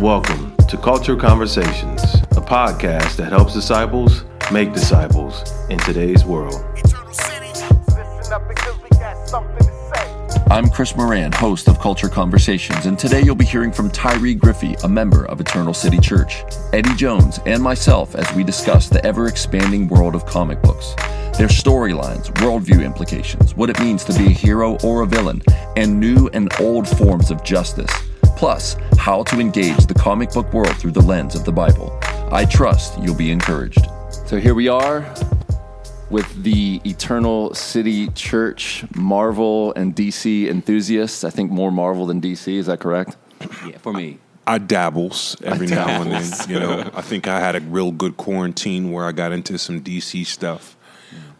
Welcome to Culture Conversations, a podcast that helps disciples make disciples in today's world. I'm Chris Moran, host of Culture Conversations, and today you'll be hearing from Tyree Griffey, a member of Eternal City Church, Eddie Jones, and myself as we discuss the ever expanding world of comic books, their storylines, worldview implications, what it means to be a hero or a villain, and new and old forms of justice, plus how to engage the comic book world through the lens of the Bible. I trust you'll be encouraged. So here we are with the Eternal City Church Marvel and DC enthusiasts. I think more Marvel than DC. Is that correct? Yeah, for me. I dabbles every now and then. You know, I think I had a real good quarantine where I got into some DC stuff.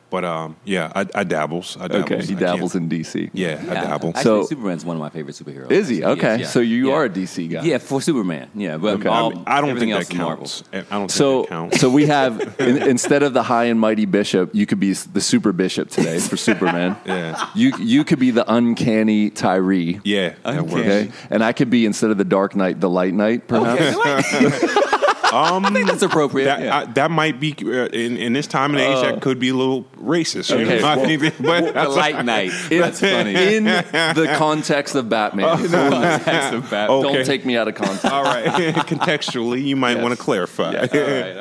But um, yeah, I, I dabbles. I dabbles. Okay, he dabbles in DC. Yeah, I dabble. Actually, So- Superman's one of my favorite superheroes. Is he? Actually, Okay, yes, yeah. so you Yeah. are a DC guy. Yeah, for Superman. Yeah, but Okay. all, I don't think else that is Marvel. counts. I don't think So, that counts. so we have in, instead of the high and mighty bishop, you could be the super bishop today for Superman. Yeah. You you could be the uncanny Tyree. yeah, that works. Okay, and I could be instead of the Dark Knight, the Light Knight, perhaps. I think that's appropriate. That yeah. I, that might be uh, in in this time and age. that could be a little racist. You Okay, know? I well- that- but the Light Knight. That's funny. In the context of Batman. Context of Bat- Okay. Don't take me out of context. all right. Contextually, you might Yes. want to clarify.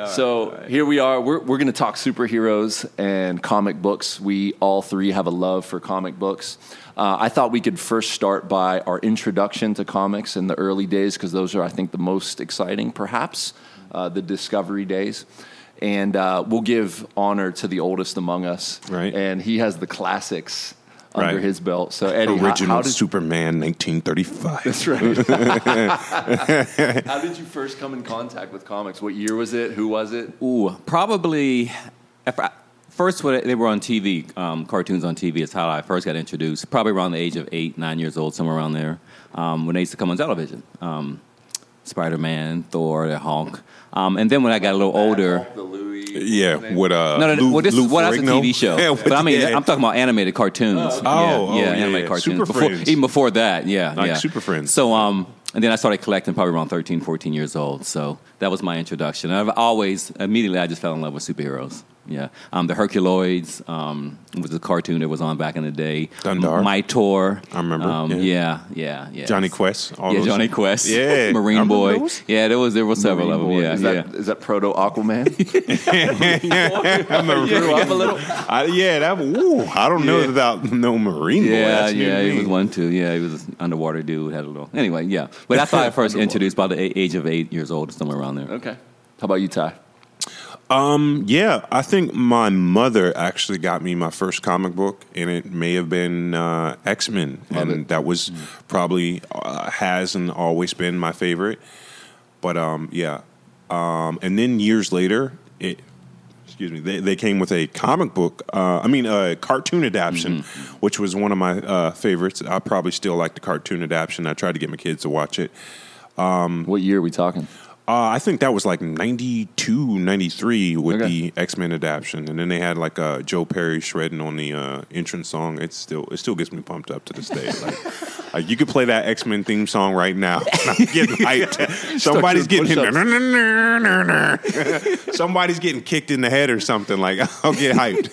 so here we are. We're, we're going to talk superheroes and comic books. We all three have a love for comic books. Uh, I thought we could first start by our introduction to comics in the early days because those are, I think, the most exciting, perhaps, uh, the discovery days. And uh, we'll give honor to the oldest among us. Right. And he has the classics under Right. his belt. So, Eddie, Original how, did, Superman, 1935. That's right. How did you first come in contact with comics? What year was it? Who was it? Ooh, probably. I- First, when they were on TV, um, cartoons on TV is how I first got introduced. Probably around the age of eight, nine years old, somewhere around there. Um, when they used to come on television, um, Spider Man, Thor, the Hulk, um, and then when I got a little older, The Louis. Yeah, with uh, No, no, no. Lou, well, this Lou is well, that's a TV show. Yeah, but I mean, yeah. I'm talking about animated cartoons. Oh, yeah, oh, yeah, yeah, animated yeah. cartoons. Super before, Friends. even before that, yeah, Like yeah. Super Friends. So, um, and then I started collecting probably around 13, 14 years old. So that was my introduction. And I've always immediately I just fell in love with superheroes. Yeah, um, the Herculoids um, was a cartoon that was on back in the day. Dundar. Mightor. I remember, Um, yeah. yeah, yeah, yeah. Jonny Quest. All Yeah, those. Jonny Quest. Yeah, Marine remember Boy. those. Yeah, there was there was several of them. Boy. Yeah, is yeah. that is that proto Aquaman? I Grew up a little. I, yeah, that. Ooh, I don't know about no Marine boy. Yeah, That's new yeah, he was one too. Yeah, he was an underwater dude. Had a little. Anyway, yeah. But that's how I first introduced by the age of eight years old, somewhere around there. Okay. How about you, Ty? Um, yeah, I think my mother actually got me my first comic book, and it may have been uh, X Men, and it. that was probably uh, has and always been my favorite. But um, yeah, um, and then years later, it. Excuse me. They, they came with a comic book. Uh, I mean, a cartoon adaptation, which was one of my uh, favorites. I probably still like the cartoon adaptation. I tried to get my kids to watch it. What year are we talking? Uh, I think that was like 92, 93 with Okay. the X Men adaptation, and then they had like uh, Joe Perry shredding on the uh, entrance song. It's still it still gets me pumped up to this day. Like, like you could play that X Men theme song right now. Getting hyped. Somebody's getting somebody's getting kicked in the head or something. Like I'll get hyped.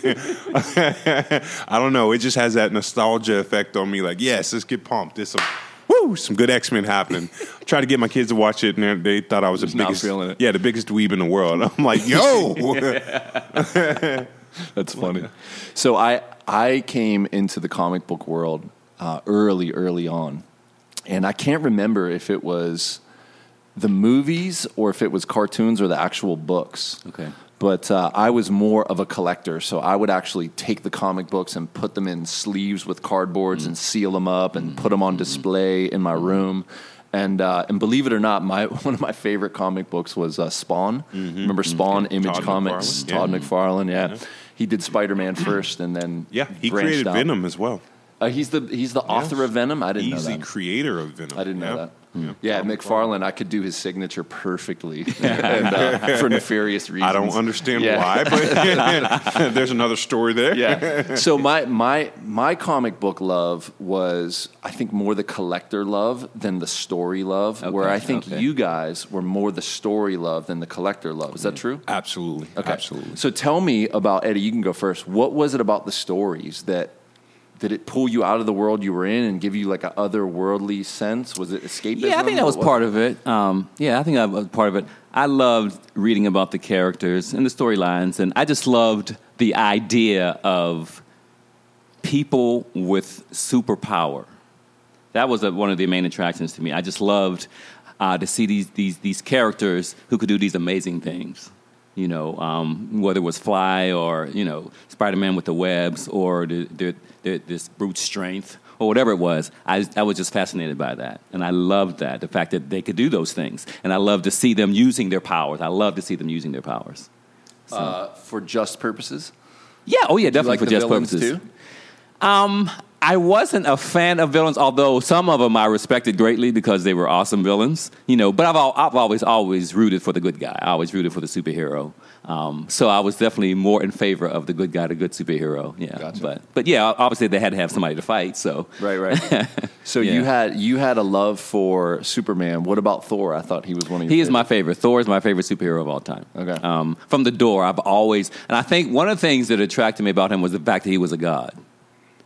I don't know. It just has that nostalgia effect on me. Like yes, let's get pumped. There's some. Woo, some good X Men happening. I tried to get my kids to watch it, and they they thought I was the Just not biggest, feeling it. yeah, the biggest dweeb in the world. I'm like, yo, That's funny. So I I came into the comic book world uh, early, early on, and I can't remember if it was the movies or if it was cartoons or the actual books. Okay. But uh, I was more of a collector, so I would actually take the comic books and put them in sleeves with cardboards and seal them up and put them on display in my room. And uh, and believe it or not, my one of my favorite comic books was uh, Spawn. Remember Spawn? Image Todd Comics. McFarlane, Todd yeah. McFarlane. Yeah. he did Spider Man first, and then yeah, he created out. Venom as well. Uh, he's the he's the author of Venom. I didn't He's know the that. creator of Venom. I didn't know that. Yeah, McFarlane, I could do his signature perfectly, and, uh, for nefarious reasons. I don't understand Yeah. why, but there's another story there. yeah. So my my my comic book love was I think more the collector love than the story love. where I think okay. you guys were more the story love than the collector love. Is that true? Absolutely. Okay. Absolutely. So tell me about Eddie. You can go first. What was it about the stories that did it pull you out of the world you were in and give you like a otherworldly sense? Was it escapism? Yeah, I think that was What part of it. Um, yeah, I think that was part of it. I loved reading about the characters and the storylines, and I just loved the idea of people with superpower. That was a, one of the main attractions to me. I just loved uh, to see these, these, these characters who could do these amazing things. You know, um, whether it was Fly or, you know, Spider Man with the webs or the, the, the, this brute strength or whatever it was. I, I was just fascinated by that. And I loved that, the fact that they could do those things. And I loved to see them using their powers. I love to see them using their powers. uh, for just purposes. Yeah, oh yeah, definitely like for just purposes. too? Um, I wasn't a fan of villains, although some of them I respected greatly because they were awesome villains. You know, but I've, I've always always rooted for the good guy. I always rooted for the superhero. Um, so I was definitely more in favor of the good guy, the good superhero. Yeah, Gotcha. but but yeah, obviously they had to have somebody to fight. So Right, right. so Yeah. you had you had a love for Superman. What about Thor? I thought he was one of your. He is my favorite. Thor is my favorite superhero of all time. Okay. Um, from the door, I've always, and I think one of the things that attracted me about him was the fact that he was a god.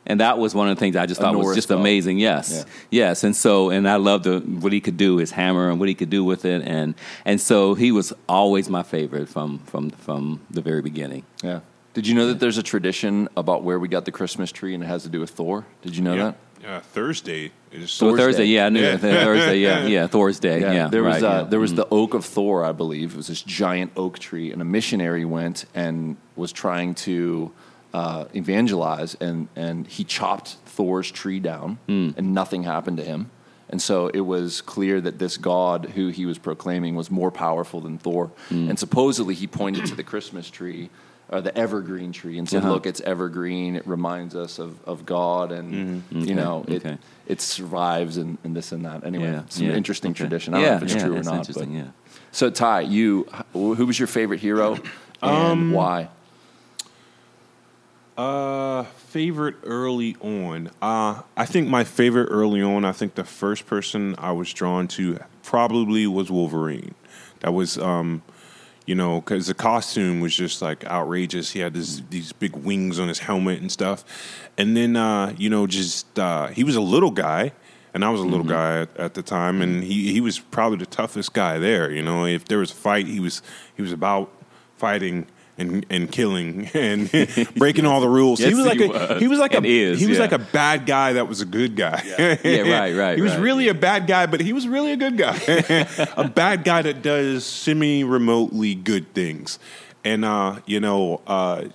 And that was one of the things I just thought was just god. amazing. Yes, Yeah. yes, and so and I loved the, what he could do, his hammer, and what he could do with it, and and so he was always my favorite from from from the very beginning. Yeah. Did you know that there's a tradition about where we got the Christmas tree and it has to do with Thor? Did you know yeah. that? Yeah, Thursday is So Thursday. Thursday, yeah, I knew Yeah. it. Thursday, yeah, yeah, Thor's Day, yeah. there was right, uh, yeah. there was Mm. the oak of Thor, I believe. It was this giant oak tree, and a missionary went and was trying to uh, evangelize, and and he chopped Thor's tree down, Mm. and nothing happened to him. And so it was clear that this God who he was proclaiming was more powerful than Thor. Mm. And supposedly he pointed to the Christmas tree or the evergreen tree and said, Uh-huh. "Look, it's evergreen. It reminds us of, of God, and you Mm-hmm. Okay, know it okay. it survives and, and this and that." Anyway, yeah, some yeah, interesting okay. tradition. I don't yeah, know if it's yeah, true or not. But. Yeah. So Ty, you who was your favorite hero Um, and why? Uh, favorite early on. Uh, I think my favorite early on. I think the first person I was drawn to probably was Wolverine. That was, um, you know, because the costume was just like outrageous. He had this, these big wings on his helmet and stuff, and then uh, you know, just uh, he was a little guy. And I was a little guy at, at the time, and he, he was probably the toughest guy there. You know, if there was a fight, he was he was about fighting and and killing and breaking all the rules. Yes, he was like he a was. he was like And a is, he was yeah. like a bad guy that was a good guy. Yeah, right, right, He was right. really a bad guy, but he was really a good guy. a bad guy that does semi remotely good things. And uh, you know, uh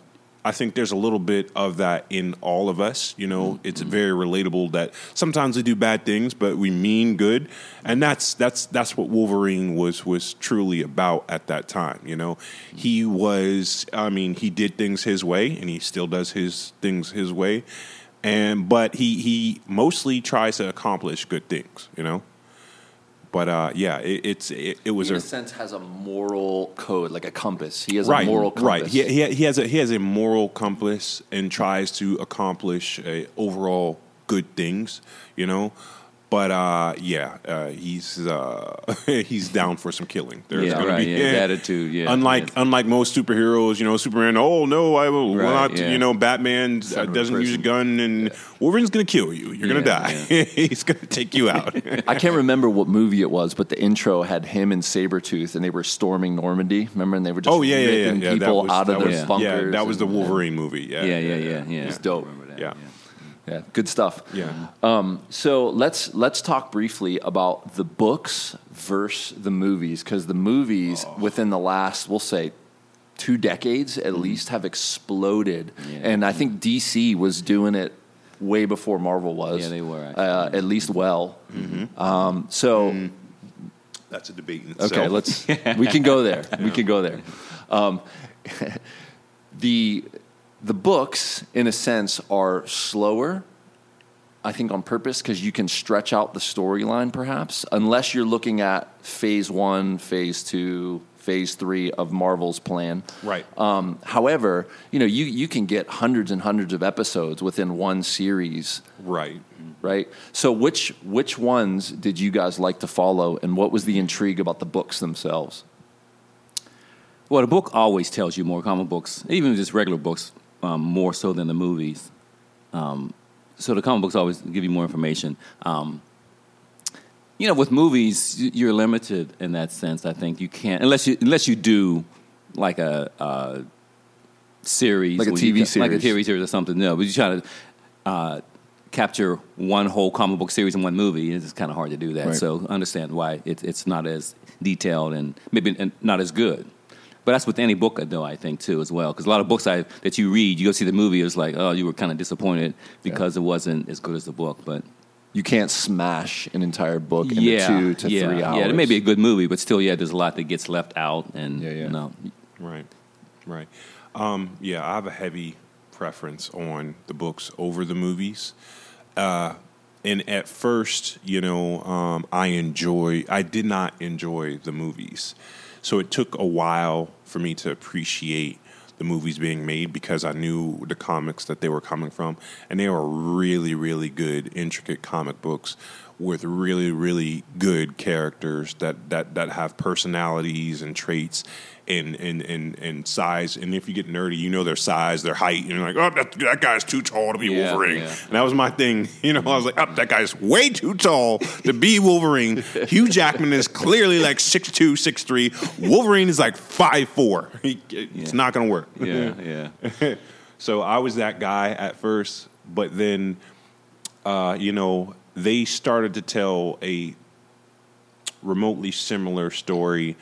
I think there's a little bit of that in all of us. You know, Mm-hmm. it's very relatable that sometimes we do bad things, but we mean good, and that's that's that's what Wolverine was was truly about at that time. You know, he was. I mean, he did things his way, and he still does his things his way, and but he he mostly tries to accomplish good things. You know. But uh, yeah, it, it's it, it was He, in a a sense, has a moral code, like a compass. He has right, a moral compass. right. He, he, he has a he has a moral compass and tries to accomplish uh, overall good things, you know. But uh, yeah, uh, he's uh, he's down for some killing. There's Yeah, gonna right, be yeah, his attitude, yeah, Unlike yes. unlike most superheroes, you know, Superman. Oh no, I will Right, not. yeah. You know, Batman uh, Son of a doesn't use a gun, and Wolverine's gonna kill you. You're gonna Yeah, die. he's gonna take you out. I can't remember what movie it was, but the intro had him and Sabretooth, and they were storming Normandy. Remember, and they were just oh yeah, yeah, yeah. yeah people was, out of their was, bunkers. Yeah, that was the and- Wolverine movie. Yeah, Yeah, yeah, yeah, yeah. It's dope. That, Yeah. Yeah, good stuff. Yeah. Um, so let's let's talk briefly about the books versus the movies because the movies Oh. within the last we'll say two decades at least have exploded, Yeah. and I think DC was doing it way before Marvel was. Yeah, they were, uh, at least well. Um, so. That's a debate. Okay, let's. we can go there. We can go there. Um, the the books, in a sense, are slower I think on purpose because you can stretch out the storyline, perhaps, unless you're looking at phase one, phase two, phase three of Marvel's plan. Right. Um, however, you know, you you can get hundreds and hundreds of episodes within one series, Right. right? So, which which ones did you guys like to follow, and what was the intrigue about the books themselves? Well, the book always tells you more comic books, even just regular books, um, more so than the movies. Um, so the comic books always give you more information. Um, you know, with movies, you're limited in that sense. I think you can't unless you unless you do like a, a series, Like a where you TV ca- like a series. TV series or something. No, but you try to uh, capture one whole comic book series in one movie. It's kind of hard to do that. Right. So understand why it, it's not as detailed and maybe not as good. But that's with any book, though, I think, too, as well. Because a lot of books I, that you read, you go see the movie, it's like, oh, you were kind of disappointed because it wasn't as good as the book. But You can't smash an entire book into yeah, two to yeah, three hours. Yeah, it may be a good movie, but still, yeah, there's a lot that gets left out. And, Yeah, yeah. you know, Right, right. Um, yeah, I have a heavy preference on the books over the movies. Uh, and at first, you know, um, I enjoy. I did not enjoy the movies, so it took a while for me to appreciate the movies being made because I knew the comics that they were coming from, and they were really, really good, intricate comic books with really, really good characters that that that have personalities and traits and and and and size. And if you get nerdy, you know their size, their height, and you're like, oh, that, that guy's too tall to be Yeah, Wolverine. yeah. And that was my thing. You know, I was like, oh, that guy's way too tall to be Wolverine. Hugh Jackman is clearly like 6'2", 6'3". Wolverine is like 5'4". He, it's Yeah. not going to work. yeah, yeah. So I was that guy at first, but then, uh, you know, they started to tell a remotely similar story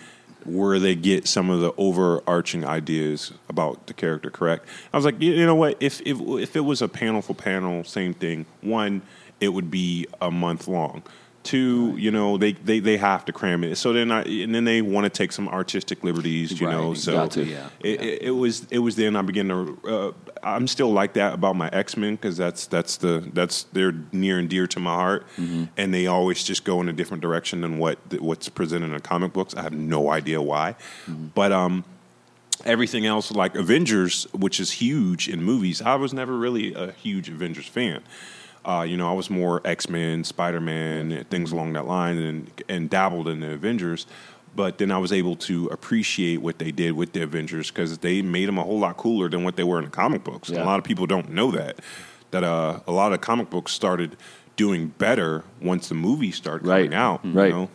where they get some of the overarching ideas about the character correct. I was like, you know what? If if if it was a panel for panel, same thing. One, it would be a month long. Two, you know, they, they, they have to cram it. So then I and then they want to take some artistic liberties, you Right, know. So to. Yeah, it, yeah. it, it was it was then I began to uh, I'm still like that about my X Men because that's that's the that's they're near and dear to my heart, Mm-hmm. and they always just go in a different direction than what what's presented in the comic books. I have no idea why, Mm-hmm. but um, everything else like Avengers, which is huge in movies, I was never really a huge Avengers fan. Uh, you know, I was more X Men, Spider Man, things along that line, and and dabbled in the Avengers. But then I was able to appreciate what they did with the Avengers because they made them a whole lot cooler than what they were in the comic books. Yeah. A lot of people don't know that. That uh, a lot of comic books started doing better once the movies started coming Right. out. you Right. know?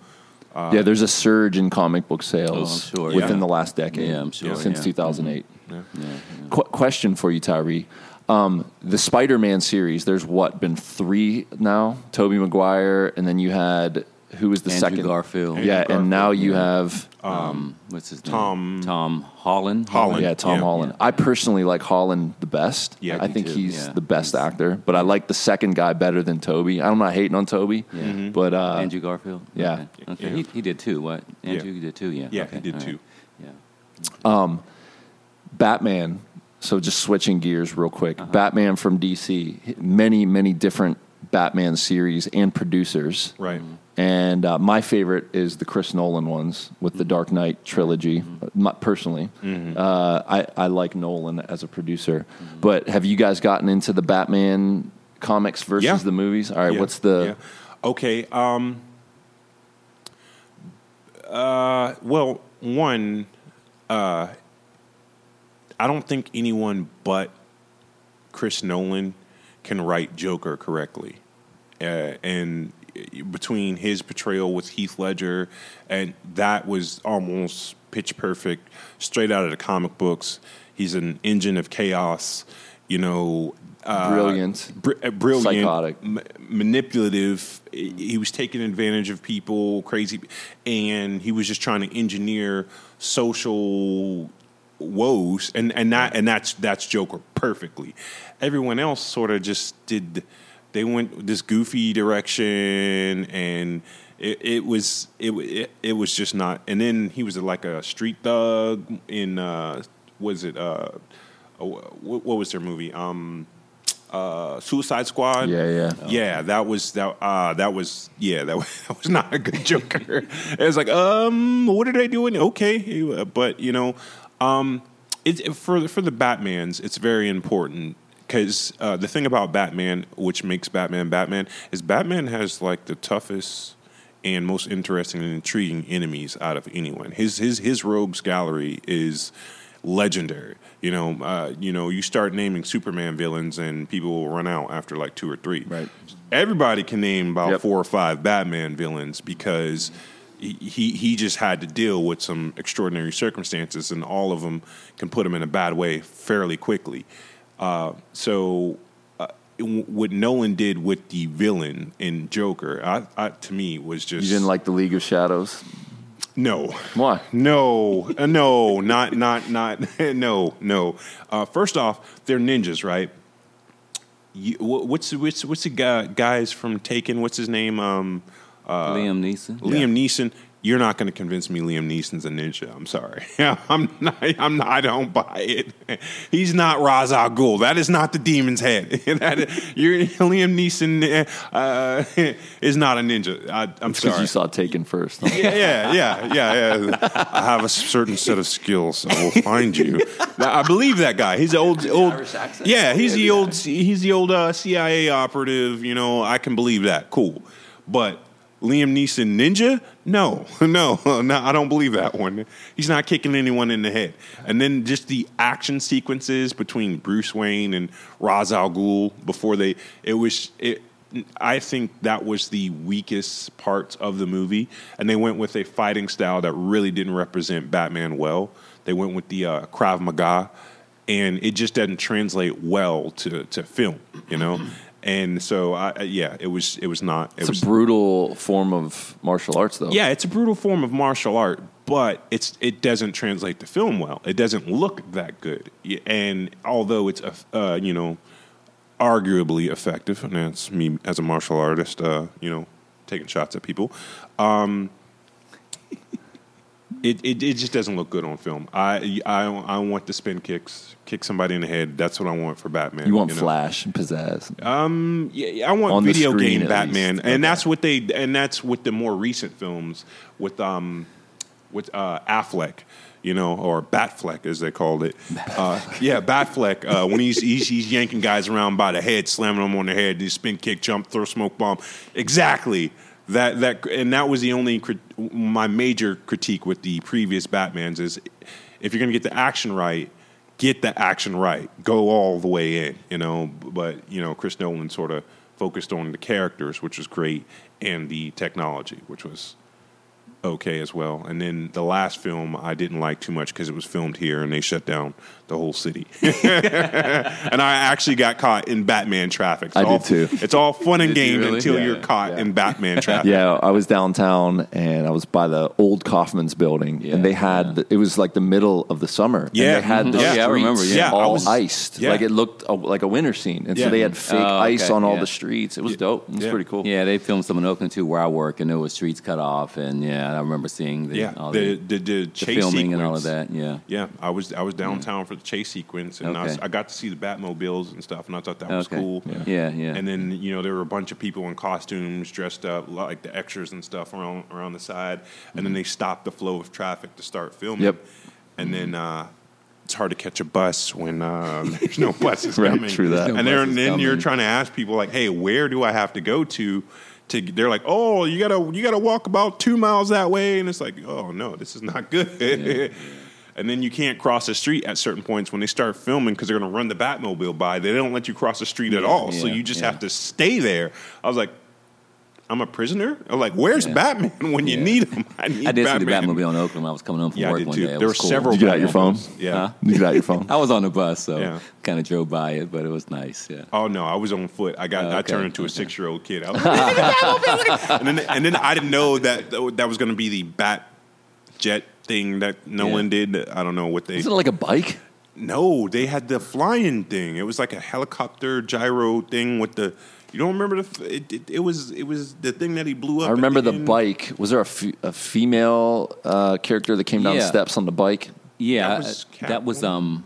yeah, there's a surge in comic book sales Oh, sure, within yeah. the last decade. Yeah, I'm sure, Since yeah. 2008. Yeah. Qu- question for you, Tyree. Um, the Spider-Man series. There's what been three now. Tobey Maguire, and then you had who was the Andrew second? Garfield. Yeah, Andrew and now you yeah. have Um, what's his name? Tom- Tom Holland. Holland. yeah Tom Yeah. Holland. I personally like Holland the best. Yeah, I me think too, he's yeah. the best actor. But I like the second guy better than Toby. I'm not hating on Toby, Yeah. Mm-hmm. but uh, Andrew Garfield. yeah. Okay. Okay. Yeah. He, he did too. What? Andrew Yeah. did too. Yeah. Yeah, Okay. he did All too. Yeah. Batman. So just switching gears real quick. Uh-huh. Batman from DC. Many many different Batman series and producers. Right. And uh, my favorite is the Chris Nolan ones with the Dark Knight trilogy. Mm-hmm. Personally, uh, I, I like Nolan as a producer. But have you guys gotten into the Batman comics versus Yeah. the movies? All right, Yeah, what's the yeah. okay? Um, uh, well, one, uh, I don't think anyone but Chris Nolan can write Joker correctly, uh, and between his portrayal with Heath Ledger, and that was almost pitch perfect, straight out of the comic books. He's an engine of chaos, you know. Uh, Brilliant. br- uh, brilliant, Psychotic. m- manipulative. He was taking advantage of people, crazy, and he was just trying to engineer social woes, and and that and that's that's Joker perfectly. Everyone else sort of just did. They went this goofy direction, and it, it was it, it it was just not. And then he was like a street thug in uh, was it uh, oh, what, what was their movie? Um, uh, Suicide Squad. Yeah, yeah. yeah. That was that. Uh, that was yeah. That was, that was not a good Joker. it was like, um, what are they doing? Okay, but you know, um, it for for the Batman's, it's very important because uh, the thing about Batman, which makes Batman Batman, is Batman has like the toughest and most interesting and intriguing enemies out of anyone. His his his rogues gallery is legendary. You know, uh, you know, you start naming Superman villains, and people will run out after like two or three. Right. Everybody can name about Yep. four or five Batman villains because he he he just had to deal with some extraordinary circumstances, and all of them can put him in a bad way fairly quickly. Uh, so. Uh, what Nolan did with the villain in Joker, I, I, to me, was just You didn't like the League of Shadows? no. Why? No, uh, no, not, not, not, no, no. Uh, first off, they're ninjas, right? You, wh- what's what's what's the guy, guys from Taken? What's his name? Um, Liam Neeson. Liam Neeson. You're not going to convince me Liam Neeson's a ninja. I'm sorry. I'm not. I'm not. I don't buy it. He's not Ra's al Ghul. That is not the demon's head. that is, you're, Liam Neeson uh, is not a ninja. I, I'm Because sorry. you saw Taken first. huh? yeah, yeah, yeah, yeah, yeah. I have a certain set of skills. I will find you. I believe that guy. He's the old, old. Irish? Yeah, he's the old. He's the old uh, CIA operative. You know, I can believe that. Cool, but Liam Neeson ninja? No, no, no. I don't believe that one. He's not kicking anyone in the head. And then just the action sequences between Bruce Wayne and Ra's al Ghul before they. It was it. I think that was the weakest parts of the movie, and they went with a fighting style that really didn't represent Batman well. They went with the uh, Krav Maga, and it just doesn't translate well to to film, you know. And so, I, yeah, it was it was not. It It's was a brutal form of martial arts, though. yeah, it's a brutal form of martial art, but it's it doesn't translate to film well. It doesn't look that good, and although it's uh, you know arguably effective, and that's me as a martial artist, uh, you know, taking shots at people. Um, it, it it just doesn't look good on film. I I I want the spin kicks, kick somebody in the head. That's what I want for Batman. You want know? flash and pizzazz. Um, yeah, I want On video screen, game Batman, and Okay. that's what they and that's with the more recent films with um with uh, Affleck, you know, or Batfleck as they called it. Uh, yeah, Batfleck. Uh, when he's, he's he's yanking guys around by the head, slamming them on the head, do spin kick, jump, throw smoke bomb. Exactly. That that and that was the only crit- my major critique with the previous Batman's is if you're gonna get the action right, get the action right, go all the way in, you know. But you know, Chris Nolan sort of focused on the characters, which was great, and the technology, which was okay as well. And then the last film I didn't like too much because it was filmed here and they shut down the whole city. and I actually got caught in Batman traffic. It's I all, did too. It's all fun and Did you really? until Yeah, you're caught yeah. in Batman traffic. Yeah, I was downtown and I was by the old Kaufmann's building, Yeah, and they had the, it was like the middle of the summer. and Yeah. they had the. Oh, yeah, I remember, streets yeah. Yeah, I all was- iced, yeah. like it looked uh, like a winter scene, and Yeah. so they had fake Oh, ice okay, on all the streets. It was dope. It was Yeah. pretty cool. Yeah, they filmed some in Oakland too, where I work, and there was streets cut off, and yeah, I remember seeing the, Yeah, all the, the, the, the, the chase filming and all of that. Yeah, Yeah, I was I was downtown for the chase sequence, and I, was, Okay. I got to see the Batmobiles and stuff, and I thought that was Okay. cool. Yeah, yeah. And then you know there were a bunch of people in costumes, dressed up like the extras and stuff around around the side, and then they stopped the flow of traffic to start filming. Yep. And then uh, it's hard to catch a bus when uh, there's no buses Right, coming. true that. There's no and then buses then you're trying to ask people like, "Hey, where do I have to go to?" To, they're like, oh, you gotta you gotta walk about two miles that way, and it's like, oh no, this is not good. and then you can't cross the street at certain points when they start filming because they're gonna run the Batmobile by. They don't let you cross the street at all, so you just yeah. have to stay there. I was like, I'm a prisoner. I'm like, where's Yeah. Batman when you Yeah. need him? I need I did see Batman. the Batmobile in Oakland when I was coming home from Yeah, work did one too. day. It There were cool. several. Did you get out your phone? Yeah. Huh? You get out your phone. I was on the bus, so Yeah. kind of drove by it, but it was nice. Yeah. Oh no, I was on foot. I got Oh, I turned into a six year old kid. I was like, and then and then I didn't know that that was going to be the Bat jet thing that no one did. I don't know what they. Isn't it like a bike? No, they had the flying thing. It was like a helicopter gyro thing with the. You don't remember the? f- It, it, it was it was the thing that he blew up. I remember the end. bike. Was there a, a female uh, character that came down the Yeah. steps on the bike? Yeah, That that was was, that was Catwoman? um,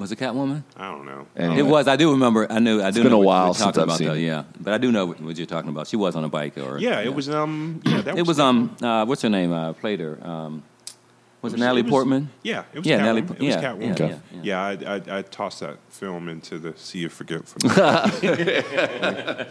Was it Catwoman? I don't know. Anyway. It was. I do remember. I knew. I do been know a what while since talking I've about seen though. Yeah, but I do know what you're talking about. She was on a bike, or Yeah, it was um yeah that It was um. Uh, what's her name? Uh, played her. Um, was it, Natalie was- Portman? Yeah, it was Yeah, Catwoman. Natalie- it was yeah, Catwoman. yeah, Okay. yeah, Yeah, I, I I tossed that film into the sea of forgetfulness.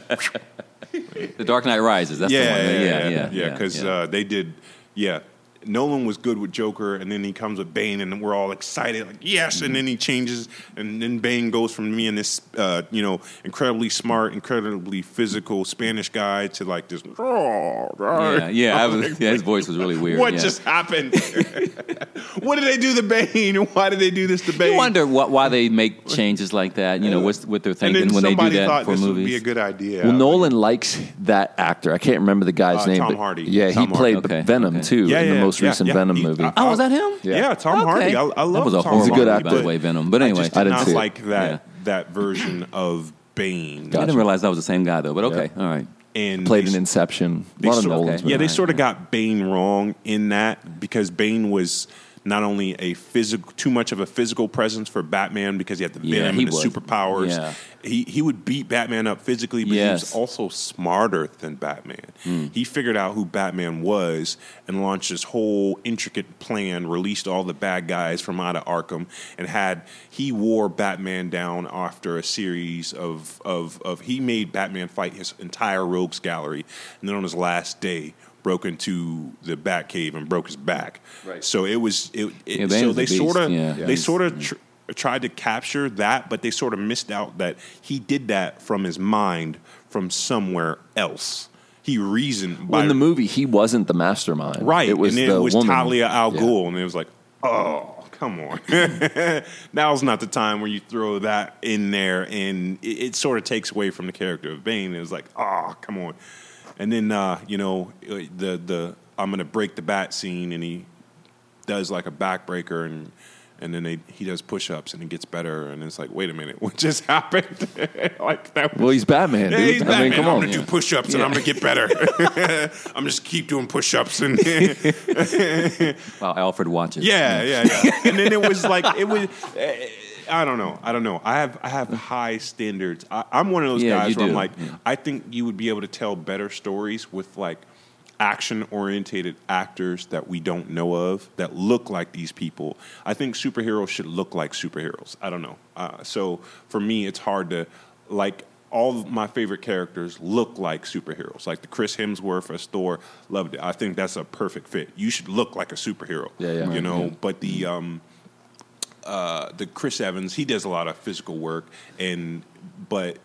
The Dark Knight Rises. That's yeah, the one. yeah, yeah, yeah, yeah. Because yeah. uh, they did. Yeah, Nolan was good with Joker, and then he comes with Bane, and we're all excited, like yes. And then he changes, and then Bane goes from being this, uh, you know, incredibly smart, incredibly physical Spanish guy to like this. Oh, yeah, yeah, was, yeah. His voice was really weird. What yeah. just happened? what did they do to Bane? Why did they do this to Bane? You wonder what, why they make changes like that. You know, what's what they're thinking when they do that thought for this would movies. be a good idea. Well, Nolan likes that actor. I can't remember the guy's Uh, name. Tom but Hardy. Yeah, Tom he played Hardy. Venom okay. too Yeah, in the yeah, most yeah, recent yeah. Venom He- movie. I- oh, was that him? Yeah, Tom Okay. Hardy. I, I love That was a Tom horrible He's a good actor. by the way, Venom. But anyway, I just did I didn't not see it. like that Yeah. that version of Bane. I didn't realize that was the same guy though. But okay, all right. And Played they- in Inception. A lot of Nolan's okay. Yeah, they sort of got Bane wrong in that because Bane was not only a physical, too much of a physical presence for Batman because he had the Yeah, venom he and the superpowers. Yeah. He he would beat Batman up physically, but Yes. he was also smarter than Batman. Hmm. He figured out who Batman was and launched this whole intricate plan, released all the bad guys from out of Arkham, and had he wore Batman down after a series of of of he made Batman fight his entire rogues gallery, and then on his last day broke into the Batcave and broke his back. Right. So it was it. it Yeah, so they sort of yeah. they sort of mm. tr- tried to capture that, but they sort of missed out that he did that from his mind from somewhere else. He reasoned Well, in the movie, he wasn't the mastermind. right. It was and the it was woman. Talia al Yeah. Ghul, and it was like, oh, come on. Now's not the time where you throw that in there, and it, it sort of takes away from the character of Bane. It was like, oh, come on. And then uh, you know the the I'm gonna break the bat scene, and he does like a backbreaker, and and then they, he does push ups, and it gets better, and it's like, wait a minute, what just happened? like that. Well, he's Batman, Yeah, dude. he's I Batman. mean, come I'm on. gonna do push-ups and I'm gonna get better. I'm just keep doing push-ups and Wow, Alfred watches. yeah, yeah, yeah. And then it was like it was. eh, I don't know. I don't know. I have I have high standards. I, I'm one of those Yeah, guys where I'm like, Yeah. I think you would be able to tell better stories with like action orientated actors that we don't know of that look like these people. I think superheroes should look like superheroes. I don't know. Uh, so for me, it's hard to like. All my favorite characters look like superheroes, like the Chris Hemsworth as Thor. Loved it. I think that's a perfect fit. You should look like a superhero. Yeah, yeah. You know, Yeah. but the um, uh, the Chris Evans, he does a lot of physical work, and but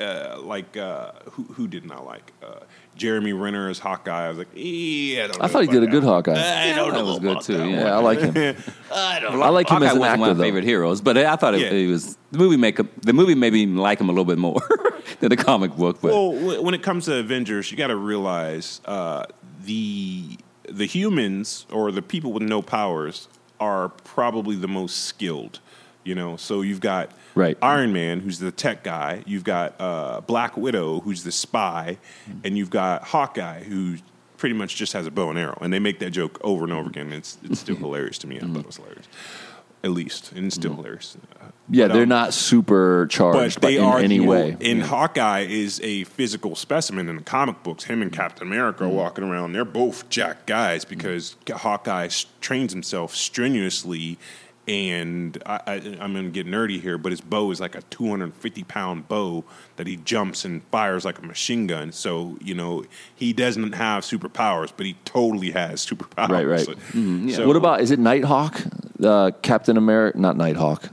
uh, like uh, who who didn't I like? Uh, Jeremy Renner as Hawkeye. I was like, yeah, I, don't I thought he did a good. Hawkeye. I don't that know was good too. Yeah. Yeah, I like him. I don't I like him Hawkeye as an wasn't one of my though. favorite heroes, but I thought it, Yeah. it was the movie make the movie made me like him a little bit more than the comic book. But Well, when it comes to Avengers, you got to realize uh, the the humans or the people with no powers are probably the most skilled. You know, so you've got Right. Iron Man, who's the tech guy. You've got uh, Black Widow, who's the spy, and you've got Hawkeye, who pretty much just has a bow and arrow. And they make that joke over and over again. It's it's still hilarious to me. I thought it was hilarious, at least, and still hilarious. Uh, Yeah, they're um, not super charged but they in are any the- way. And Hawkeye is a physical specimen in the comic books. Him and Captain America are walking around. They're both jack guys because Hawkeye trains himself strenuously. And I, I, I'm going to get nerdy here, but his bow is like a 250 pound bow that he jumps and fires like a machine gun. So you know he doesn't have superpowers, but he totally has superpowers. Right, right. Mm-hmm, So- what about is it Nighthawk? Uh, Captain America, not Nighthawk.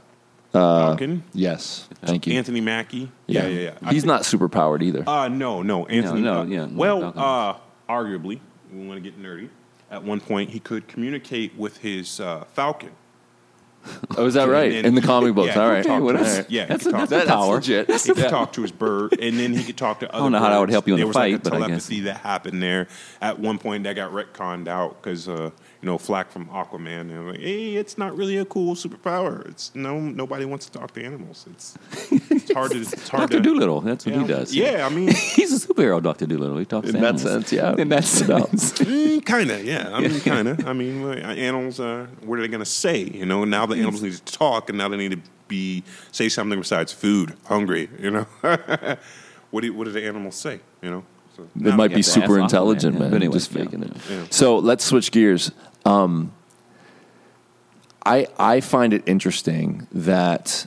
Falcon? Yes, thank you. Anthony Mackie? Yeah, yeah, yeah. I He's not super powered either. Uh, no, no, Anthony. no, uh, yeah, no, well, uh, arguably, we want to get nerdy. At one point, he could communicate with his uh, Falcon. Oh, is that right? In the comic books, yeah, all right. could talk to All his- right. Yeah, That's a- that's a power. legit. He could talk to his bird, and then he could talk to other. I don't know how that would help you in there a fight, like a but I guess. that happened there. At one point, that got retconned out because uh, you know Flack from Aquaman. And like, hey, it's not really a cool superpower. It's no nobody wants to talk to animals. It's it's hard to it's hard Doctor to Doolittle, that's what yeah. he does. Yeah, I mean, he's a superhero, Doctor Doolittle. He talks In to that animals. sense, yeah. In that No sense. Mm, kind of, yeah. I mean, kind of. I mean, animals. Uh, what are they going to say? You know, now the animals need to talk, and now they need to be say something besides food, hungry. You know, what do what do the animals say? You know, so, It might be super awesome, intelligent, yeah. man. But anyway, just yeah. it. Yeah. So let's switch gears. Um, I I find it interesting that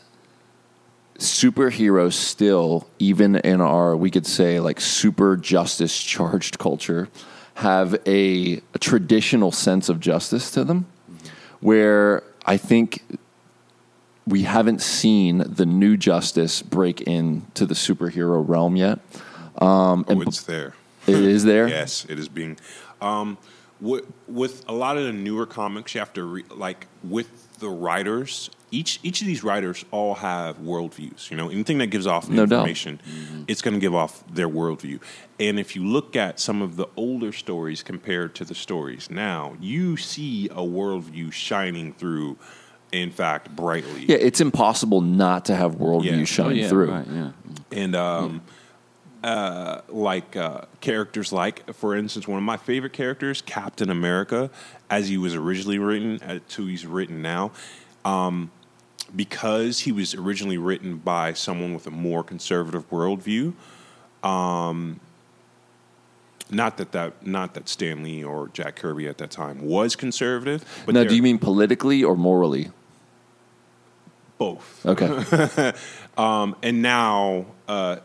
superheroes still, even in our we could say like super justice charged culture, have a, a traditional sense of justice to them, where I think we haven't seen the new justice break into the superhero realm yet. Um, oh, and it's there. it is there. Yes, it is being. Um, with, with a lot of the newer comics, you have to re, like with the writers. Each each of these writers all have worldviews. You know, anything that gives off No doubt. information, it's going to give off their worldview. And if you look at some of the older stories compared to the stories now, you see a worldview shining through. In fact, brightly. Yeah, it's impossible not to have worldview Yeah. shine Oh, yeah, through. Right, yeah. and um, uh, like uh, characters like, for instance, one of my favorite characters, Captain America, as he was originally written, as to he's written now, um, because he was originally written by someone with a more conservative worldview. Um, not that that not that Stan Lee or Jack Kirby at that time was conservative, but now, do you mean politically or morally? both? Okay. Um, and now uh,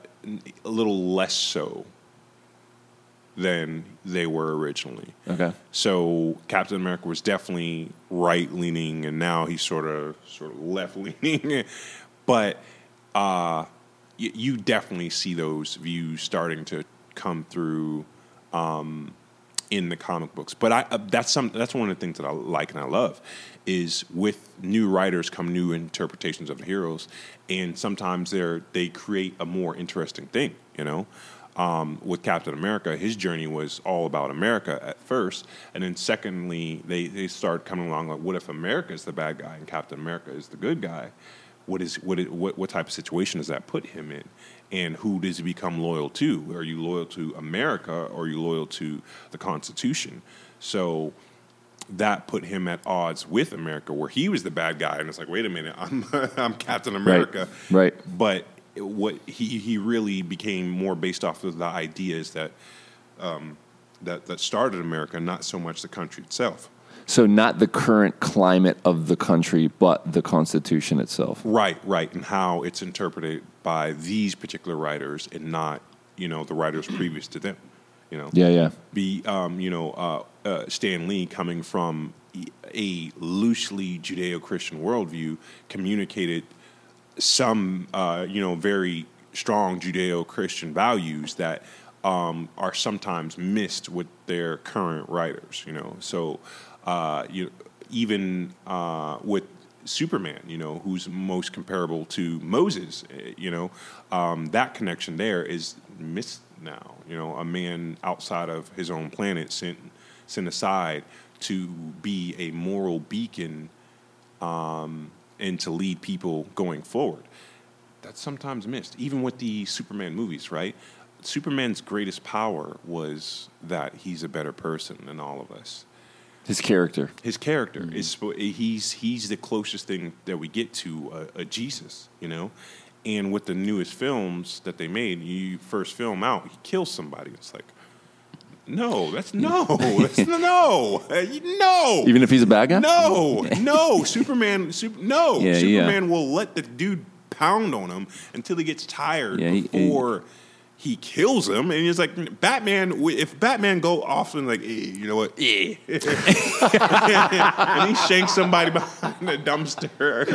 a little less so than they were originally. okay. So Captain America was definitely right leaning, and now he's sort of sort of left leaning. but uh, y- you definitely see those views starting to come through um, in the comic books. But I, uh, that's some that's one of the things that I like and I love is with new writers come new interpretations of the heroes, and sometimes they're they create a more interesting thing. You know, um, with Captain America, his journey was all about America at first, and then secondly, they they start coming along like, what if America is the bad guy and Captain America is the good guy? What is what is, what what type of situation does that put him in? And who does he become loyal to? Are you loyal to America or are you loyal to the Constitution? So that put him at odds with America, where he was the bad guy, and it's like, wait a minute, I'm I'm Captain America, Right. But what he he really became more based off of the ideas that um, that that started America, not so much the country itself. So, not the current climate of the country, but the Constitution itself. Right, right, and how it's interpreted by these particular writers, and not you know the writers previous to them. You know, Yeah, yeah. be um, you know uh, uh, Stan Lee coming from a loosely Judeo-Christian worldview communicated some uh, you know very strong Judeo-Christian values that um, are sometimes missed with their current writers. You know, so uh, you even uh, with Superman, you know, who's most comparable to Moses, eh, you know, um, that connection there is missed now. You know, a man outside of his own planet sent sent aside to be a moral beacon um, and to lead people going forward. That's sometimes missed, even with the Superman movies, right? Superman's greatest power was that he's a better person than all of us His character. his character is he's he's the closest thing that we get to a, a Jesus, you know. And with the newest films that they made, you first film out, he kills somebody. It's like, no, that's no, that's no, no. Even if he's a bad guy? No, no, Superman, super, no, Yeah, yeah. Superman will let the dude pound on him until he gets tired Yeah, he- before he kills him. And he's like, Batman. If Batman go off and like, eh, you know what, eh. and he shanks somebody behind the dumpster,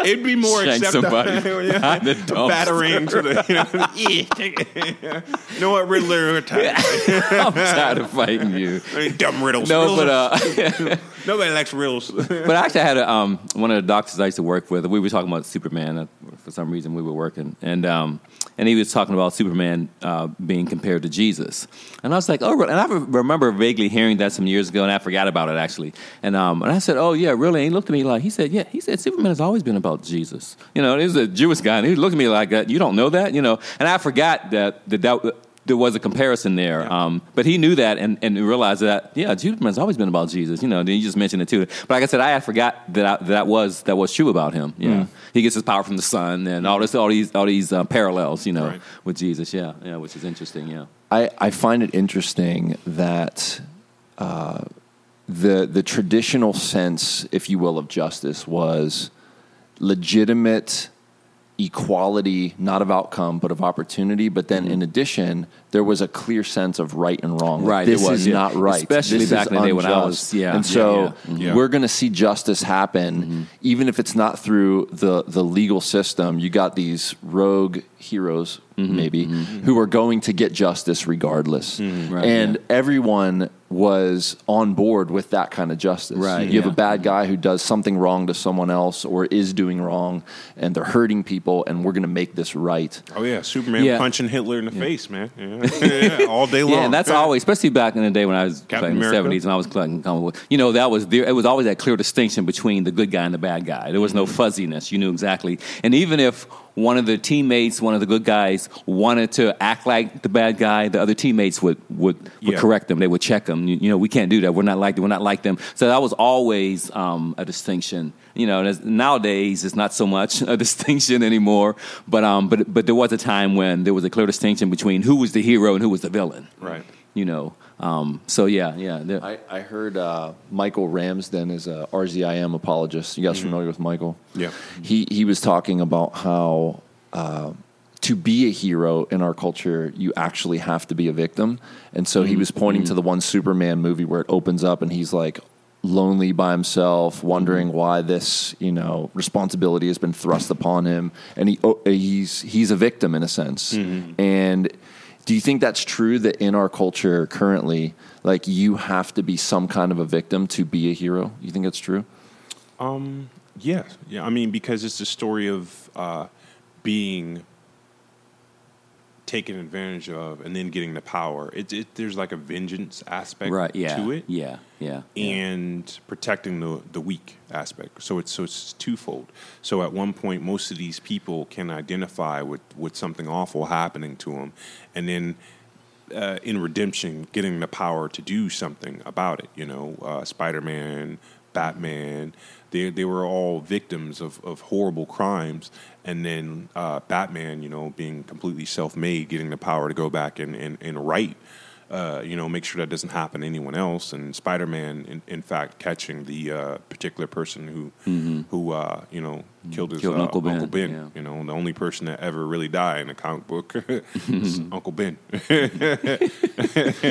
it'd be more Shank acceptable. somebody Yeah. behind the batarang to the, you know, you know what, Riddler, attack. I'm tired of fighting you. I mean, dumb riddles. No, Riddles but uh, nobody likes riddles. but I actually, had a, um, one of the doctors I used to work with. We were talking about Superman. Uh, for some reason, we were working, and um, and he was talking about Superman uh, being compared to Jesus. And I was like, oh, and I re- remember vaguely hearing that some years ago, and I forgot about it actually. And um, and I said, oh yeah, really? And he looked at me like he said, yeah. He said Superman has always been about Jesus. You know, he was a Jewish guy, and he looked at me like. You don't know that, you know? And I forgot that that. that there was a comparison there. Yeah. Um, but he knew that and, and realized that yeah, Superman's always been about Jesus. You know, then you just mentioned it too. But like I said, I had forgot that I, that was that was true about him. Yeah, Mm. he gets his power from the sun and all this all these all these uh, parallels. You know, Right. with Jesus. Yeah, yeah, which is interesting. Yeah. I, I find it interesting that uh, the the traditional sense, if you will, of justice was legitimate equality, not of outcome, but of opportunity. But then, in addition, there was a clear sense of right and wrong. Like, Mm-hmm. Right, this it was, is yeah. not right. Especially This back in the day when I unjust. was- yeah, and yeah, so yeah. Mm-hmm. Yeah. we're going to see justice happen, even if it's not through the the legal system. You got these rogue heroes, Mm-hmm. maybe, who are going to get justice regardless, Right, and yeah. everyone was on board with that kind of justice. Right, You have a bad guy who does something wrong to someone else or is doing wrong, and they're hurting people, and we're going to make this right. Oh yeah, Superman Yeah. punching Hitler in the face, man. Yeah. Yeah, all day long. Yeah, and that's always, especially back in the day when I was Captain like, in the seventies and I was collecting comic books. You know, that was there. It was always that clear distinction between the good guy and the bad guy. There was no Mm-hmm. fuzziness. You knew exactly. And even if one of the teammates, one of the good guys, wanted to act like the bad guy, the other teammates would would, would Yeah. correct them. They would check them. You, you know, we can't do that. We're not like them. we're not like them. So that was always um, a distinction. You know, nowadays it's not so much a distinction anymore. But um, but but there was a time when there was a clear distinction between who was the hero and who was the villain right. you know. Um, so yeah, yeah. I, I heard uh, Michael Ramsden is a RZIM apologist. You guys familiar with Michael? Yeah. He he was talking about how uh, to be a hero in our culture, you actually have to be a victim. And so he was pointing to the one Superman movie where it opens up and he's like lonely by himself, wondering why this you know responsibility has been thrust upon him, and he oh, he's he's a victim in a sense. And do you think that's true that in our culture currently, like you have to be some kind of a victim to be a hero? You think that's true? Yeah, yeah. I mean, because it's the story of uh, being taken advantage of and then getting the power. It, it there's like a vengeance aspect right? Yeah. to it, Yeah. Yeah. yeah. and protecting the the weak aspect. So it's so it's twofold. So at one point, most of these people can identify with with something awful happening to them, and then. Uh, in redemption, getting the power to do something about it. You know, uh, Spider Man, Batman, they they were all victims of, of horrible crimes, and then uh, Batman, you know, being completely self made, getting the power to go back and and, and right uh, you know, make sure that doesn't happen to anyone else. And Spider Man, in, in fact, catching the uh, particular person who who uh, you know killed his Killed uh, Uncle Ben, yeah. You know, the only person that ever really died in a comic book is Uncle Ben.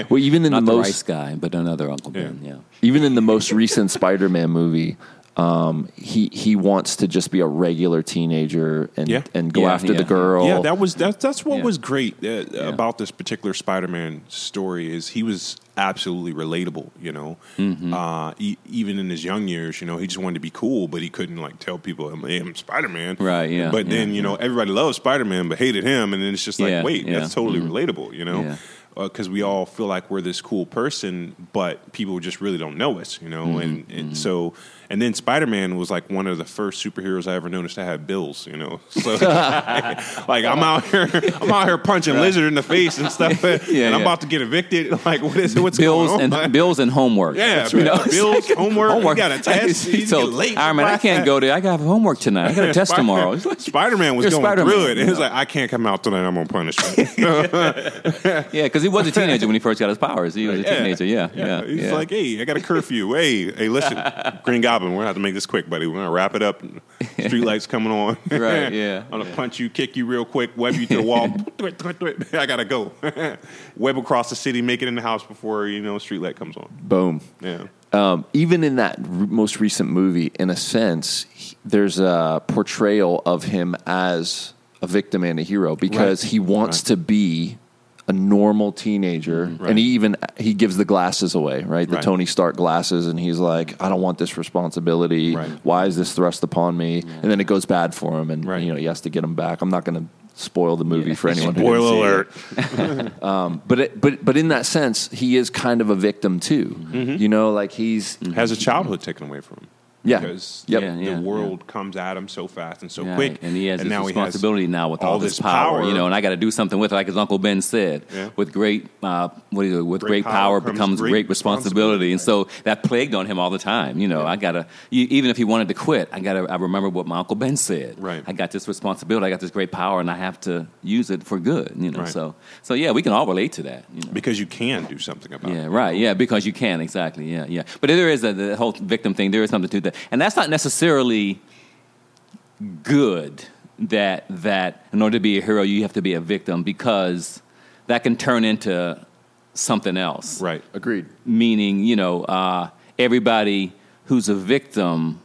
Well, even in Not the most guy, but another Uncle Ben. Yeah. even in the most recent Spider-Man movie, um, he he wants to just be a regular teenager and Yeah. and go Yeah, after yeah. the girl. Yeah, that was that's that's what Yeah. was great uh, about this particular Spider-Man story is he was absolutely relatable. You know, Mm-hmm. uh, e- even in his young years, you know, he just wanted to be cool, but he couldn't like tell people, "Hey, I'm Spider-Man." Right, yeah, But then yeah, you know, everybody loves Spider-Man, but hated him, and then it's just like, Yeah, wait, yeah. that's totally relatable. You know. Yeah. Because we all feel like we're this cool person, but people just really don't know us, you know. Mm-hmm, And, and so, and then Spider Man was like one of the first superheroes I ever noticed to have bills, you know. So, like I'm out here, I'm out here punching lizard in the face and stuff, and I'm about to get evicted. Like, what is what's Bills going on? and bills and homework. yeah, you know, bills, homework, homework. You got a test. You so, late. Iron Man, I can't go there. I got homework tonight. I got a test tomorrow. Like- Spider Man was going Spider-Man, through it. And he was know. like, I can't come out tonight. I'm gonna punish you. yeah, because he was a teenager when he first got his powers. He was a Yeah. teenager. Yeah, yeah. He's yeah. like, hey, I got a curfew. hey, hey, listen, Green Goblin, we're gonna have to make this quick, buddy. We're gonna wrap it up. Street lights coming on. Right, yeah, I'm gonna punch you, kick you real quick, web you to the wall. I gotta go. web across the city, make it in the house before you know street light comes on. boom. Yeah. Um, even in that r- most recent movie, in a sense, he- there's a portrayal of him as a victim and a hero because he wants to be a normal teenager, Right. and he even he gives the glasses away, right? The Right. Tony Stark glasses, and he's like, "I don't want this responsibility. Right. Why is this thrust upon me?" And then it goes bad for him, and Right. you know he has to get him back. I'm not going to spoil the movie Yeah. for anyone. who Spoiler didn't see it. alert. Um, but it, but but in that sense, he is kind of a victim too. Mm-hmm. You know, like he's mm-hmm. Has a childhood taken away from him. Yeah. because Yep. Yeah, yeah, the world comes at him so fast and so quick, and he has this now responsibility now with all, this this power, you know, and I got to do something with it, like his uncle Ben said. Yeah. With great, uh, what is it? With Great great, power, power comes becomes great great, responsibility, and so that plagued on him all the time. You know, I got to even if he wanted to quit, I got to. I remember what my uncle Ben said. Right. I got this responsibility, I got this great power, and I have to use it for good. You know, Right. so so yeah, we can all relate to that. You know? because you can do something about it. Yeah, right. Yeah, because you can exactly. Yeah, yeah. But there is a, the whole victim thing. There is something to that, and that's not necessarily good. That that in order to be a hero, you have to be a victim because that can turn into something else. Right. Agreed. Meaning, you know, uh, everybody who's a victim.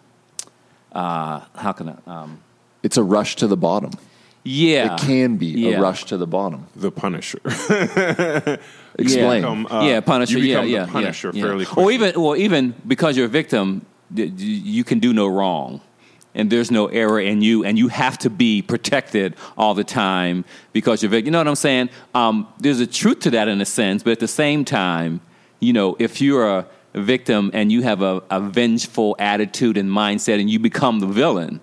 Uh, how can I? Um, It's a rush to the bottom. yeah, It can be Yeah. a rush to the bottom. The Punisher. Explain. Become, uh, yeah, Punisher. you yeah, become yeah, the Punisher yeah, fairly yeah. quickly. Or even, or even because you're a victim, th- y- you can do no wrong, and there's no error in you, and you have to be protected all the time because you're. You know what I'm saying? Um, there's a truth to that in a sense, but at the same time, you know, if you're a victim and you have a, a vengeful attitude and mindset, and you become the villain,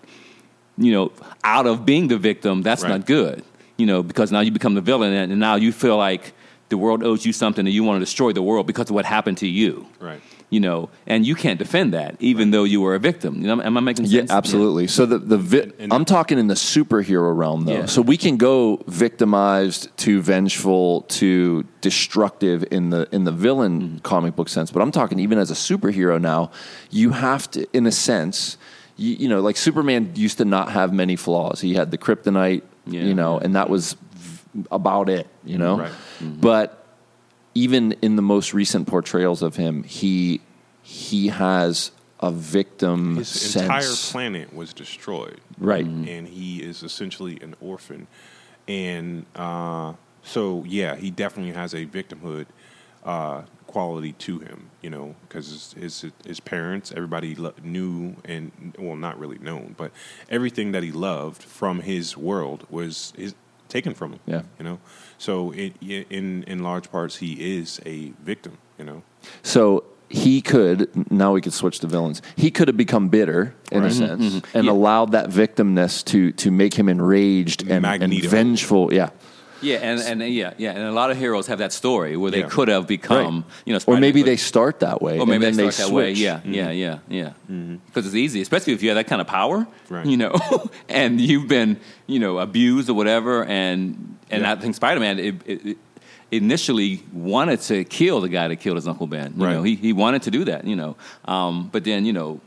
you know, out of being the victim, that's Right. not good. You know, because now you become the villain, and now you feel like the world owes you something, and you want to destroy the world because of what happened to you. Right. You know, and you can't defend that, even though you were a victim. You know, am I making sense? Yeah, sense? absolutely. So the the vi- And- I'm talking in the superhero realm though. Yeah. So we can go victimized to vengeful to destructive in the in the villain Mm-hmm. comic book sense, but I'm talking even as a superhero now. You have to, in a sense, you, you know, like Superman used to not have many flaws. He had the kryptonite, Yeah. you know, and that was v- about it, you know. Right. But even in the most recent portrayals of him, he he has a victim His sense. entire planet was destroyed. Right. And he is essentially an orphan. And uh, so, yeah, he definitely has a victimhood uh, quality to him, you know, because his, his, his parents, everybody lo- knew, and, well, not really known, but everything that he loved from his world was his, taken from him. Yeah. You know? So, it, in, in large parts, he is a victim, you know? So he could now we could switch to villains. He could have become bitter in a Right. sense mm-hmm. Mm-hmm. and allowed that victimness to to make him enraged and, and vengeful. Yeah. Yeah, and, and uh, yeah, yeah, and a lot of heroes have that story where they Yeah. could have become, Right. you know, Or maybe Spider-Man they start that way. Or maybe and they then start that way. switch. Yeah, mm-hmm. yeah, yeah, mm-hmm. yeah. Because it's easy, especially if you have that kind of power, Right. you know, and you've been, you know, abused or whatever. And and Yeah. I think Spider Man it, it, it initially wanted to kill the guy that killed his uncle Ben. You Right. know, he he wanted to do that. You know, um, but then you know.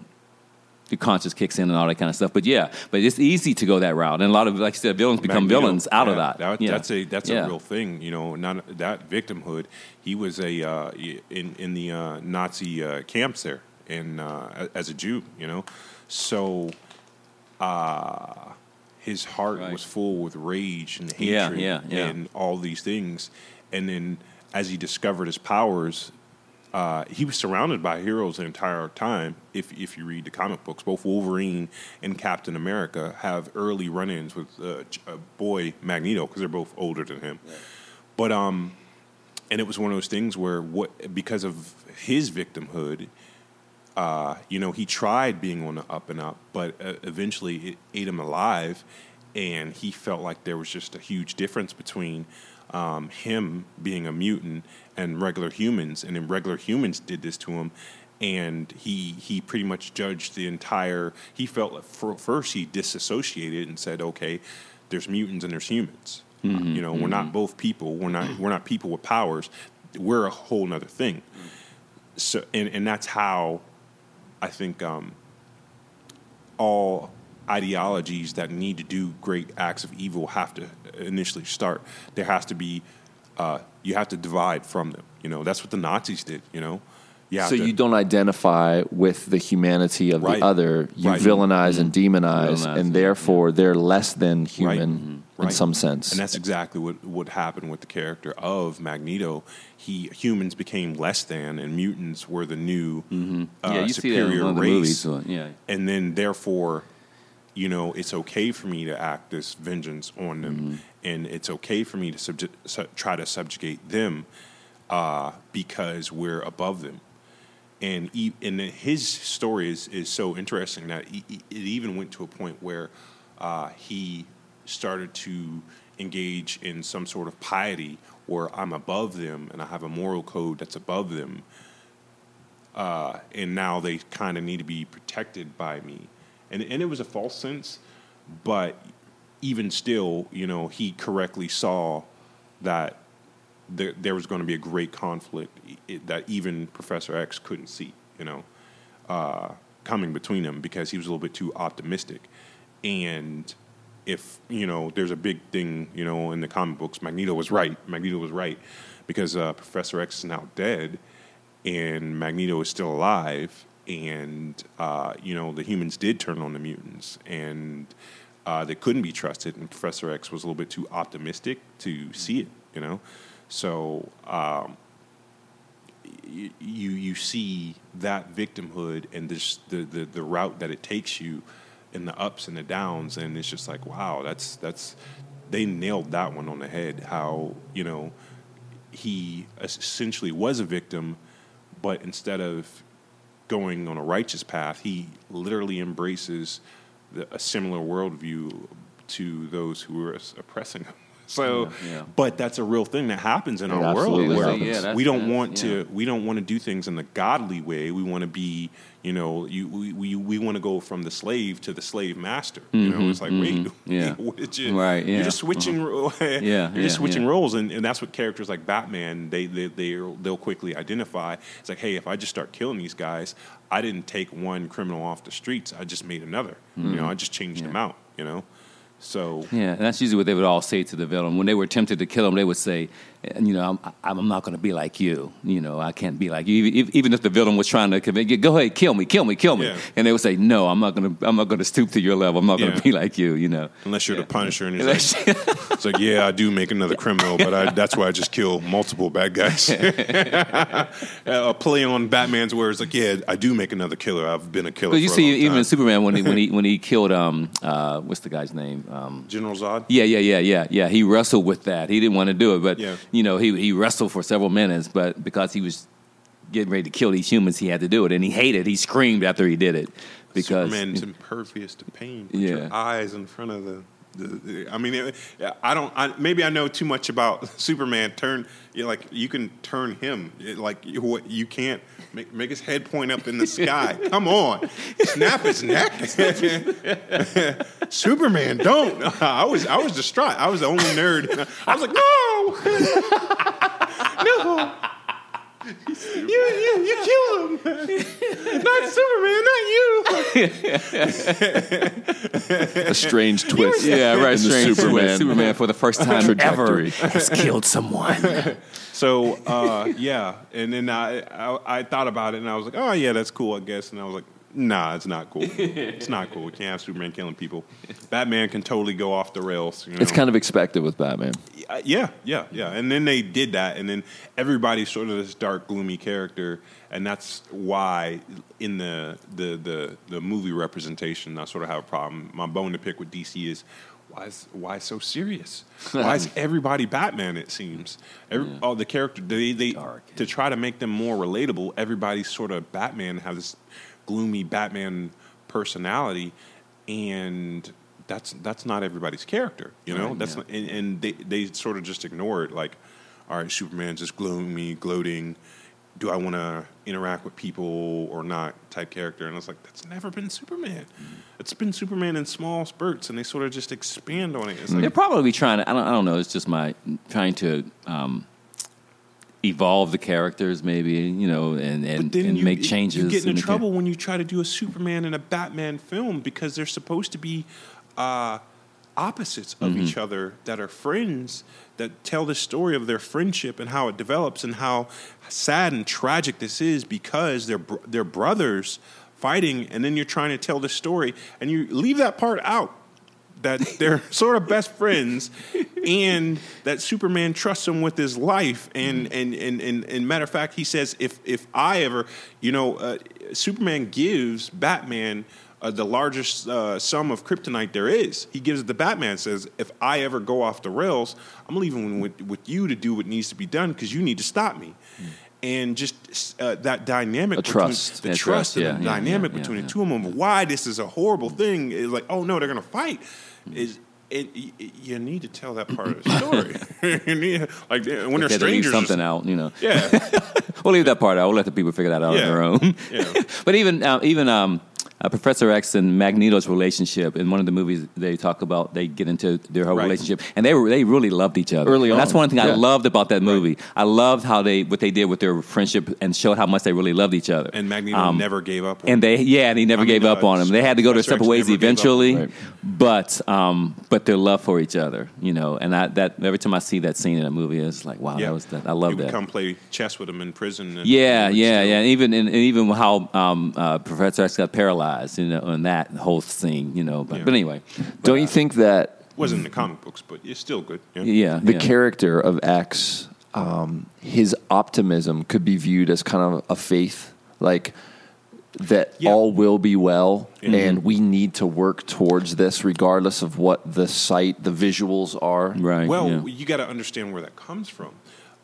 The conscience kicks in and all that kind of stuff, but yeah, but it's easy to go that route, and a lot of, like you said, villains become Magneto, villains out of yeah, that. Yeah. That's a that's Yeah. a real thing. You know, not that victimhood. He was a uh, in in the uh, Nazi uh, camps there, and uh, as a Jew. You know, so uh, his heart Right. was full with rage and Yeah, hatred yeah, yeah. and all these things. And then as he discovered his powers, uh, he was surrounded by heroes the entire time. If if you read the comic books, both Wolverine and Captain America have early run-ins with uh, uh, boy Magneto because they're both older than him. But um, and it was one of those things where what because of his victimhood, uh, you know, he tried being on the up and up, but uh, eventually it ate him alive, and he felt like there was just a huge difference between um, him being a mutant and regular humans, and then regular humans did this to him, and he he pretty much judged the entire. He felt like for, first he disassociated and said, okay, there's mutants and there's humans. You know, we're not both people. We're not we're not people with powers. We're a whole nother thing. So and and that's how I think um, all ideologies that need to do great acts of evil have to initially start. There has to be, uh, you have to divide from them. You know, that's what the Nazis did. You know, you have So to- you don't identify with the humanity of Right. the other. You Right. villainize and demonize, Villainize, and yeah. therefore they're less than human Right. in Right. some sense. And that's exactly what, what happened with the character of Magneto. He humans became less than, and mutants were the new uh, Mm-hmm. yeah, you see that superior in one the race. movies. So, yeah, and then therefore you know it's okay for me to act this vengeance on them Mm-hmm. and it's okay for me to subject, su- try to subjugate them uh, because we're above them and he, and his story is is so interesting that he, he- it even went to a point where uh, he started to engage in some sort of piety where I'm above them and I have a moral code that's above them uh, and now they kind of need to be protected by me. And and it was a false sense, but even still, you know, he correctly saw that there there was going to be a great conflict that even Professor X couldn't see, you know, uh, coming between them because he was a little bit too optimistic. And if you know, there's a big thing, you know, in the comic books. Magneto was right. Magneto was right because uh, Professor X is now dead, and Magneto is still alive, and uh, you know the humans did turn on the mutants, and uh, they couldn't be trusted, and Professor X was a little bit too optimistic to see it, you know. So um, you you see that victimhood and this the, the the route that it takes you, and the ups and the downs, and it's just like wow, that's that's they nailed that one on the head. How you know he essentially was a victim, but instead of going on a righteous path, he literally embraces the, a similar worldview to those who are oppressing him. So, Yeah, yeah. but that's a real thing that happens in It our world where. Yeah, we don't that's- want yeah. to we don't want to do things in the godly way. We want to be, you know, you we we, we want to go from the slave to the slave master. You know, mm-hmm, it's like Mm-hmm, yeah. what did you, Right, yeah, You're just switching. Uh-huh. ro- Yeah, you're just switching yeah. roles, and, and that's what characters like Batman they they they they'll quickly identify. It's like, hey, if I just start killing these guys, I didn't take one criminal off the streets. I just made another. You know, mm-hmm. I just changed them out. You know, so Yeah, and that's usually what they would all say to the villain. When they were tempted to kill him, they would say, you know, I'm, I'm not going to be like you. You know, I can't be like you. Even, even if the villain was trying to convince you, go ahead, kill me, kill me, kill me. Yeah. And they would say, no, I'm not going to, I'm not going to stoop to your level. I'm not going to be like you, you know. unless you're Yeah. the Punisher, and it's like, it's like, yeah, I do make another criminal, but I, that's why I just kill multiple bad guys. a play on Batman's words, like, yeah, I do make another killer. I've been a killer. Because you see, even time. in Superman, when he, when he, when he killed, um, uh, what's the guy's name? Um, General Zod. Yeah, yeah, yeah, yeah, yeah. He wrestled with that. He didn't want to do it, but Yeah. You know, he he wrestled for several minutes. But because he was getting ready to kill these humans, he had to do it, and he hated. He screamed after he did it because Superman's impervious to pain. Put Yeah. your eyes in front of the. I mean, I don't. I, maybe I know too much about Superman. Turn, like you can turn him. Like you, what you can't make, make his head point up in the sky. Come on, snap his neck. Superman, don't. I was I was distraught. I was the only nerd. I was like, no, no. You, you, you kill him. Not Superman, not you. A strange twist. yeah, right. in the strange. Superman. Superman for the first time ever Trajectory. has killed someone. So uh, yeah, and then I, I I thought about it and I was like, oh yeah, that's cool, I guess. And I was like, nah, it's not cool. it's not cool. We can't have Superman killing people. Batman can totally go off the rails. You know? It's kind of expected with Batman. Uh, yeah, yeah, yeah. And then they did that, and then everybody's sort of this dark, gloomy character, and that's why in the the the, the movie representation, I sort of have a problem. My bone to pick with DC is. Why is, why so serious? Why is everybody Batman? It seems Every, all the character they, they Dark. to try to make them more relatable. Everybody's sort of Batman have this gloomy Batman personality, and that's that's not everybody's character. You know, Right, that's yeah. not, and, and they they sort of just ignore it. Like, all right, Superman's just gloomy, gloating. Do I want to interact with people or not? Type character, and I was like, that's never been Superman. Mm-hmm. It's been Superman in small spurts, and they sort of just expand on it. It's They're probably trying to. I don't. I don't know. It's just my trying to um, evolve the characters, maybe you know, and and, and make changes. You get in into trouble when you try to do a Superman and a Batman film because they're supposed to be uh, opposites of Mm-hmm. each other that are friends that tell the story of their friendship and how it develops and how sad and tragic this is because they're br- they're brothers fighting and then you're trying to tell the story and you leave that part out that they're sort of best friends and that Superman trusts him with his life and and and and, and matter of fact he says if if I ever you know uh, Superman gives Batman uh, the largest uh, sum of kryptonite there is he gives it to Batman says if I ever go off the rails I'm leaving with with you to do what needs to be done because you need to stop me and just uh, that dynamic, A between- trust. the Yeah, trust, trust, and yeah, the yeah, dynamic yeah, between yeah, the two of them. of Why this is a horrible thing is like, oh no, they're gonna fight. Mm-hmm. Is it, it, you need to tell that part of the story. need, like when they're They had leave strangers, something out, you know. Yeah, We'll leave that part out. We'll let the people figure that out Yeah. on their own. Yeah. but even uh, even um, uh, Professor X and Magneto's relationship in one of the movies they talk about they get into their whole Right. relationship and they were they really loved each other Early And that's on. one thing I loved about that movie. I loved how they what they did with their friendship and showed how much they really loved each other. and Magneto Um, never gave up. On and they yeah, and he never I mean, gave up uh, on him. They had to go their separate ways never gave up. eventually, Right. but um, but their love for each other, you know, and I, that every time I see that scene in a movie, it's like wow, yeah, that was that. I love that. come play chess with him in prison. And Yeah, yeah, still- yeah. And even and, and even how um, uh, Professor X got paralyzed, you know, in that whole thing, you know. But, Yeah. but anyway, Don't you think that wasn't in the comic books, but it's still good. Yeah. yeah, the yeah. character of X, um, his optimism could be viewed as kind of a faith, like that Yeah. all will be well, Mhm. and we need to work towards this regardless of what the sight, the visuals are. right. Well, yeah. you got to understand where that comes from.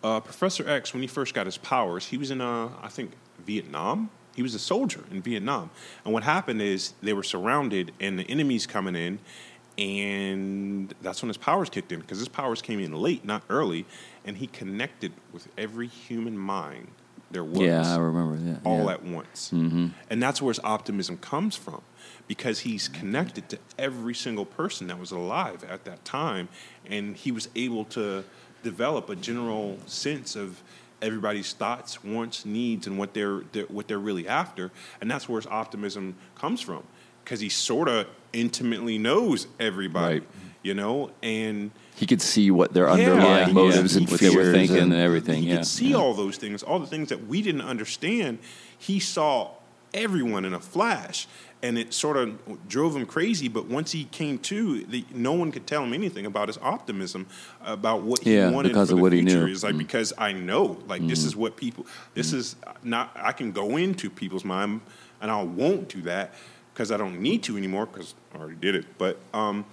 Uh, Professor X, when he first got his powers, he was in, uh, I think, Vietnam. He was a soldier in Vietnam. And what happened is they were surrounded, and the enemies coming in, and that's when his powers kicked in because his powers came in late, not early, and he connected with every human mind there was yeah, I remember that. all yeah. at once. Mm-hmm. And that's where his optimism comes from because he's connected to every single person that was alive at that time. And he was able to develop a general sense of everybody's thoughts, wants, needs, and what they're, they're what they're really after. And that's where his optimism comes from because he sort of intimately knows everybody, Right. you know? And He could see what their underlying Yeah, motives yeah. and What they were thinking and- and everything. he yeah, could see yeah. all those things, all the things that we didn't understand. He saw everyone in a flash, and it sort of drove him crazy. But once he came to, the, no one could tell him anything about his optimism, about what he Yeah, wanted because of what he knew. Mm. It's like because I know, like this is what people. This is not. I can go into people's mind, and I won't do that because I don't need to anymore because I already did it. But um,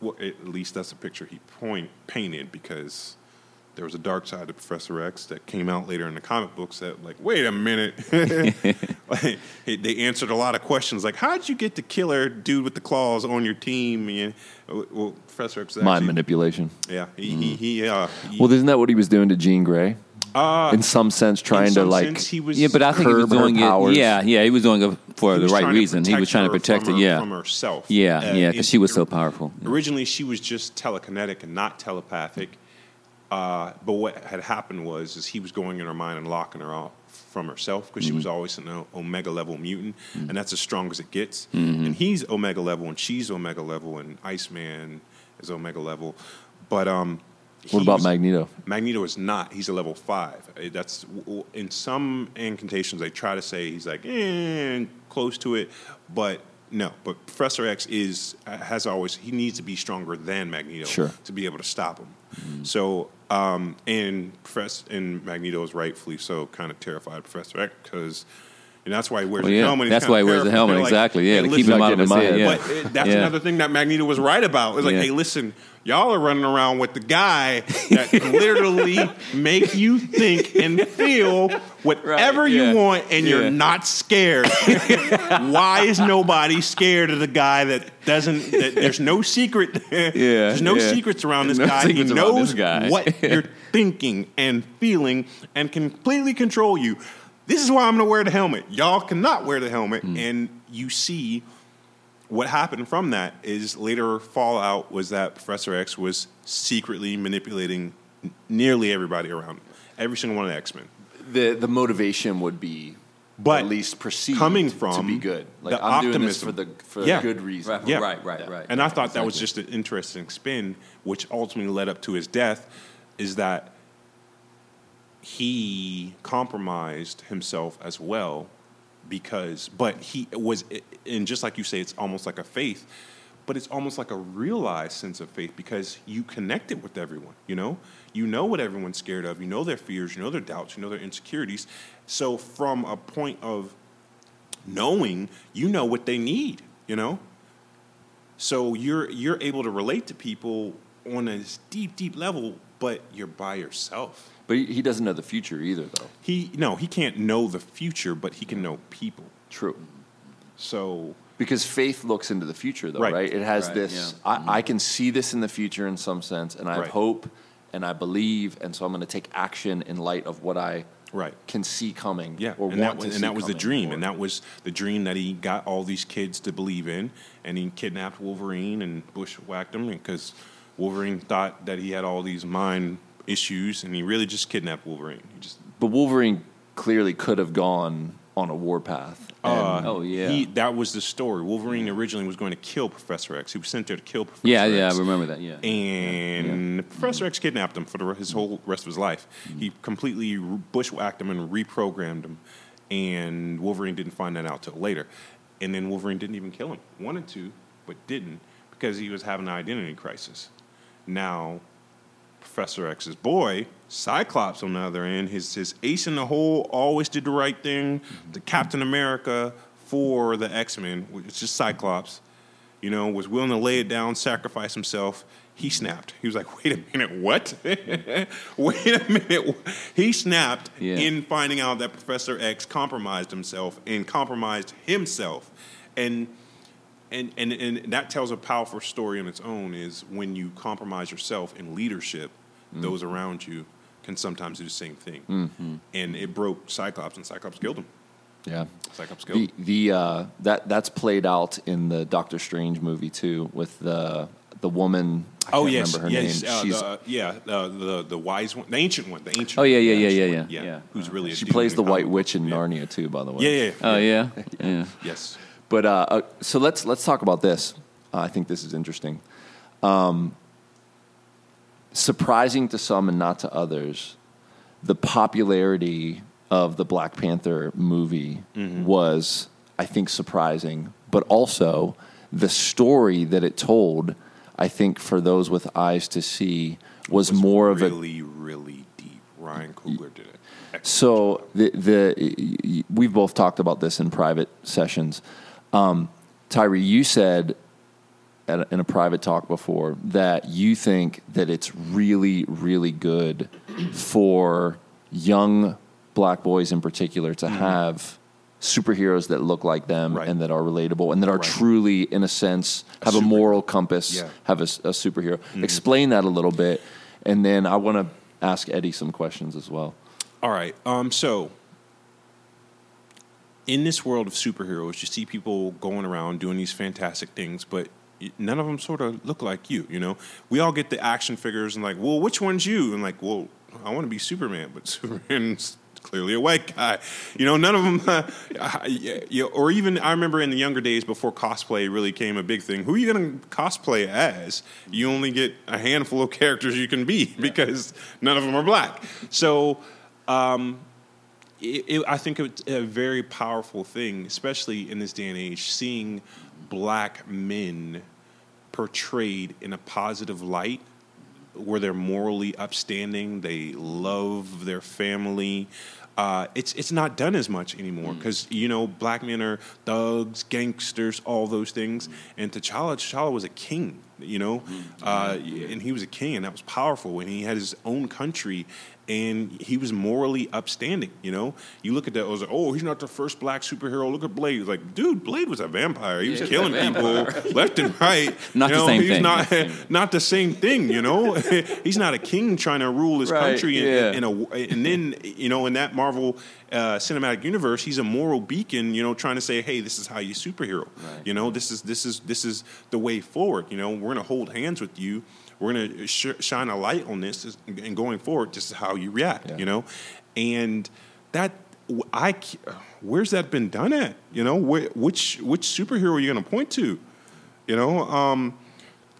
well, at least that's the picture he point, painted because there was a dark side to Professor X that came out later in the comic books that like, wait a minute, like, they answered a lot of questions like, how'd you get the killer dude with the claws on your team? And well, Professor X, mind manipulation. Yeah, he he, he, uh, he Well, isn't that what he was doing to Jean Grey? uh, In some sense, trying in to like sense, he was Yeah, but I think he was doing it. powers. Yeah, yeah, he was doing it for the right reason. He was trying to protect it. her- Yeah, from herself. yeah, Uh, yeah, because she was so powerful. Originally, she was just telekinetic and not telepathic. Uh, but what had happened was, is he was going in her mind and locking her off from herself because she was always an omega level mutant, and that's as strong as it gets. And he's omega level, and she's omega level, and Iceman is omega level. But um, What about was- Magneto? Magneto is not. He's a level five. Uh, That's in some incantations they try to say he's like eh, close to it, but no. But Professor X is uh, has always he needs to be stronger than Magneto Sure. to be able to stop him. So um, and Professor and Magneto is rightfully so kind of terrified of Professor X because. And that's why he wears Well, the yeah, helmet. That's why he wears the helmet, like, exactly, yeah, hey, to keep him out of his head. Yeah. but uh, that's Yeah. another thing that Magneto was right about. It's like, Yeah. hey, listen, y'all are running around with the guy that literally make you think and feel whatever Right, you yeah. want, and Yeah. you're not scared. Why is nobody scared of the guy that doesn't? That there's no secret. Yeah, there's no yeah. secrets around this No guy. He knows guy. what you're thinking and feeling, and can completely control you. This is why I'm going to wear the helmet. Y'all cannot wear the helmet, Hmm. and you see what happened from that is later fallout was that Professor X was secretly manipulating nearly everybody around him, every single one of the X Men. The the motivation would be But at least perceived coming to from be good. Like the I'm doing this for the for Yeah. good reason. Right, Yeah. right, right, right. And I thought that was just an interesting spin, which ultimately led up to his death, is that he compromised himself as well because but he was and just like you say it's almost like a faith but it's almost like a realized sense of faith because you connected with everyone you know? You know what everyone's scared of. You know their fears. You know their doubts. You know their insecurities. So from a point of knowing you know what they need you know? So you're you're able to relate to people on a deep deep level but you're by yourself. But he he doesn't know the future either, though. He no, he can't know the future, but he can know people. True. So Because faith looks into the future, though, Right. right? It has Right, this. yeah. I, mm-hmm. I can see this in the future in some sense, and I have Right. hope, and I believe, and so I'm going to take action in light of what I Right. can see coming. Yeah, or and want that, was, see and that was the dream, or- and that was the dream that he got all these kids to believe in, and he kidnapped Wolverine and bushwhacked him because Wolverine thought that he had all these mind issues, and he really just kidnapped Wolverine. He just But Wolverine clearly could have gone on a warpath. uh, Oh, yeah. he, that was the story. Wolverine originally was going to kill Professor X. He was sent there to kill Professor Yeah, X. yeah, yeah, I remember that. Yeah. And Professor X kidnapped him for the, his whole rest of his life. He completely bushwhacked him and reprogrammed him. And Wolverine didn't find that out till later. And then Wolverine didn't even kill him. Wanted to, but didn't because he was having an identity crisis. Now, Professor X's boy, Cyclops, on the other end, his, his ace in the hole, always did the right thing. Mm-hmm. The Captain America for the X Men, which is just Cyclops, you know, was willing to lay it down, sacrifice himself. He snapped. He was like, wait a minute, what? wait a minute. He snapped Yeah. in finding out that Professor X compromised himself and compromised himself. And and, and and that tells a powerful story on its own is when you compromise yourself in leadership, those around you can sometimes do the same thing. And it broke Cyclops, and Cyclops killed him. yeah. Cyclops killed. The the uh, that that's played out in the Doctor Strange movie too, with the the woman. I Oh yes, remember her yes, name. uh, She's, the, yeah, uh, the the wise one, the ancient one, the ancient. Oh, yeah, yeah, one, yeah, yeah, yeah, yeah. Who's really she plays the White Witch in book. Narnia too, by the way. Yeah, yeah, yeah. Oh yeah, yeah. yes. But uh, uh, so let's let's talk about this. Uh, I think this is interesting. Um, surprising to some and not to others, the popularity of the Black Panther movie was, I think, surprising, but also the story that it told. I think for those with eyes to see was, more of a really, really deep. Ryan Coogler did it. Excellent so the the we've both talked about this in private sessions. Um, Tyree, you said at a, in a private talk before that you think that it's really really good for young black boys in particular to have superheroes that look like them Mm-hmm. Right. and that are relatable and that are Right. truly in a sense have a, superhero. moral compass Yeah. Mm-hmm. have a, a superhero explain that a little bit and then i want to ask eddie some questions as well All right. Um, so, in this world of superheroes, you see people going around doing these fantastic things, but none of them sort of look like you. You know, we all get the action figures and like, well, which one's you? And like, well, I want to be Superman, but Superman's clearly a white guy. You know, none of them. Uh, yeah, yeah, or even I remember in the younger days before cosplay really came a big thing. Who are you going to cosplay as? You only get a handful of characters you can be because none of them are black. So it, it, I think it's a very powerful thing, especially in this day and age, seeing black men portrayed in a positive light where they're morally upstanding, they love their family. Uh, it's it's not done as much anymore because you know black men are thugs, gangsters, all those things. And T'Challa, T'Challa was a king, you know, uh, and he was a king, and that was powerful. And he had his own country, and he was morally upstanding. You know, you look at that, I was like, oh, he's not the first black superhero. Look at Blade. It's like, dude, Blade was a vampire. He was Yeah, killing people left and right. Not You the same he's thing. Not, Not the same thing. not the same thing, you know. He's not a king trying to rule his Right, country, yeah. in, in a, and then you know, in that Marvel uh, cinematic universe, he's a moral beacon, you know, trying to say, hey, this is how you superhero, you know, this is this is this is the way forward. You know, we're gonna hold hands with you. We're gonna sh- shine a light on this, and going forward, this is how you react. Yeah. You know, and that I where's that been done at? You know, wh- which which superhero are you gonna point to? You know, um,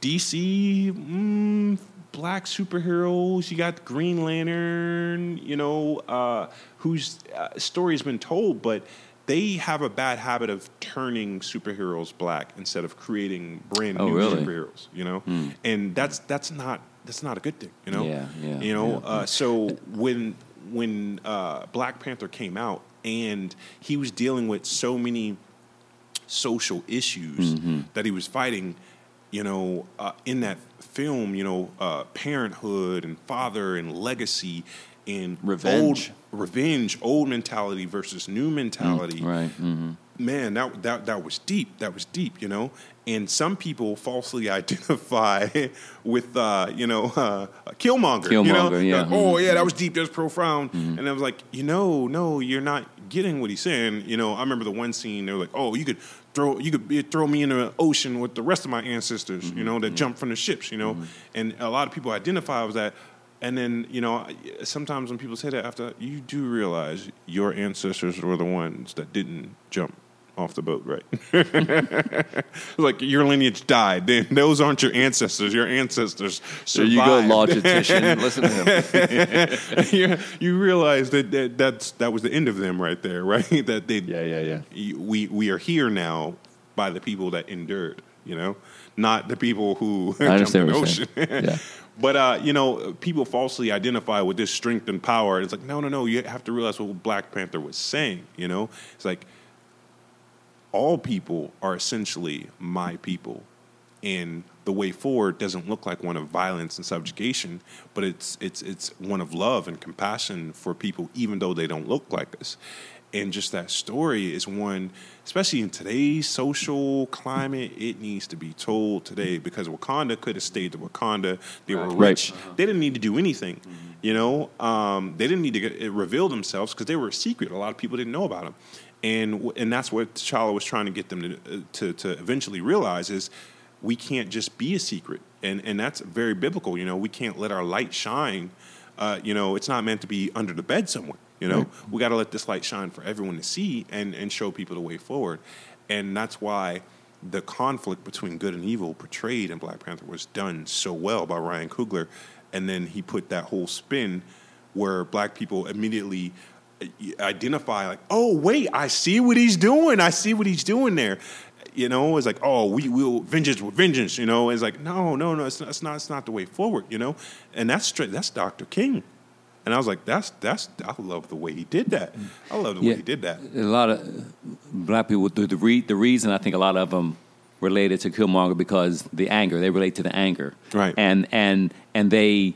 DC, mm, black superheroes. You got Green Lantern. You know, uh, whose uh, story has been told, but they have a bad habit of turning superheroes black instead of creating brand Oh, new really? superheroes. You know, and that's that's not that's not a good thing. You know, Yeah, yeah, you know. yeah. Uh, so when when uh, Black Panther came out and he was dealing with so many social issues Mm-hmm. that he was fighting you know, uh, in that film, you know, uh, parenthood and father and legacy and Revenge. old revenge, old mentality versus new mentality. Right. hmm Man, that that that was deep. That was deep, you know. And some people falsely identify with, uh, you know, uh, Killmonger. you know? Killmonger, yeah. Like, oh yeah, that was deep. That was profound. And I was like, you know, no, you're not getting what he's saying. You know, I remember the one scene. They were like, oh, you could throw you could be- throw me in the ocean with the rest of my ancestors. You mm-hmm. know, that mm-hmm. jumped from the ships. You know, mm-hmm. and a lot of people identify with that. And then, you know, sometimes when people say that after, you do realize your ancestors were the ones that didn't jump off the boat, right? like your lineage died. Then those aren't your ancestors. Your ancestors There you go, survived. logistician. Listen to him. you, you realize that, that that's that was the end of them right there, right? That they Yeah, yeah, yeah. we we are here now by the people that endured, you know, not the people who I jumped in the ocean. Yeah. But uh, you know, people falsely identify with this strength and power. It's like, no, no, no. You have to realize what Black Panther was saying. You know, it's like all people are essentially my people, and the way forward doesn't look like one of violence and subjugation, but it's it's it's one of love and compassion for people, even though they don't look like us. And just that story is one, especially in today's social climate, it needs to be told today because Wakanda could have stayed to Wakanda. They were Right. rich. They didn't need to do anything. You know, um, they didn't need to get, reveal themselves because they were a secret. A lot of people didn't know about them, and and that's what T'Challa was trying to get them to to, to eventually realize is we can't just be a secret, and and that's very biblical. You know, we can't let our light shine. Uh, you know, it's not meant to be under the bed somewhere. You know, we got to let this light shine for everyone to see and and show people the way forward, and that's why the conflict between good and evil portrayed in Black Panther was done so well by Ryan Coogler, and then he put that whole spin where black people immediately identify like, oh wait, I see what he's doing. I see what he's doing there. You know, it's like, oh, we will vengeance with vengeance. You know, it's like, no, no, no, it's not, it's not, it's not the way forward. You know, and that's straight. That's Dr. King. And I was like, that's that's I love the way he did that. I love the way he did that. A lot of black people. The, the, re, the reason I think a lot of them related to Killmonger because the anger. They relate to the anger, Right. And and and they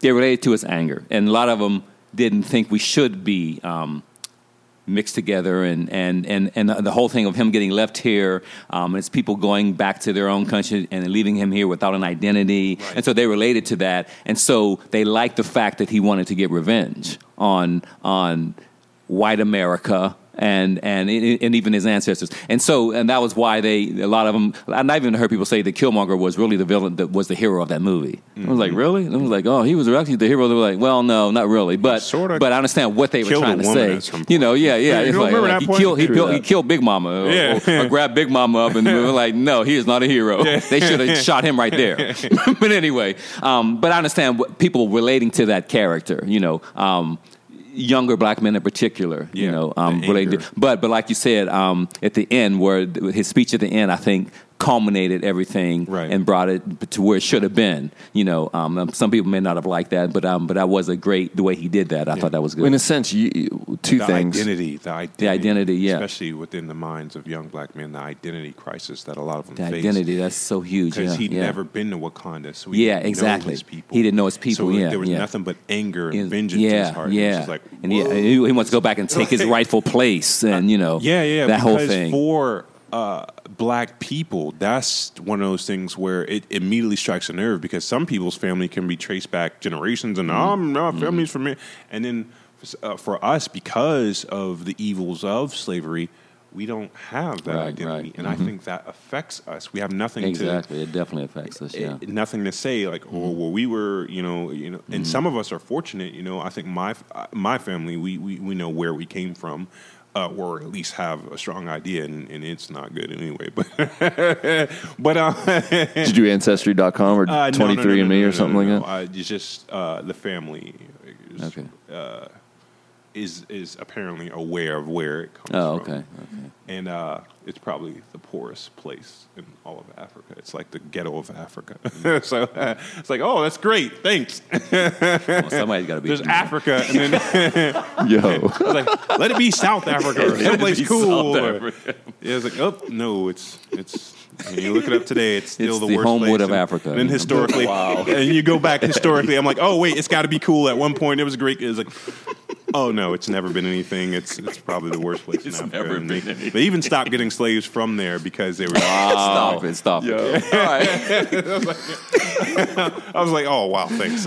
they related to his anger, and a lot of them didn't think we should be. Um, mixed together and, and, and, and the whole thing of him getting left here um, it's people going back to their own country and leaving him here without an identity and so they related to that and so they liked the fact that he wanted to get revenge on on white America and and and even his ancestors. And so and that was why they a lot of them. I've even heard people say that Killmonger was really the villain that was the hero of that movie. I was like, really? And I was like, oh, he was actually the hero. They were like, well, no, not really, but Sorta but I understand what they were trying to say. You know, yeah, yeah. It's like, like he killed he, killed, he killed Big Mama or, Yeah. or, or grabbed Big Mama up and we were like, no, he is not a hero. They should have shot him right there. but anyway, um, but I understand what people relating to that character. You know. Um, Younger black men in particular, you know, um, the relating anger. to, but but like you said, um, at the end, where his speech at the end, I think culminated everything Right. and brought it to where it should have been. You know, um, um, some people may not have liked that, but um, but that was a great the way he did that. I thought that was good. In a sense, you, you- two the things. identity, the identity, identity, yeah. especially within the minds of young black men, the identity crisis that a lot of them the face. identity that's so huge. because Yeah, he'd yeah. never been to Wakanda, so he Yeah, didn't exactly. know his people. He didn't know his people, So yeah, there was yeah. nothing but anger and Is- vengeance in his heart. It yeah, just like, and he, he, he wants to go back and take his rightful place, and you know, Yeah, yeah, that whole thing. for uh, black people, that's one of those things where it immediately strikes a nerve because some people's family can be traced back generations, and Mm-hmm. no, my family's from here, and then uh, for us, because of the evils of slavery. We don't have that Right, identity, right. and I think that affects us. We have nothing to exactly, it definitely affects us. Yeah, it- nothing to say like oh well we were you know you know and some of us are fortunate you know i think my uh, my family we we, we know where we came from uh, or at least have a strong idea and, and it's not good anyway but but uh, Did you do Ancestry.com or uh, no, no, 23andMe no, no, no, or something like that? Uh, it's just uh, the family Okay. Is is apparently aware of where it comes Oh, from okay, okay. and uh, it's probably the poorest place in all of Africa. It's like the ghetto of Africa. so uh, it's like, oh, that's great, thanks. Well, somebody's got to be. There's Africa, and then Yo. it's like, let it be South Africa it someplace cool. Or- yeah, it's like, oh no, it's it's When you look it up today, it's still It's the, the worst homewood place. of And- Africa. And then historically, and you go back historically, I'm like, oh wait, it's got to be cool. At one point, it was great. It was like, oh no, it's never been anything. It's it's probably the worst place in It's Africa. never been they, anything. they even stopped getting slaves from there because they were. Ah, wow. Stop oh. it! Stop it! All right. I was like, oh wow, thanks.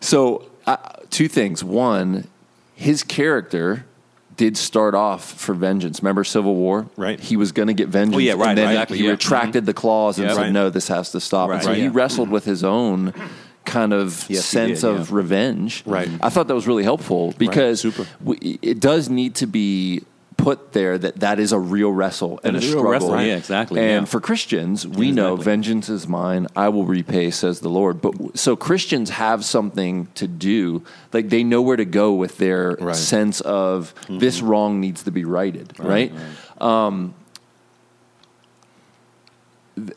So, uh, two things. One, his character did start off for vengeance. Remember Civil War? Right. He was going to get vengeance. Oh, yeah, right, And then exactly, he yeah. retracted mm-hmm. the claws and Yeah. said, Right. no, this has to stop. Right, And so right, he wrestled mm-hmm. with his own kind of Yes, sense did, of yeah. revenge. Right. I thought that was really helpful because super. we, it does need to be put there that that is a real wrestle and a That is a real struggle. wrestle, yeah, exactly, And yeah. for Christians, we know vengeance is mine; I will repay, says the Lord. But so Christians have something to do; like they know where to go with their Right. sense of this wrong needs to be righted, right? Um,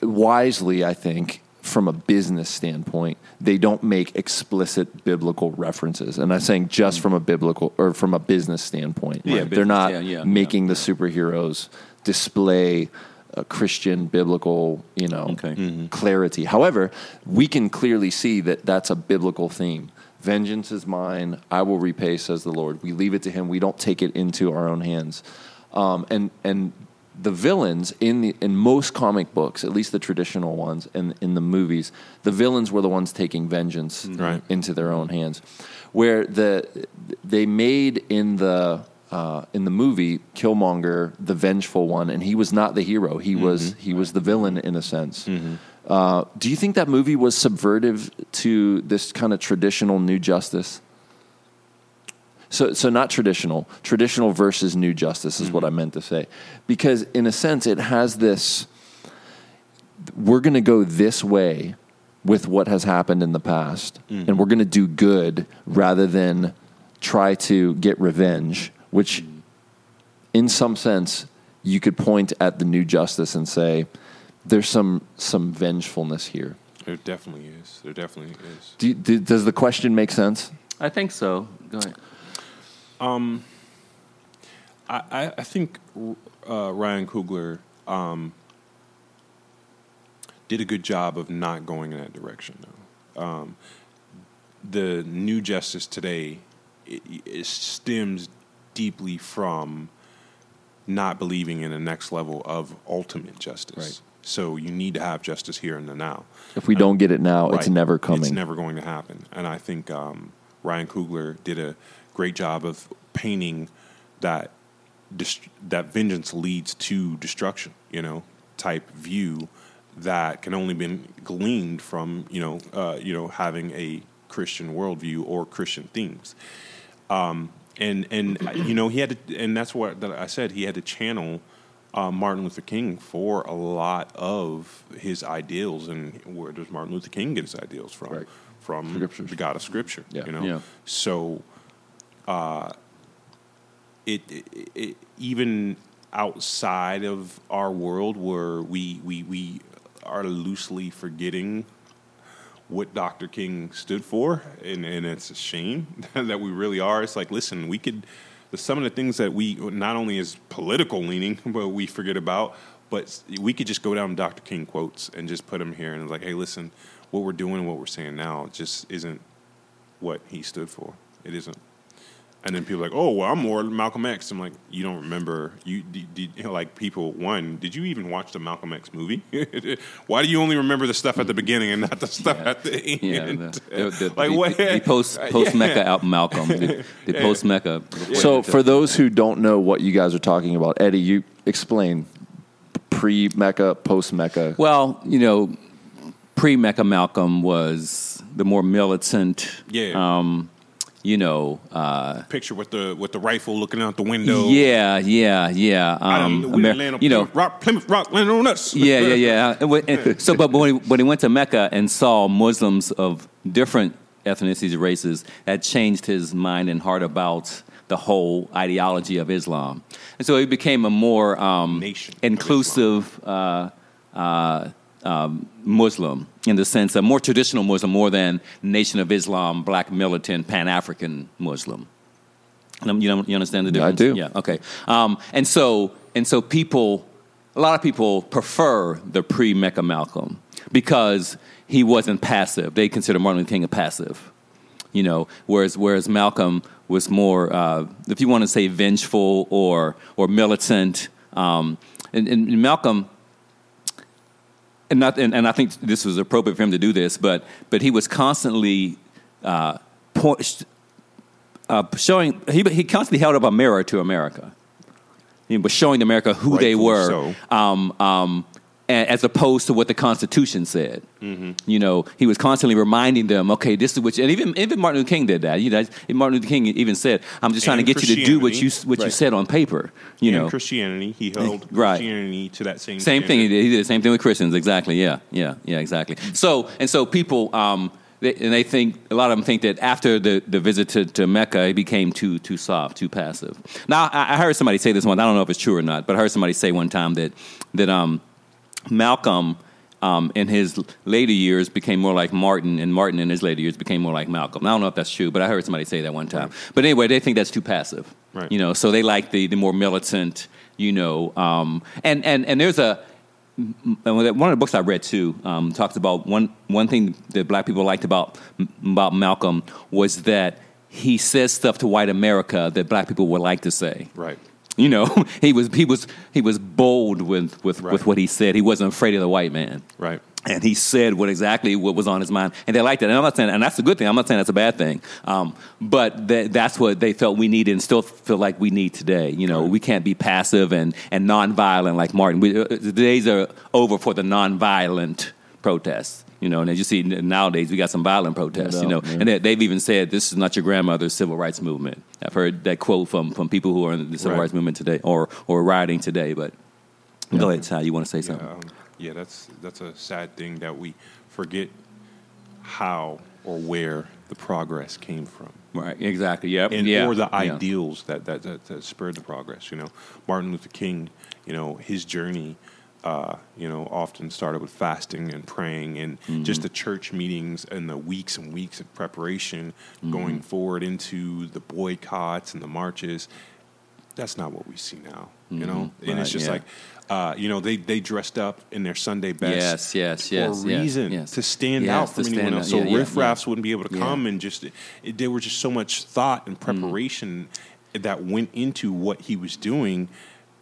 wisely, I think. From a business standpoint, they don't make explicit biblical references, and I'm saying just from a biblical or from a business standpoint. Yeah, They're not yeah, yeah, making the superheroes display a Christian biblical, you know, Okay. clarity. However, we can clearly see that that's a biblical theme. Vengeance is mine; I will repay, says the Lord. We leave it to Him. We don't take it into our own hands. Um, and and the villains in the in most comic books, at least the traditional ones, and in the movies, the villains were the ones taking vengeance Right. into their own hands. Where the they made in the uh, in the movie Killmonger the vengeful one, and he was not the hero. He was he was the villain in a sense. Uh, do you think that movie was subvertive to this kind of traditional New Justice? So, so not traditional. Traditional versus New Justice is what mm-hmm. I meant to say, because in a sense, it has this. We're going to go this way with what has happened in the past, mm-hmm. and we're going to do good rather than try to get revenge. Which, mm-hmm. in some sense, you could point at the New Justice and say, "There's some some vengefulness here." there definitely is. There definitely is. Do, you- do, does the question make sense? I think so. Go ahead. I, I, I think uh, Ryan Coogler um, did a good job of not going in that direction. Though um, the new justice today it, it stems deeply from not believing in the next level of ultimate justice. Right. So you need to have justice here and the now. If we don't get it now, it's never coming. It's never going to happen. And I think um, Ryan Coogler did a great job of painting that that vengeance leads to destruction. You know, type view that can only be gleaned from you know uh, you know having a Christian worldview or Christian themes. Um, and and you know he had to, and that's what that I said he had to channel uh, Martin Luther King for a lot of his ideals, and where does Martin Luther King get his ideals from? Right. From Scriptures. the God of Scripture. Yeah. You know, Yeah. so uh, it, it, it even outside of our world where we we we are loosely forgetting what Dr. King stood for, and, and it's a shame that we really are. It's like, listen, we could, some of the things that we, not only is political leaning, but we forget about, but we could just go down Dr. King quotes and just put them here and like, hey, listen, what we're doing, what we're saying now just isn't what he stood for. It isn't. And then people are like, oh, well, I'm more Malcolm X. I'm like, you don't remember? You did, did you know, like people. One, did you even watch the Malcolm X movie? Why do you only remember the stuff at the beginning and not the stuff at the end? Yeah, the, the, the, like the, what? the post post Mecca out Malcolm, the, the post Mecca. So, for those who don't know what you guys are talking about, Eddie, you explain pre Mecca, post Mecca. well, you know, pre Mecca Malcolm was the more militant. Yeah. Um, you know, uh, Picture with the with the rifle looking out the window. yeah, yeah, yeah. Um, Amer- you know, Plymouth Rock, Plymouth Rock, landing on us. yeah, yeah, yeah. And when- and so, but when he, when he went to Mecca and saw Muslims of different ethnicities, races, that changed his mind and heart about the whole ideology of Islam, and so he became a more um, inclusive uh, uh, um, Muslim in the sense a more traditional Muslim, more than Nation of Islam, Black militant Pan African Muslim. You know, you understand the Yeah, I difference? do. Yeah. Okay. Um, and so and so people a lot of people prefer the pre Mecca Malcolm because he wasn't passive. They consider Martin Luther King a passive, you know, whereas whereas Malcolm was more, uh, if you want to say, vengeful or or militant. Um, and, and Malcolm, and not, and, and I think this was appropriate for him to do this, but but he was constantly uh, point, uh, showing. He he constantly held up a mirror to America. He was showing America who they were, so. um, um, as opposed to what the Constitution said. Mm-hmm. You know, he was constantly reminding them, okay, this is what, you, and even even Martin Luther King did that. You know, Martin Luther King even said, "I'm just trying And to get you to do what you what you said on paper." You in know, Christianity, he held Right. Christianity to that same same thing. He did. He did the same thing with Christians. Exactly. Yeah. Yeah. Yeah. Exactly. So and so people, um, they, and they think a lot of them think that after the, the visit to, to Mecca, he became too too soft, too passive. Now I, I heard somebody say this one. I don't know if it's true or not, but I heard somebody say one time that that um, Malcolm. Um, in his later years, became more like Martin, and Martin in his later years became more like Malcolm. I don't know if that's true, but I heard somebody say that one time. But anyway, they think that's too passive. Right. You know, so they like the the more militant. You know, um, and and and there's a one of the books I read too um, talks about one one thing that black people liked about about Malcolm was that he says stuff to white America that black people would like to say. Right. You know, he was he was he was bold with with, Right. with what he said. He wasn't afraid of the white man. Right. And he said what exactly what was on his mind, and they liked it. And I'm not saying, and that's a good thing. I'm not saying that's a bad thing. Um, but that, that's what they felt we needed, and still feel like we need today. You know, we can't be passive and and nonviolent like Martin. We, uh, the days are over for the nonviolent protests. You know, and as you see nowadays, we got some violent protests. No you know, doubt, yeah. and they, they've even said this is not your grandmother's civil rights movement. I've heard that quote from from people who are in the civil Right. rights movement today or or rioting today. But go ahead, Ty. You want to say something? Um, yeah, that's that's a sad thing that we forget how or where the progress came from. Right. Exactly. Yep. and yeah. or the yeah. ideals that, that, that, that spurred the progress. You know, Martin Luther King, you know, his journey, uh, you know, often started with fasting and praying and Mm-hmm. just the church meetings and the weeks and weeks of preparation Mm-hmm. going forward into the boycotts and the marches. That's not what we see now, you know, and it's just yeah. like, uh, you know, they they dressed up in their Sunday best, Yes, yes, for yes, a yes, reason yes. to stand Yes, out from anyone else. out. So Yeah, riffraffs yeah. wouldn't be able to come and just it, there was just so much thought and preparation that went into what he was doing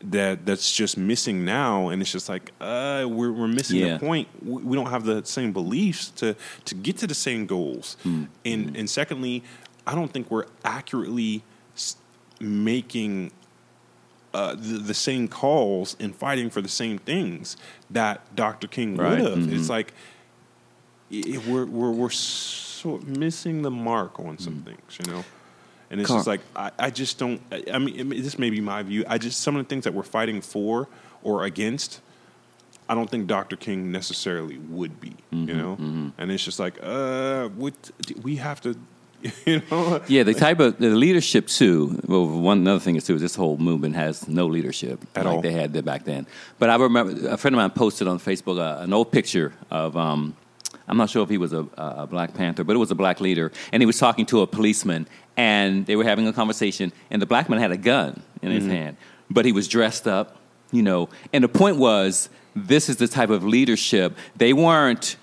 that that's just missing now and it's just like uh we're, we're missing Yeah. the point we, we don't have the same beliefs to to get to the same goals and and secondly i don't think we're accurately making uh, the, the same calls and fighting for the same things that Dr. King Right. would have. Mhm. It's like i i- we're we're we're so missing the mark on some things, you know. And it's Carl- just like I, I just don't. I, I mean, I mean, this may be my view. I just some of the things that we're fighting for or against. I don't think Dr. King necessarily would be, you know. And it's just like, uh, what we have to, you know. Yeah, the type of the leadership too. Well, one another thing is too is this whole movement has no leadership At like all. they had there back then. But I remember a friend of mine posted on Facebook uh, an old picture of. Um, I'm not sure if he was a, a Black Panther, but it was a black leader, and he was talking to a policeman, and they were having a conversation, and the black man had a gun in his mm-hmm. hand, but he was dressed up, you know. And the point was, this is the type of leadership they weren't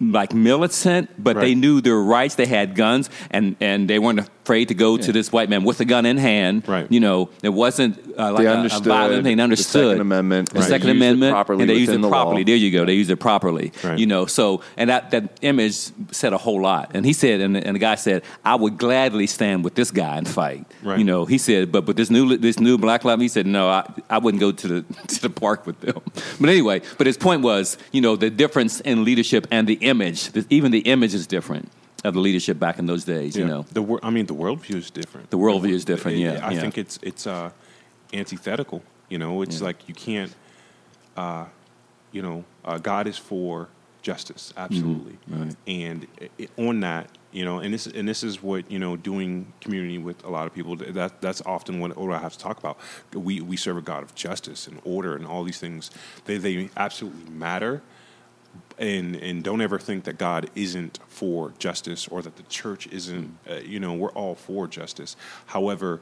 like militant, but they knew their rights. They had guns, and, and they weren't afraid to go to this white man with a gun in hand. Right. You know, it wasn't uh, like They a- a, understood violent thing. They the Second Amendment, The and they Second Amendment, properly and they used it the properly. law. There you go. They used it properly. Right. You know, so and that that image said a whole lot. And he said, and, the- and the guy said, I would gladly stand with this guy and fight. Right. You know, he said, but but this new this new black life, he said, no, I, I wouldn't go to the to the park with them. But anyway, but his point was, you know, the difference in leadership and the image. the- Even the image is different of the leadership back in those days. You know, the wor- I mean, the worldview is different. The worldview is different, It- yeah, I yeah. think it's it's uh, antithetical. You know, it's Yeah. like you can't. Uh, you know, uh, God is for justice, absolutely, Mm-hmm. right. and i i on that, you know, and this and this is what you know, doing community with a lot of people. That that's often what, what I have to talk about. We we serve a God of justice and order and all these things. They they absolutely matter and and don't ever think that God isn't for justice or that the church isn't. Uh, you know, we're all for justice. However,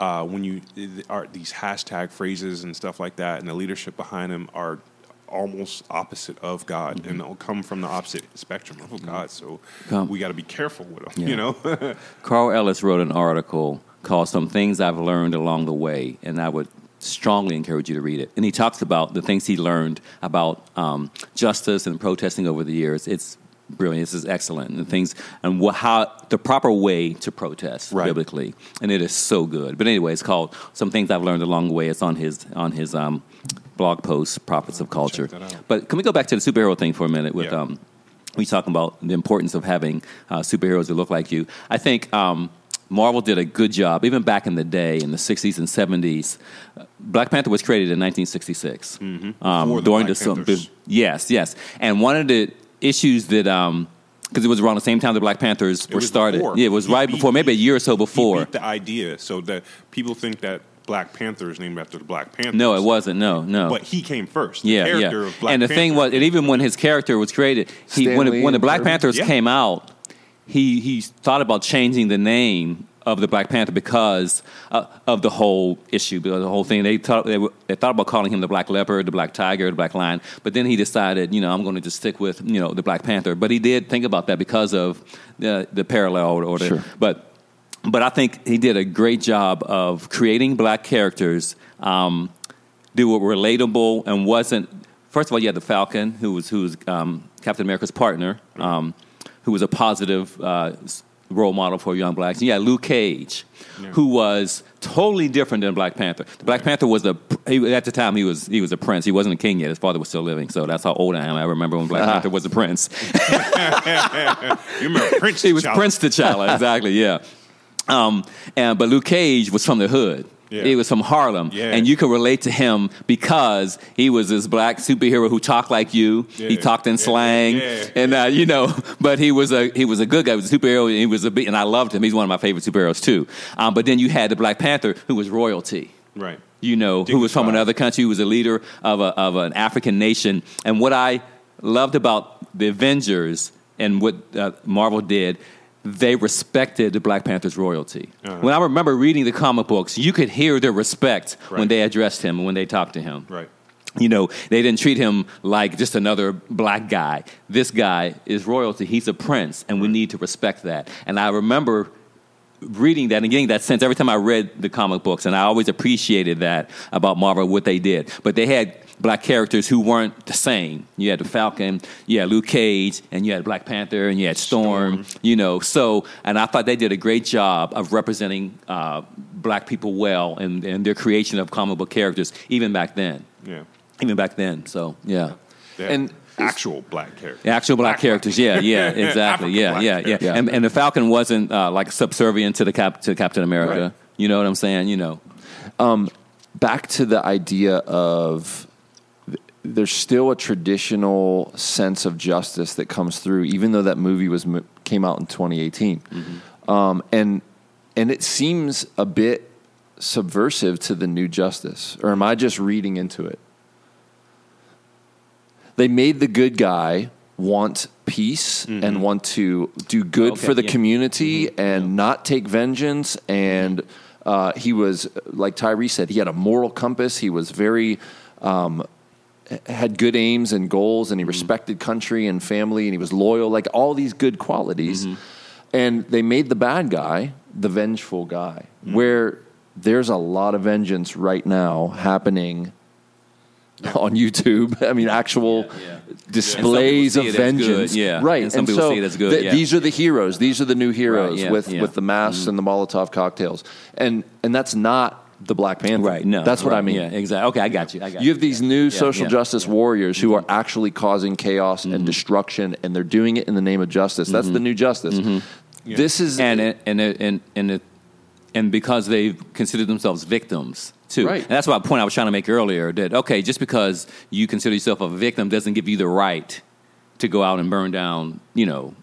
uh, when you are these hashtag phrases and stuff like that, and the leadership behind them are almost opposite of God, and they'll come from the opposite spectrum of God. So Come. we got to be careful with them. Yeah. You know, Carl Ellis wrote an article called Some Things I've Learned Along the Way, and I would strongly encourage you to read it. And he talks about the things he learned about um, justice and protesting over the years. It's brilliant. This is excellent. And the things and wha how the proper way to protest Right. biblically, and it is so good. But anyway, it's called Some Things I've Learned Along the Way. It's on his on his um, blog post, Prophets of Culture. But can we go back to the superhero thing for a minute with Yeah. um, we talk about the importance of having uh, superheroes that look like you. I think um, Marvel did a good job, even back in the day, in the 60s and 70s. Uh, Black Panther was created in 1966. Um, Mm-hmm. Before the during Black the, Panthers. yes, yes. And one of the issues that, because it was around the same time the Black Panthers were was started. before. Yeah, it was He right beat- before, maybe a year or so he before. beat the idea, so that people think that Black Panther is named after the Black Panther. No, it wasn't. No, no. But he came first. The yeah, character yeah. of Black and the thing was, and even when his character was created, he Stan when, when the Black Kirby? Panthers Yeah. came out, he he thought about changing the name of the Black Panther because uh, of the whole issue, because the whole thing. They thought they, were- they thought about calling him the Black Leopard, the Black Tiger, the Black Lion, but then he decided, you know, I'm going to just stick with you know the Black Panther. But he did think about that because of the the parallel or the Sure. but but I think he did a great job of creating black characters um, that were relatable and wasn't. First of all, you had the Falcon, who was who was um, Captain America's partner, um, who was a positive uh, role model for young blacks. And you had Luke Cage, who was totally different than Black Panther. The Black Panther was a he, at the time he was he was a prince. He wasn't a king yet. His father was still living, so that's how old I am. I remember when Black Panther was a prince. You remember Prince? He was T'Challa. Prince T'Challa, exactly. Yeah. Um, and but Luke Cage was from the hood. Yeah. He was from Harlem, Yeah. and you could relate to him because he was this black superhero who talked like you. He talked in Yeah, slang, yeah, and uh, you know. But he was a he was a good guy. He was a superhero. He was a and I loved him. He's one of my favorite superheroes too. Um, but then you had the Black Panther, who was royalty Right. you know, who was from another country, who was a leader of, a, of an African nation. And what I loved about the Avengers and what uh, Marvel did, they respected the Black Panther's royalty. Uh-huh. When I remember reading the comic books, you could hear their respect when they addressed him and when they talked to him. Right. You know, they didn't treat him like just another black guy. This guy is royalty. He's a prince, and we need to respect that. And I remember reading that and getting that sense every time I read the comic books, and I always appreciated that about Marvel, what they did. But they had black characters who weren't the same. You had the Falcon, you had Luke Cage, and you had Black Panther, and you had Storm, you know. So, and I thought they did a great job of representing uh, black people well and, and their creation of comic book characters, even back then. Yeah. Even back then. So, yeah. Yeah. And- actual black characters. Actual black, characters, yeah, yeah, exactly, African yeah, black yeah, yeah. And, and the Falcon wasn't uh, like subservient to the cap to Captain America. Right. You know what I'm saying? You know, back to the idea of th- there's still a traditional sense of justice that comes through, even though that movie was came out in 2018, um, and and it seems a bit subversive to the new justice. Or am I just reading into it? They made the good guy want peace and want to do good Okay, for the yeah. community and not take vengeance. And uh, he was, like Tyree said, he had a moral compass. He was very, um, had good aims and goals, and he mm-hmm. respected country and family, and he was loyal, like all these good qualities. Mm-hmm. And they made the bad guy the vengeful guy, mm-hmm. where there's a lot of vengeance right now happening on YouTube. I mean, actual yeah. displays of some people see it as vengeance. yeah. Right. And some people so see it as good, th- yeah. these are the heroes. These are the new heroes yeah, with, yeah. Mm-hmm. with the masks and the Molotov cocktails. And and that's not the Black Panther. right? No, That's what right, I mean. Yeah, exactly. Okay, I got you. I got You have these new social yeah, justice warriors who are actually causing chaos Mm-hmm. and destruction, and they're doing it in the name of justice. That's the new justice. This is and and and and and, and because they've considered themselves victims too. Right. And that's what point I was trying to make earlier. That okay, just because you consider yourself a victim doesn't give you the right to go out and burn down. You know,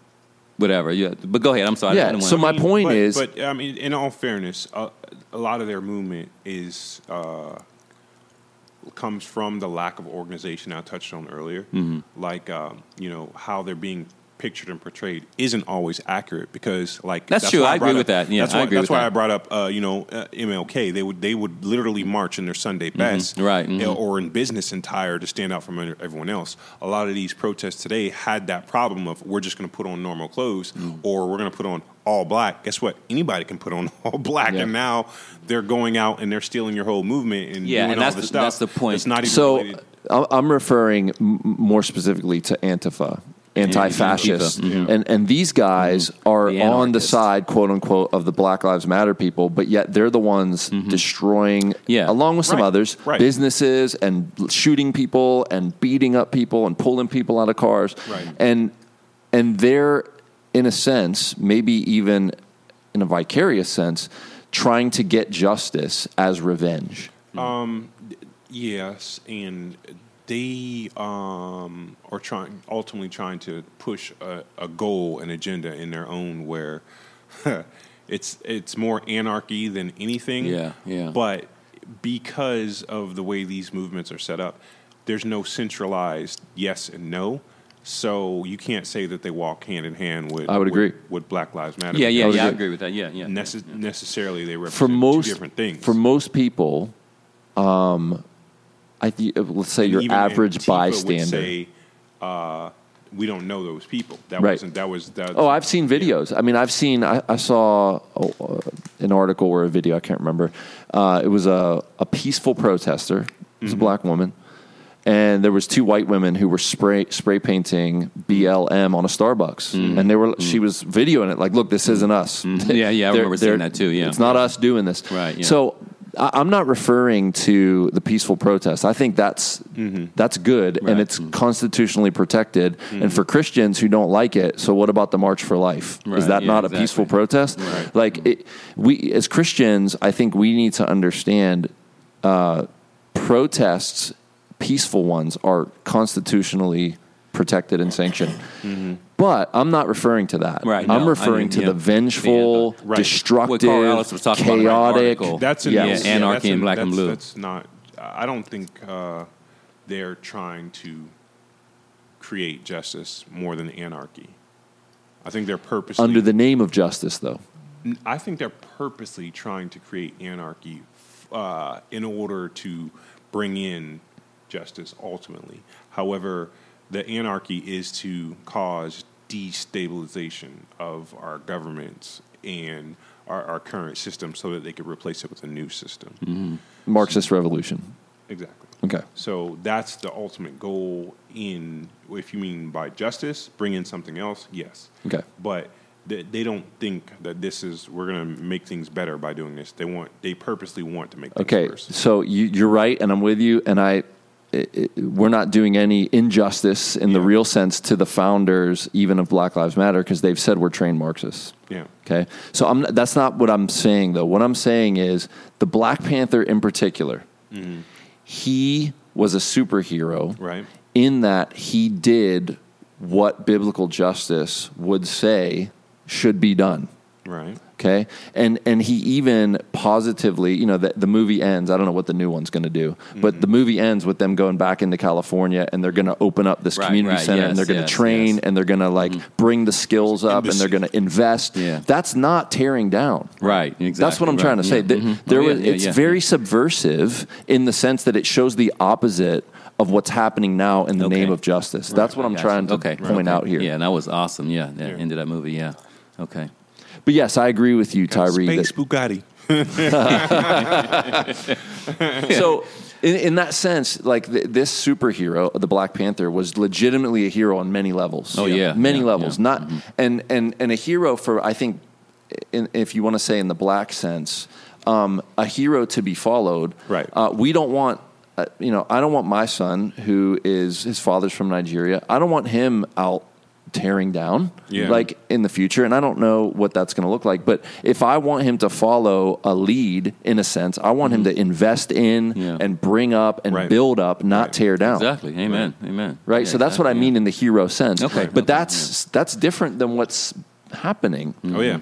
whatever. Yeah. But go ahead. I'm sorry. I Yeah, didn't so wanna- my point but, is- but I mean, in all fairness, uh, a lot of their movement is uh, comes from the lack of organization I touched on earlier, Mm-hmm. like um, you know how they're being pictured and portrayed isn't always accurate because like That's true. why I agree brought with that. Yeah, that's I why, agree that's why that. I brought up uh, you know uh, MLK. They would they would literally march in their Sunday best, Mm-hmm. Right, mhm. or in business attire to stand out from everyone else. A lot of these protests today had that problem of we're just going to put on normal clothes Mm. or we're going to put on all black. Guess what? Anybody can put on all black, Yeah. and now they're going out and they're stealing your whole movement and Yeah, doing and all that's the stuff. that's the point. It's not even So related. I- I'm referring m- more specifically to Antifa, anti-fascist, Antifa, mm-hmm. and and these guys are The on the side, quote unquote, of the Black Lives Matter people, but yet they're the ones mm-hmm. destroying, Yeah. along with some Right, others, right. businesses and shooting people and beating up people and pulling people out of cars, Right. and and they're in a sense, maybe even in a vicarious sense, trying to get justice as revenge. Mm-hmm. Um, Yes, and they um, are trying ultimately trying to push a, a goal, an agenda in their own where it's it's more anarchy than anything. Yeah, yeah. But because of the way these movements are set up, there's no centralized yes and no. So you can't say that they walk hand in hand with. I would agree. with, with Black Lives Matter. Yeah, yeah, would yeah. I agree. with that. Yeah, yeah. Necess- necessarily, they for represent most two different things. For most people, um, I th- let's say And your even Antifa average would bystander. say, uh, we don't know those people. That Right. wasn't. That was. That, Oh, I've seen videos. I mean, I've seen. I, I saw oh, uh, an article or a video. I can't remember. Uh, it was a, a peaceful protester. It was Mm-hmm. a black woman, and there was two white women who were spray spray painting BLM on a Starbucks, and they were. She was videoing it. Like, look, this isn't us. Mm-hmm. Yeah, yeah, I They're- remember seeing that too, yeah. it's not us doing this. Right, yeah. So. I- I'm not referring to the peaceful protest. I think that's mm-hmm. that's good and Right. it's mm-hmm. constitutionally protected. And mm-hmm. for Christians who don't like it, so what about the March for Life? Is that yeah, not a peaceful protest? Right. Like it, we as Christians, I think we need to understand uh, protests, peaceful ones, are constitutionally protected and sanctioned. But I'm not referring to that. Right, I'm no, I referring mean, to yeah. the vengeful, The, right. destructive, What Carl Ellis was talking about the chaotic. article. That's an, Yeah. yeah, Anarchy that's in an- Black and Blue. That's not. I don't think uh, they're trying to create justice more than anarchy. I think they're purposely under the name of justice, though. I think they're purposely trying to create anarchy uh, in order to bring in justice ultimately. However, the anarchy is to cause destabilization of our governments and our, our current system so that they could replace it with a new system. Mm-hmm. Marxist revolution. Exactly. Okay. So that's the ultimate goal in, if you mean by justice, bring in something else, yes. Okay. But they, they don't think that this is, we're going to make things better by doing this. They want, they purposely want to make things Okay, worse. so you, you're right, and I'm with you. And I, it, it- we're not doing any injustice in the real sense to the founders, even of Black Lives Matter, because they've said we're trained Marxists. Yeah. Okay, so I'm, that's not what I'm saying, though. What I'm saying is the Black Panther, in particular, mm-hmm. he was a superhero, Right. In that he did what biblical justice would say should be done. Right. Okay, and and he even positively, you know, the, the movie ends. I don't know what the new one's going to do, but the movie ends with them going back into California, and they're going to open up this Right, community right, center, yes, and they're going to yes, train, yes. and they're going to like bring the skills up, and they're going to invest. Yeah. That's not tearing down. Right, exactly. That's what I'm right, trying to say. yeah, Th- mhm. There Oh, yeah, was, yeah, it's yeah, very subversive in the sense that it shows the opposite of what's happening now in the Okay. name of justice. That's what I'm Gotcha. trying to okay. point okay. out here. Yeah, and that was awesome. Yeah, the Yeah. end of that movie. Yeah. Okay. But yes, I agree with you, Tyree. Space that- Bugatti. so in, in that sense like th- this superhero the black panther was legitimately a hero on many levels Oh, yeah. many Yeah, levels yeah. not and and and a hero for i think in, if you want to say in the black sense um, a hero to be followed Right. uh, we don't want uh, you know i don't want my son who is his father's from nigeria i don't want him out tearing down Yeah. like in the future and i don't know what that's going to look like but if i want him to follow a lead in a sense i want him to invest in Mm-hmm. Yeah. and bring up and Right. build up not Right. tear down Exactly. Amen. Amen. right Yeah, so that's what i mean yeah. in the hero sense Okay, but okay, that's that's different than what's happening Oh, yeah.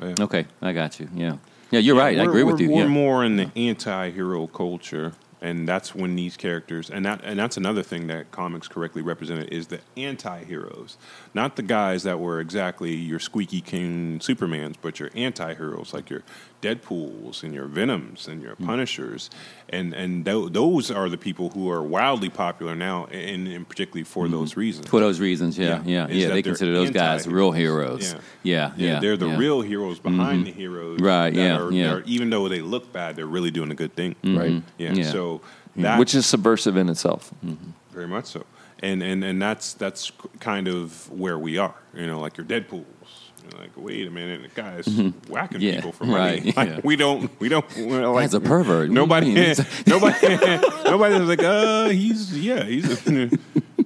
Oh, yeah. Okay, I got you. Yeah. Yeah, you're right. I agree with we're- you. We're Yeah. more in the anti-hero culture, and that's when these characters and that and that's another thing that comics correctly represented is the anti-heroes. Not the guys that were exactly your squeaky king supermans but your anti-heroes like your deadpools and your venoms and your hmm. punishers and and tho- those are the people who are wildly popular now and, and particularly for hmm. those reasons For those reasons, yeah, Yeah. yeah, yeah. They consider those guys real heroes. Yeah. Yeah, yeah. they're the yeah. real heroes mm-hmm. behind the heroes Right, that yeah, are- yeah. that are- even though they look bad they're really doing a good thing mm-hmm. Right. yeah, Yeah. so that Which is subversive in itself. Mm-hmm. very much so, and and and that's that's kind of where we are. You know, like your Deadpool's. You're like, wait a minute, the guy's whacking Mm-hmm. Yeah, people for money. right, Like, yeah. we don't, we don't. Like, Guy's a pervert. Nobody, nobody, nobody was like, uh, he's yeah, he's.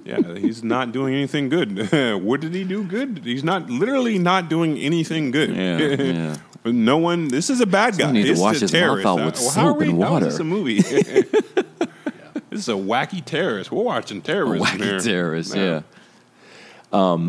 Yeah, he's not doing anything good. what did he do good? He's not literally not doing anything good. Yeah, yeah. No one. This is a bad guy. Need to This is a his mouth terrorist. out Uh, with well, how are soap we- and is this water. a movie? This is a wacky terrorist. We're watching terrorism Wacky here. terrorists, Yeah. yeah.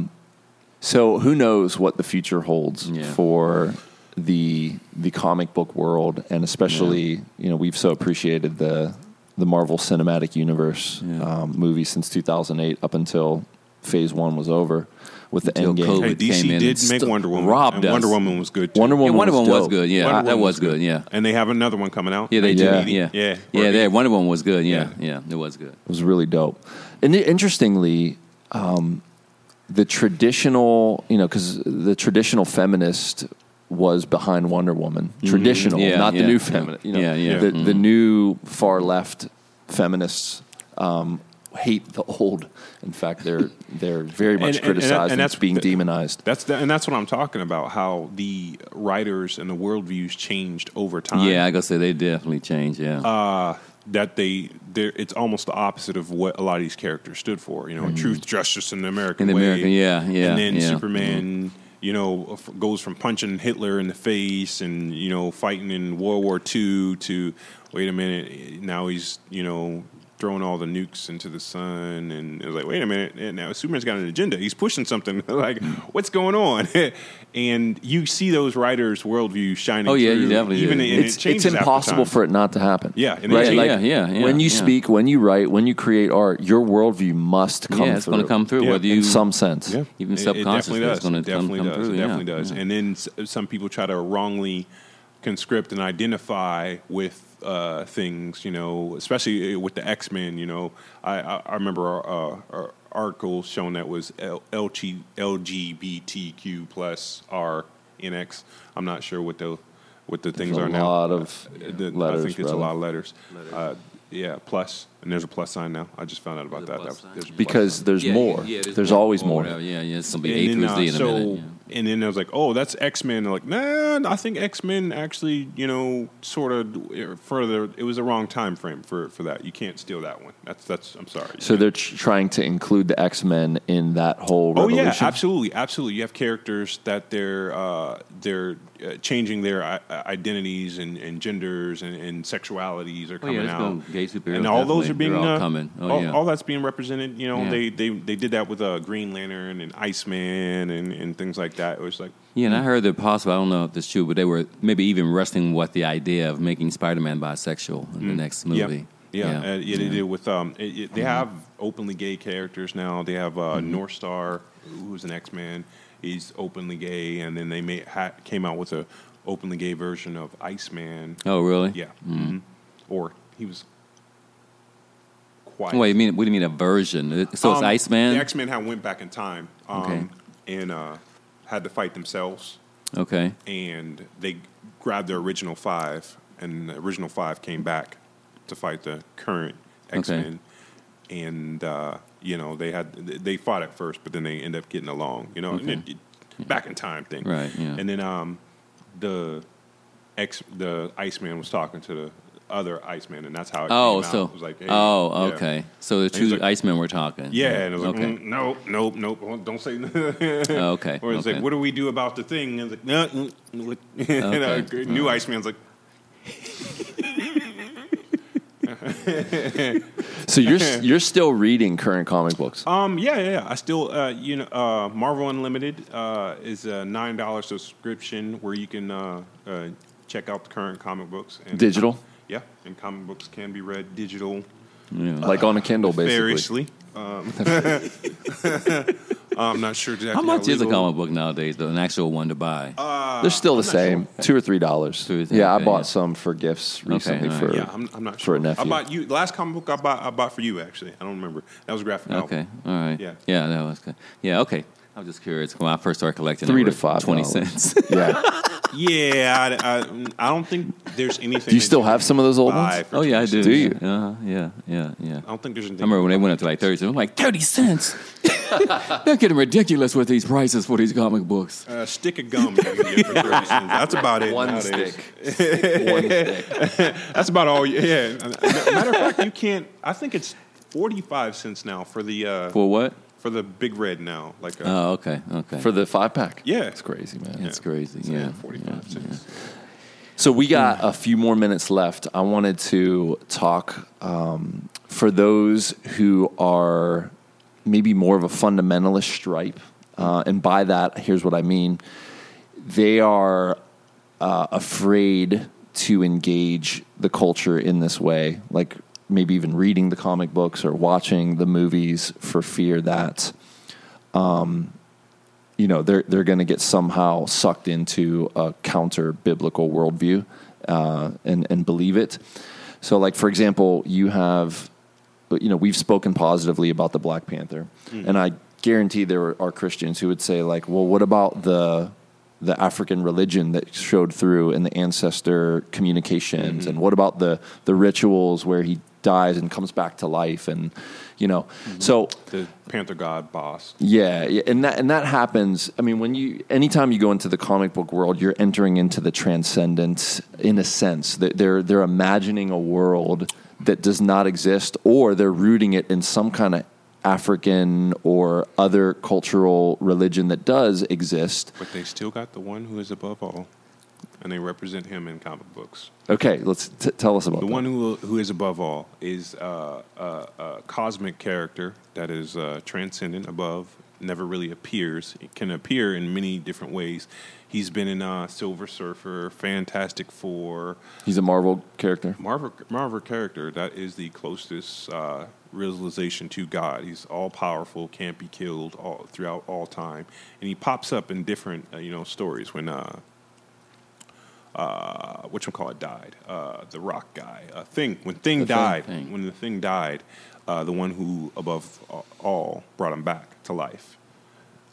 So who knows what the future holds Yeah. for the the comic book world, and especially you know we've so appreciated the the Marvel Cinematic Universe Yeah. um, movie since 2008 up until Phase One was over with the Until Endgame. COVID Hey, DC came in did and make st- Wonder Woman. robbed and. Wonder Woman was good. Too. Wonder Yeah, Woman, Wonder Woman was dope. good. Yeah, Wonder that Woman was good. Yeah, And they have another one coming out. yeah, they do. Yeah. Yeah, Yeah. yeah. They, Wonder Woman was good. Yeah, yeah, it was good. It was really dope. And interestingly, um, the traditional, you know, because the traditional feminist was behind Wonder Woman. Traditional, Mm-hmm. Yeah, not the new yeah. feminist. You know, Yeah, yeah. The, the Mhm. new far left feminists um, hate the old. In fact, they're they're very much And- and- and criticized and, and that's- being demonized. That's the, and that's what I'm talking about. How the writers and the worldviews changed over time. Yeah, I gotta say they definitely changed. Yeah, uh, that they they're, it's almost the opposite of what a lot of these characters stood for. You know, truth, justice, and the American Mm-hmm. In the way. American- yeah, yeah, And then yeah. Mm-hmm. Superman, you know, goes from punching Hitler in the face and you know fighting in World War II to wait a minute, now he's you know throwing all the nukes into the sun, and it was like, wait a minute, and now Superman's got an agenda. He's pushing something. like, what's going on? and you see those writers' worldview shining. Oh, yeah, you through, definitely even do. and It's, it it's impossible for it not to happen. Yeah, and right. Like, Yeah, yeah, yeah, when you yeah. speak, when you write, when you create art, your worldview must come. yeah, it's through. gonna come through Yeah. whether you in some sense. Yeah, Even It- it subconsciously, definitely it's does. gonna It definitely come- come does. through, It yeah, definitely does. yeah. And then s- some people try to wrongly conscript and identify with uh, things, you know, especially with the X Men. You know, I, I, I remember uh, our article showing that was L- LG, LGBTQ plus R in X. I'm not sure what the what the things are now. A lot of Uh, the- I think it's a lot of letters. Uh, yeah, plus, and there's a plus sign now. I just found out about There's that. that was, there's Because there's Yeah, more. yeah, there's always or more. Yeah, yeah, it's gonna be A and through uh, Z in a so, minute. yeah. And then I was like, oh, that's X Men. Like, nah, I think X Men actually, you know, sort of further. It was the wrong time frame for for that. You can't steal that one. That's that's. I'm sorry. So they're tr- trying to include the X Men in that whole Oh yeah, absolutely, absolutely. You have characters that they're uh, they're uh, changing their I- identities and, and genders and, and sexualities are Oh, yeah, coming out, gay and all those are being all uh, coming. Oh, all, yeah. all that's being represented. You know, Yeah. they, they they did that with uh, Green Lantern and Iceman and, and things like that. It was like Yeah, and I heard that possible. I don't know if that's true, but they were maybe even wrestling with the idea of making Spider-Man bisexual in the next Yeah. movie. Yeah, yeah, uh, yeah, they did with um. It, it, they have openly gay characters now. They have uh, Mm-hmm. Northstar, who's an X Man. He's openly gay, and then they made, ha, came out with a openly gay version of Iceman. Oh, really? Yeah, hmm or he was quiet. Wait, you mean what do you mean a version? So it's Um, Iceman. The X Men had went back in time, um, Okay. and uh, had to fight themselves, okay. and they grabbed their original five, and the original five came back to fight the current X Men, Okay. and uh, you know they had they fought at first, but then they end up getting along, you know, Okay. it- it- back in time thing, Right, yeah. And then um, the X the Iceman was talking to the other Iceman, and that's how it Oh, came out. so It was like, hey, oh, yeah. okay. So the two like- Icemen were talking. Yeah, and it was like, okay. mm, nope, nope, nope, don't say. Oh, okay, Or it's okay. like, what do we do about the thing? And it's like, no, mm, mm, Okay, new all right. Iceman's like, So you're you're still reading current comic books. um, yeah, yeah, yeah. I still, uh, you know, uh, Marvel Unlimited uh, is a nine dollar subscription where you can uh, uh, check out the current comic books. And, Digital? yeah, and comic books can be read digital Yeah. like on a Kindle, basically. variously. Um, I'm not sure exactly How much is a legal- comic book nowadays? Though, an actual one to buy? They're still the I'm not same, two or three dollars. Two or three, Yeah, I okay, bought yeah. some for gifts recently all right. for Yeah, I'm, I'm not for sure. a nephew. I bought you the last comic book I bought. I bought for you actually. I don't remember. That was a graphic novel. okay, all right. Yeah. yeah, that was good. Yeah, okay. I was just curious when I first started collecting. three they to were five twenty dollars. cents. yeah. Yeah, I, I, I don't think there's anything. Do you still have some of those old ones? oh yeah, I do. Do you? Uh-huh. Yeah, yeah, yeah. I don't think there's anything. I remember when they went up to like thirty cents. I'm like thirty cents. They're getting ridiculous with these prices for these comic books. a stick of gum. You can get for 30 cents. That's about it. One nowadays. stick. One stick. That's about all. You, yeah. Matter of fact, you can't. I think it's 45 cents now for the uh, For what? For the big red now. Like uh, Oh, okay, okay. For the five pack. Yeah. It's crazy, man. it's crazy. so, Yeah, 45 cents. So we got a few more minutes left. I wanted to talk um, for those who are maybe more of a fundamentalist stripe, uh, and by that, here's what I mean: they are uh, afraid to engage the culture in this way, like maybe even reading the comic books or watching the movies for fear that um, you know they're they're going to get somehow sucked into a counter biblical worldview uh, and and believe it. So, like for example, you have, you know, we've spoken positively about the Black Panther, and I guarantee there are Christians who would say like, well, what about the the African religion that showed through in the ancestor communications, and what about the the rituals where he dies and comes back to life, and you know, mm-hmm. so The Panther God Bast. yeah, yeah, and that and that happens. I mean, when you anytime you go into the comic book world, you're entering into the transcendent in a sense. That they're they're imagining a world that does not exist, or they're rooting it in some kind of African or other cultural religion that does exist. But they still got the one who is above all, and they represent him in comic books. Okay, let's t- tell us about The that. one who who is above all is uh, a, a cosmic character that is uh, transcendent, above, never really appears. It can appear in many different ways. He's been in uh, Silver Surfer, Fantastic Four, He's a Marvel character. Marvel Marvel character that is the closest uh, realization to God. He's all powerful, can't be killed all throughout all time, and he pops up in different uh, you know stories when uh, uh, which one call it died. Uh, the Rock guy, uh, Thing. When Thing The died, Thing. when the Thing died, uh, the one who above all brought him back to life.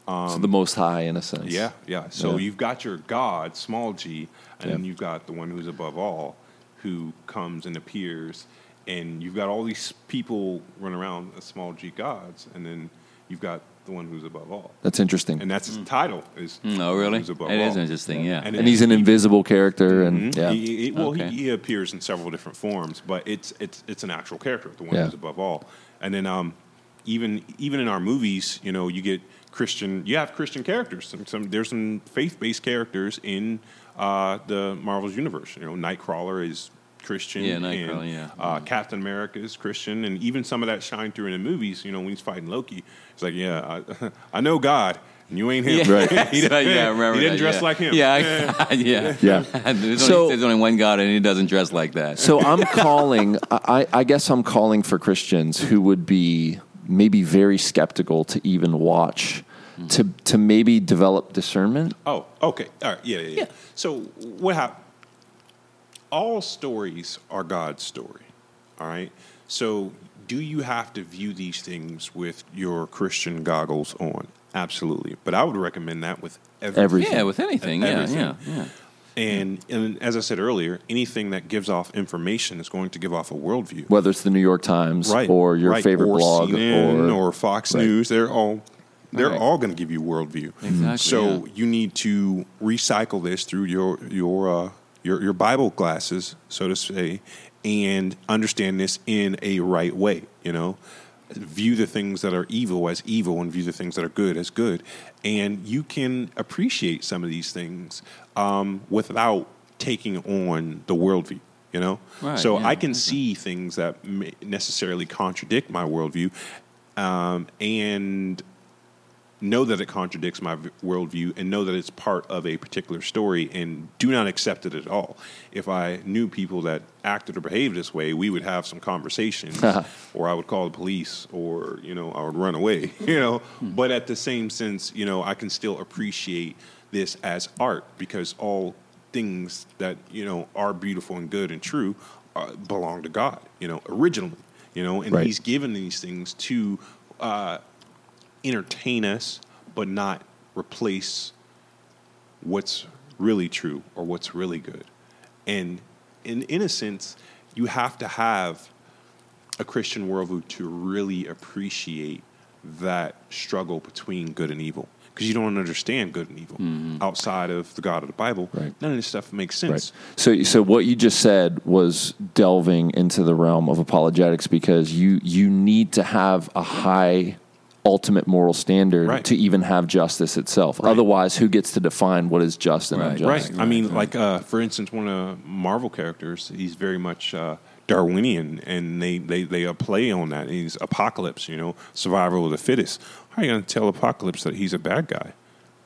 so the Most High, in a sense. Yeah, yeah. So Yeah. you've got your God, small g, and then you've got the one who's above all, who comes and appears, and you've got all these people running around as small g gods, and then you've got the one who's above all, That's interesting. and that's his title is. Mm, oh, really? Who's above It is all. interesting. Yeah. And and he's an invisible character, and Mhm. yeah, He, he- well, Okay. he, he appears in several different forms, but it's it's it's an actual character, the one Yeah. who's above all. And then um, even even in our movies, you know, you get Christian. You have Christian characters. Some, some there's some faith based characters in uh, the Marvel's universe. You know, Nightcrawler is Christian. Yeah, Nightcrawler, and, yeah. Uh, Captain America is Christian, and even some of that shine through in the movies. You know, when he's fighting Loki, it's like, yeah, I, I know God, and you ain't him. Yeah. Right. he, didn't- yeah, I remember he didn't that, dress yeah. like him. Yeah, I- yeah, Yeah. there's, So- only, there's only one God, and he doesn't dress like that. So I'm calling. I, I guess I'm calling for Christians who would be maybe very skeptical to even watch, to to maybe develop discernment. Oh, okay. All right. Yeah, yeah, yeah. So what happened? All stories are God's story. All right. So do you have to view these things with your Christian goggles on? Absolutely. But I would recommend that with everything. Everything. yeah, with anything. Yeah, Everything. yeah, yeah. And, and as I said earlier, anything that gives off information is going to give off a worldview. Whether it's the New York Times right. or your right. favorite or blog CNN or, or Fox Right. News, they're all they're Right. all going to give you worldview. Exactly, So yeah. you need to recycle this through your your uh, your your Bible glasses, so to say, and understand this in a right way. You know, view the things that are evil as evil, and view the things that are good as good, and you can appreciate some of these things um, without taking on the worldview. You know, Right, so yeah, I can okay. see things that necessarily contradict my worldview, um, and know that it contradicts my v- worldview and know that it's part of a particular story and do not accept it at all. If I knew people that acted or behaved this way, we would have some conversations, or I would call the police, or you know, I would run away. You know, but at the same sense, you know, I can still appreciate this as art because all things that you know are beautiful and good and true uh, belong to God. You know, originally. You know, and Right. He's given these things to uh, entertain us, but not replace what's really true or what's really good. And in in a sense, you have to have a Christian worldview to really appreciate that struggle between good and evil. Because you don't understand good and evil mm-hmm. outside of the God of the Bible. Right. None of this stuff makes Right. sense. So, so what you just said was delving into the realm of apologetics because you you need to have a high ultimate moral standard Right. to even have justice itself. Otherwise, who gets to define what is just and Right. unjust? Right. I mean, like uh, for instance, one of Marvel characters, he's very much uh, Darwinian, and they they they play on that. He's Apocalypse, you know, survival of the fittest. How are you going to tell Apocalypse that he's a bad guy?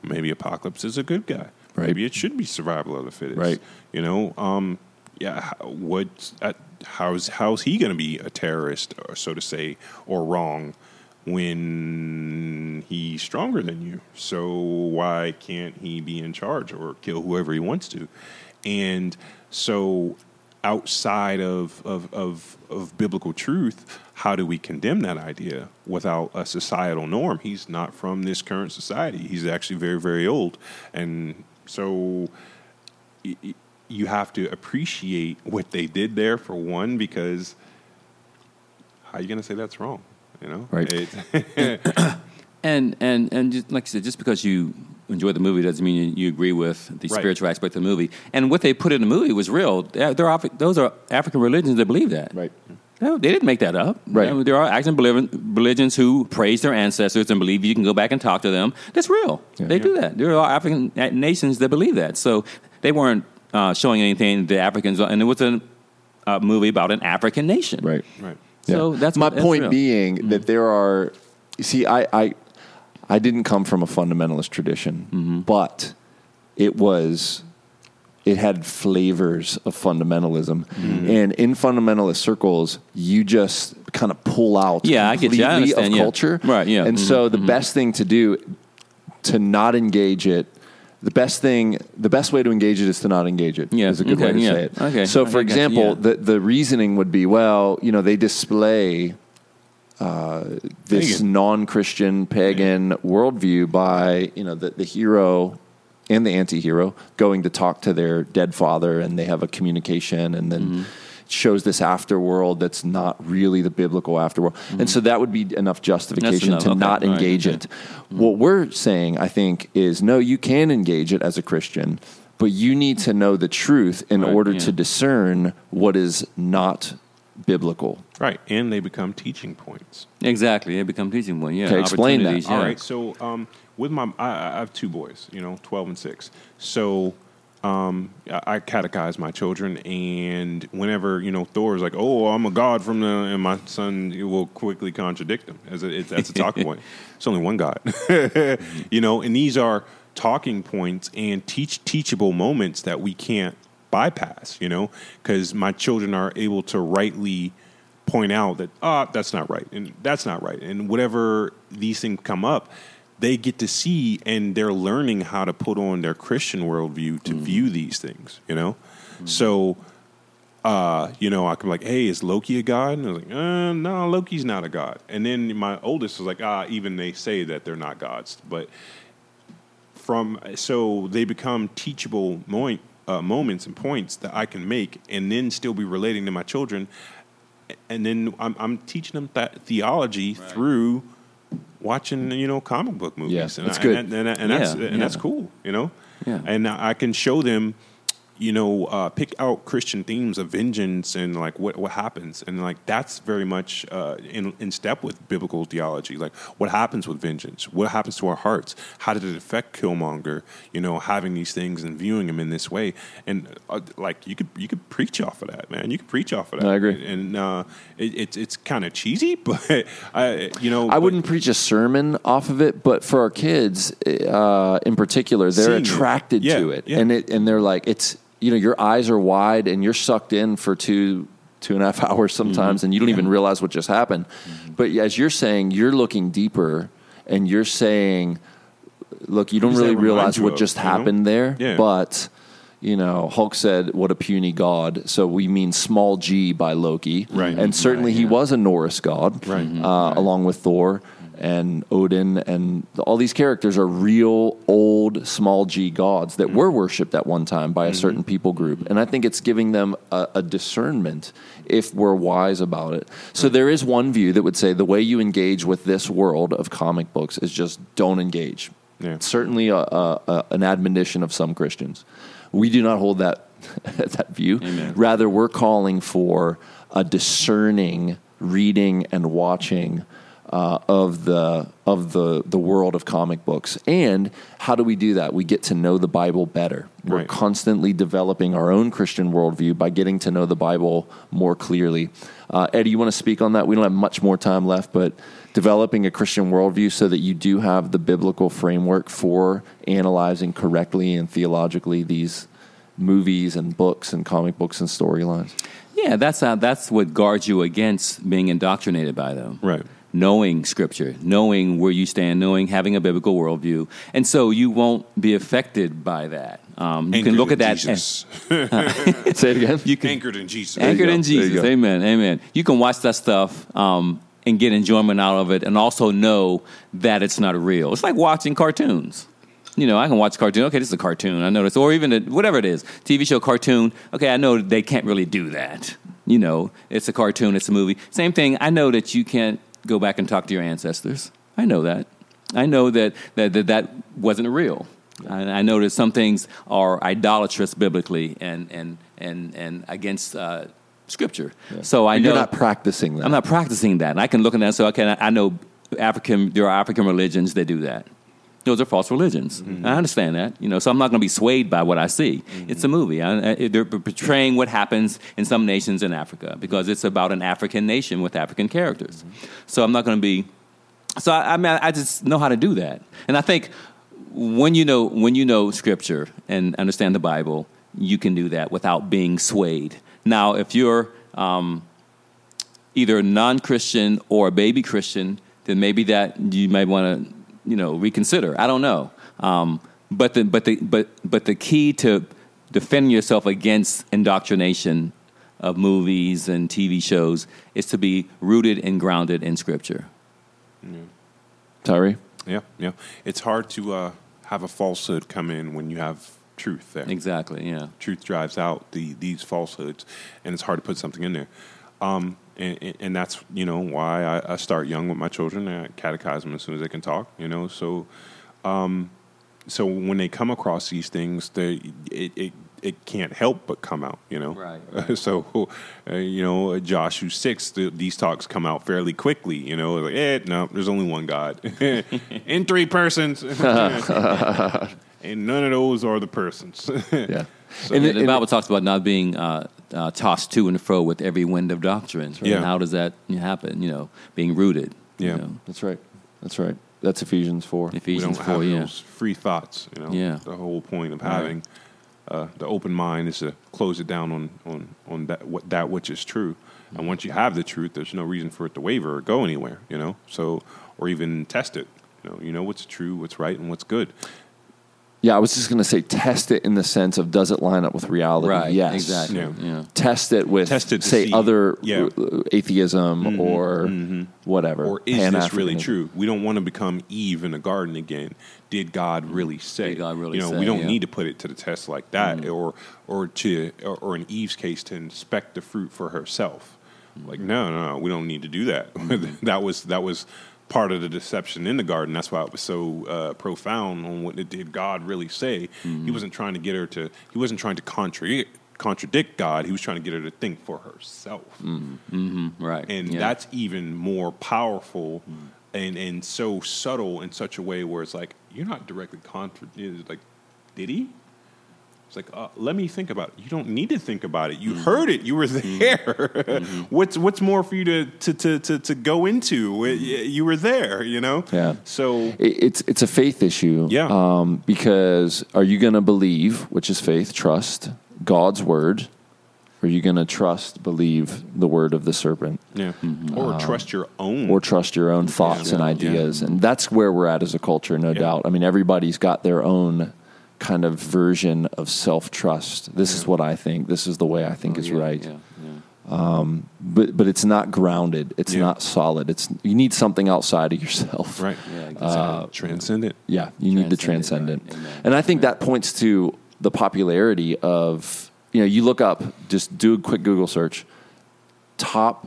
Maybe Apocalypse is a good guy. Right. Maybe it should be survival of the fittest. Right. You know, um, yeah. What? Uh, how's how's he going to be a terrorist, or so to say, or wrong? When he's stronger than you. So why can't he be in charge or kill whoever he wants to? And so outside of, of, of, of biblical truth, how do we condemn that idea without a societal norm? He's not from this current society. He's actually very, very old. And so you have to appreciate what they did there for one, because how are you going to say that's wrong? You know, Right. It- And and and just, like I said, just because you enjoy the movie doesn't mean you, you agree with the Right. spiritual aspect of the movie. And what they put in the movie was real. They're, they're those are African religions that believe that. Right. No, they didn't make that up. Right. I mean, there are African believ- religions who praise their ancestors and believe you can go back and talk to them. That's real. Yeah. they do that. There are African nations that believe that. So they weren't uh, showing anything the Africans, and it was a, a movie about an African nation. Right. right. So that's my that's point real. being that there are. You see, I, I I didn't come from a fundamentalist tradition, Mm-hmm. but it was it had flavors of fundamentalism, Mm-hmm. and in fundamentalist circles, you just kind of pull out Yeah, I get you. I of yeah. culture, Right, yeah. And so the best thing to do to not engage it. The best thing, the best way to engage it is to not engage it. Yeah, is a good okay, way to yeah. say it. Okay, So, for example, yeah. the the reasoning would be, well, you know, they display this Pagan. non-Christian pagan worldview by you know the, the hero and the anti-hero going to talk to their dead father and they have a communication and then Mm-hmm. Shows this afterworld that's not really the biblical afterworld and so that would be enough justification enough, to okay, not all right, engage okay. it what we're saying i think is no you can engage it as a christian but you need to know the truth in Right, order yeah. to discern what is not biblical Right. And they become teaching points. Exactly. They become teaching points. Yeah. Okay, explain that. opportunities, All yeah. right. So um, with my, I, I have two boys, you know, 12 and 6. So um, I, I catechize my children. And whenever, you know, Thor's like, oh, I'm a God from the, and my son will quickly contradict him. As a, it, that's a talking point. It's only one God. you know, and these are talking points and teach teachable moments that we can't bypass, you know, because my children are able to rightly point out that ah that's not right and that's not right and whatever these things come up they get to see and they're learning how to put on their christian worldview to view these things you know? So uh you know i can be like hey is loki a god? And i was like uh, no loki's not a god. And then my oldest was like ah even they say that they're not gods. But from so they become teachable uh, moments and points that I can make, and then still be relating to my children, and then I'm, I'm teaching them that theology through watching you know comic book movies. Yeah, and that's I- good. and, and, and that's Yeah, and that's cool, you know. Yeah. And I can show them, you know, uh, pick out Christian themes of vengeance and like what what happens, and like that's very much uh, in in step with biblical theology. Like what happens with vengeance? What happens to our hearts? How did it affect Killmonger? You know, having these things and viewing them in this way, and uh, like you could you could preach off of that, man. You could preach off of that. I agree. and uh, it, it's it's kind of cheesy, but I you know I wouldn't preach a sermon off of it, but for our kids uh, in particular, they're Seeing it. attracted Yeah, to it, yeah. and it and they're like, it's you know, your eyes are wide and you're sucked in for two two and a half hours sometimes, Mm-hmm. and you don't even realize what just happened. But as you're saying, you're looking deeper, and you're saying, look, you don't really realize what of, just you know? happened there, Yeah. but. You know, Hulk said, "What a puny god." So we mean small g by Loki, Right. And certainly he was a Norse god, Right. Uh, along with Thor and Odin, and all these characters are real old small g gods that mm-hmm. were worshipped at one time by a mm-hmm. certain people group. And I think it's giving them a, a discernment if we're wise about it. So there is one view that would say the way you engage with this world of comic books is just don't engage. Yeah. Certainly, a, a, a, an admonition of some Christians. We do not hold that that view. Amen. Rather, we're calling for a discerning reading and watching uh, of the of the the world of comic books. And how do we do that? We get to know the Bible better. We're Right. constantly developing our own Christian worldview by getting to know the Bible more clearly. Uh, Eddie, you want to speak on that? We don't have much more time left, but developing a Christian worldview so that you do have the biblical framework for analyzing correctly and theologically these movies and books and comic books and storylines. Yeah, that's how, that's what guards you against being indoctrinated by them. Right. Knowing scripture, knowing where you stand, knowing having a biblical worldview, and so you won't be affected by that. Um, you can look at that. Jesus. Say it again. You can anchored in Jesus. anchored in Jesus. Amen. Amen. You can watch that stuff um, and get enjoyment out of it, and also know that it's not real. It's like watching cartoons. You know, I can watch a cartoon. Okay, this is a cartoon. I know this, or even a, whatever it is, TV show, cartoon. Okay, I know they can't really do that. You know, it's a cartoon. It's a movie. Same thing. I know that you can't go back and talk to your ancestors. I know that. I know that that that, that wasn't real. I, I know that some things are idolatrous biblically and and and and against uh, scripture. So I You're know not practicing that. I'm not practicing that. And I can look at that. So okay, I, I know African. There are African religions that do that. Those are false religions. Mm-hmm. I understand that. You know, so I'm not going to be swayed by what I see. It's a movie. I, I, they're portraying what happens in some nations in Africa because it's about an African nation with African characters. Mm-hmm. So I'm not going to be. So I, I mean, I just know how to do that. And I think when you know when you know Scripture and understand the Bible, you can do that without being swayed. Now, if you're um, either a non-Christian or a baby Christian, then maybe that you might want to, you know, reconsider. I don't know. Um, but the but the but but the key to defending yourself against indoctrination of movies and TV shows is to be rooted and grounded in Scripture. Tyree? Yeah, yeah. It's hard to uh, have a falsehood come in when you have truth there. Exactly. Yeah. Truth drives out the these falsehoods, and it's hard to put something in there. Um, and, and- and that's you know why I, I start young with my children. I catechize them as soon as they can talk. You know, so um, so when they come across these things, they it, it it can't help but come out. You know, Right, so uh, you know, Josh, who's six, the, these talks come out fairly quickly. You know, like eh, no, there's only one God in three persons, and none of those are the persons. Yeah. And it- the Bible talks about not being uh, uh, tossed to and fro with every wind of doctrines. Right? Yeah. And how does that happen? You know, being rooted. you Yeah. know. That's right. That's right. That's Ephesians 4. we Ephesians don't four. have Yeah. those free thoughts. You know, Yeah. the whole point of Right. having uh, the open mind is to close it down on on on that what that which is true. And once you have the truth, there's no reason for it to waver or go anywhere. You know, so or even test it. You know, you know what's true, what's right, and what's good. Yeah, I was just going to say test it in the sense of does it line up with reality? Right. Yes. Exactly. Yeah. Yeah. Test it with, Test it say, see- other yeah. atheism mm-hmm, or mm-hmm. whatever. Or is this really true? We don't want to become Eve in the garden again. Did God mm-hmm. really say? Did God really you know, say, we don't yeah. need to put it to the test like that, or or to or, or in Eve's case to inspect the fruit for herself. Like no, no, no, we don't need to do that. that was that was part of the deception in the garden. That's why it was so uh, profound on what did God really say. He mm-hmm. wasn't trying to get her to. He wasn't trying to contradict contradict God. He was trying to get her to think for herself, mm-hmm. Mm-hmm. Right. and yeah. that's even more powerful. Mm. And, and so subtle in such a way where it's like you're not directly contra like did he it's like uh, let me think about it. You don't need to think about it. You mm-hmm. heard it. You were mm-hmm. there. Mm-hmm. What's what's more for you to to to to, to go into? It- you were there you know? Yeah. so It- It's it's a faith issue. Yeah. Um, because are you going to believe, which is faith, trust God's word, or are you going to trust, believe the word of the serpent, yeah. Or um, trust your own or trust your own thoughts and Yeah. ideas? And that's where we're at as a culture, no doubt. I mean, everybody's got their own kind of version of self trust. This is what I think. This is the way I think oh, is Oh, Yeah, right. Yeah, yeah. Um, but but it's not grounded. It's Yeah. not solid. It's you need something outside of yourself. right Yeah, exactly. Uh, transcendent Yeah, you need the Transcendent, right. Amen. And I think that points to the popularity of, you know, you look up, just do a quick Google search, top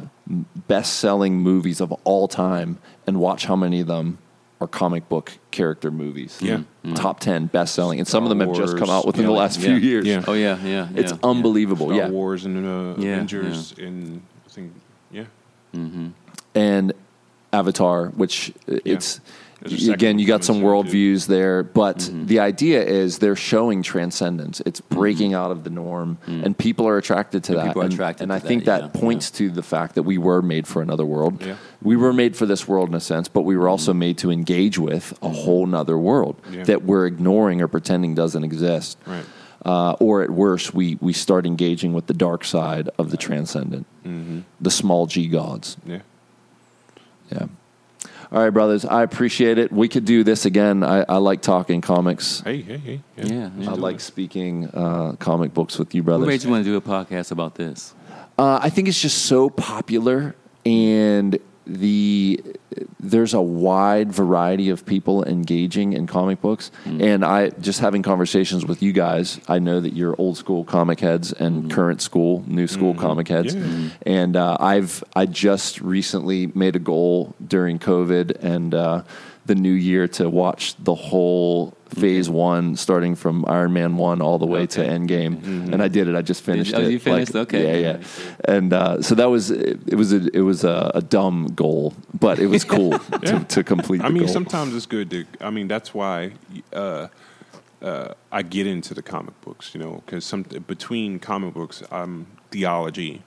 best selling movies of all time, and watch how many of them are comic book character movies. Yeah. Top 10 best selling. And some of them have just come out within yeah, the last yeah, few years. yeah. Oh yeah, yeah. It's yeah, unbelievable. Star yeah. Wars and uh, Yeah, Avengers and I think yeah and Avatar, which uh, it's There's a second again, you got some worldviews there, but Mm-hmm. the idea is they're showing transcendence. It's breaking out of the norm, and people are attracted to And that. people are and attracted and I that, think that yeah, points to the fact that we were made for another world. Yeah. We were made for this world in a sense, but we were also made to engage with a whole nother world Mm-hmm. Yeah. that we're ignoring or pretending doesn't exist. Right. Uh, or at worst, we, we start engaging with the dark side of the transcendent, Mm-hmm. the small g gods. yeah Yeah. All right, brothers. I appreciate it. We could do this again. I, I like talking comics. hey hey hey Yeah, yeah. I like speaking uh, comic books with you, What brothers. made you want to do a podcast about this? Uh, I think it's just so popular, and the there's a wide variety of people engaging in comic books. And I just having conversations with you guys. I know that you're old school comic heads and current school, new school comic heads. Yeah. And uh, I've I just recently made a goal during COVID and uh, the new year to watch the whole phase one, starting from Iron Man one all the way to Okay. Endgame. And I did it. I just finished oh, it. you finished? Okay. Yeah, yeah. And uh, so that was it. it Was a, it was a, a dumb goal, but it was cool to, to complete. The I mean, goal. sometimes it's good to. I mean, that's why uh, uh, I get into the comic books, you know, because some between comic books, I'm theology,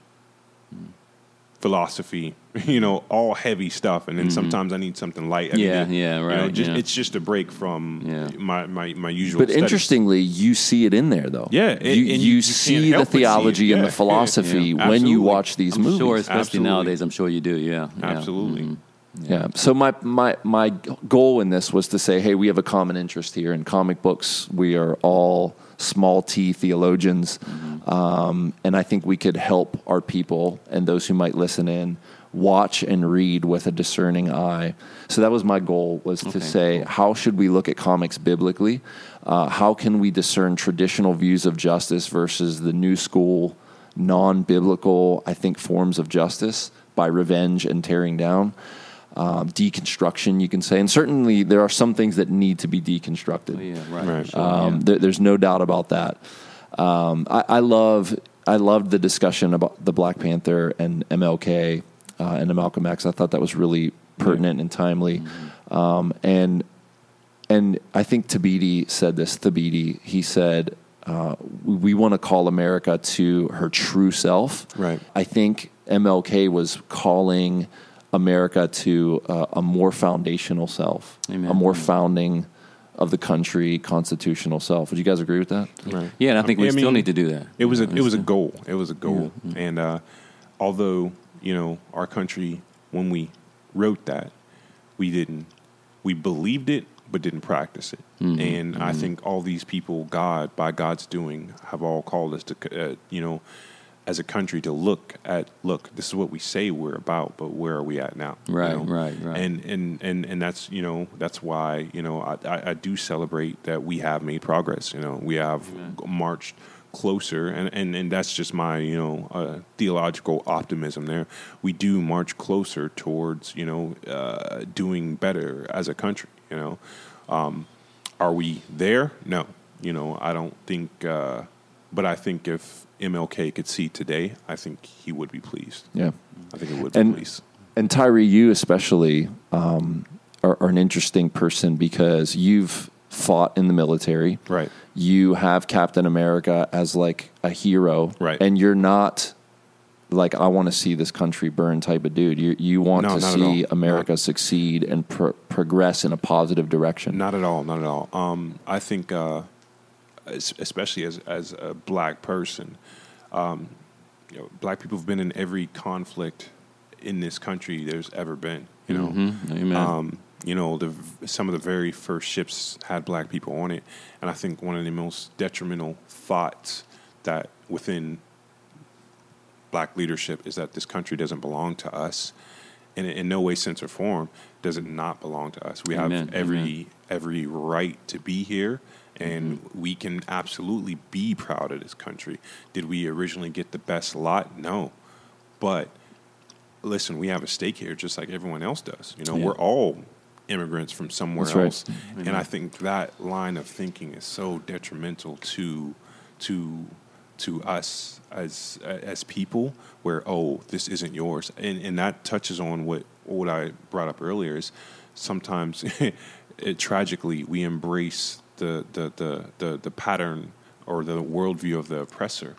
philosophy, you know, all heavy stuff, and then sometimes I need something light. I need Yeah, to- yeah, you know, right, just, yeah. It's just a break from Yeah. my, my my usual. But studies. interestingly, you see it in there, though. Yeah, and- you, and you- you you see the help but see theology and Yeah, the philosophy yeah, when you watch these I'm movies. sure, especially Absolutely. nowadays, I'm sure you do. Yeah, yeah. absolutely. Mhm. Yeah. So my my my goal in this was to say, hey, we have a common interest here in comic books. We are all small T theologians, um, and I think we could help our people and those who might listen in watch and read with a discerning eye. So that was my goal was to Okay, say, how should we look at comics biblically? Uh, how can we discern traditional views of justice versus the new school, non-biblical, I think, forms of justice by revenge and tearing down? Um, deconstruction, you can say. And certainly there are some things that need to be deconstructed. Oh, yeah, right. Right. Sure, Um, yeah. there, there's no doubt about that. Um, I, I love I loved the discussion about the Black Panther and MLK uh, and the Malcolm X. I thought that was really pertinent and timely. Um, and and I think Thabiti said this. Thabiti he said. Uh, we, we want to call America to her true self. Right. I think MLK was calling America to uh, a more foundational self, Amen. a more founding of the country, constitutional self. Would you guys agree with that? Right. Yeah, and I think we I still mean, need to do that. It was a it was a goal. It was a goal. And uh, although you know our country, when we wrote that, we didn't we believed it but didn't practice it. And I think all these people, God by God's doing, have all called us to uh, you know. As a country, to look at look, this is what we say we're about, but where are we at now? you Right, know? right, right. And and and and that's you know that's why you know I, I, I do celebrate that we have made progress. You know we have marched closer, and, and, and that's just my you know uh, theological optimism. There, we do march closer towards you know uh, doing better as a country. You know, um, are we there? No. You know, I don't think. Uh, but I think if MLK could see today, I think he would be pleased. Yeah. I think it would be And pleased. and Tyree, you especially um, are, are an interesting person because you've fought in the military. Right. You have Captain America as like a hero. Right. And you're not like I want to see this country burn type of dude. You you want No, to see. America Not- succeed and pro- progress in a positive direction. Not at all. Not at all. Um, I think, uh, especially as as a black person, um, you know, black people have been in every conflict in this country there's ever been. You know, Mhm. Amen. um, you know, the some of the very first ships had black people on it, and I think one of the most detrimental thoughts that within black leadership is that this country doesn't belong to us, and in no way, sense, or form does it not belong to us. We Amen. have every Amen. every right to be here. And Mm-hmm. we can absolutely be proud of this country. Did we originally get the best lot? No. But listen, we have a stake here just like everyone else does. You know, Yeah. we're all immigrants from somewhere That's right. else. And I think that line of thinking is so detrimental to to to us as as people where oh this isn't yours and and that touches on what what I brought up earlier is sometimes it, tragically we embrace the the, the the the pattern or the worldview of the oppressor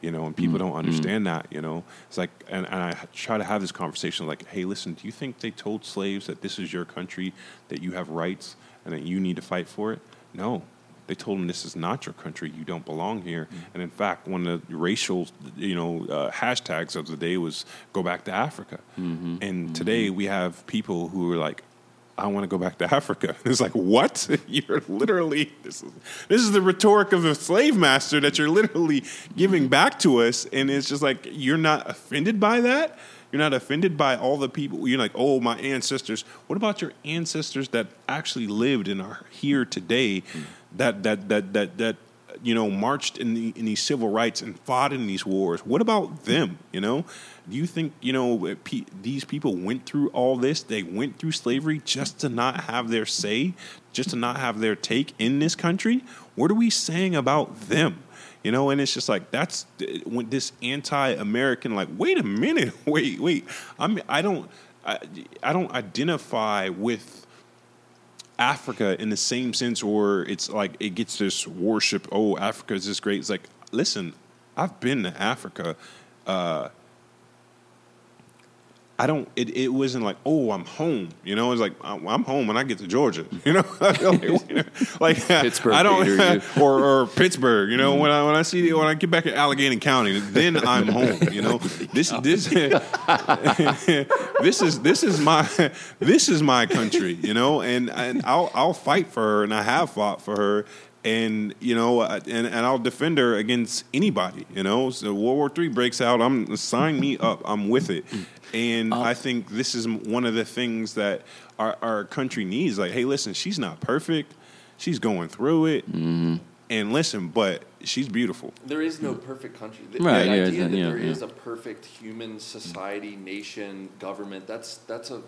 you know and people mm, don't mm. understand that you know? It's like and, and i try to have this conversation like hey listen do you think they told slaves that this is your country that you have rights and that you need to fight for it? No. They told them this is not your country you don't belong here. Mm. And in fact one of the racial you know uh, hashtags of the day was go back to africa. Mm-hmm. And mm-hmm. today we have people who are like I want to go back to Africa. It's like, what? You're literally this is this is the rhetoric of a slave master that you're literally giving back to us, and it's just like you're not offended by that. You're not offended by all the people. You're like, oh, my ancestors. What about your ancestors that actually lived and are here today? That that that that that you know marched in the in these civil rights and fought in these wars. What about them? You know, do you think you know these people went through all this? They went through slavery just to not have their say, just to not have their take in this country. What are we saying about them? You know, and it's just like that's when this anti-American. Like, wait a minute, wait, wait. I'm I don't I, I don't identify with Africa in the same sense, or it's like it gets this worship. Oh, Africa is this great. It's like, listen, I've been to Africa. Uh, I don't. It, it wasn't like, oh, I'm home. You know, it's like I'm home when I get to Georgia. You know, like Pittsburgh I don't, or or Pittsburgh. You know, when I when I see when I get back to Allegheny County, then I'm home. You know, this this this is this is my this is my country. You know, and and I'll I'll fight for her, and I have fought for her. And you know, uh, and, and I'll defend her against anybody. You know, so World War Three breaks out. I'm sign me up. I'm with it. And um, I think this is one of the things that our, our country needs. Like, hey, listen, she's not perfect. She's going through it. Mm-hmm. And listen, but she's beautiful. There is no perfect country. The, Right, the yeah, idea it's- that yeah, there is yeah. a perfect human society, nation, government, that's that's a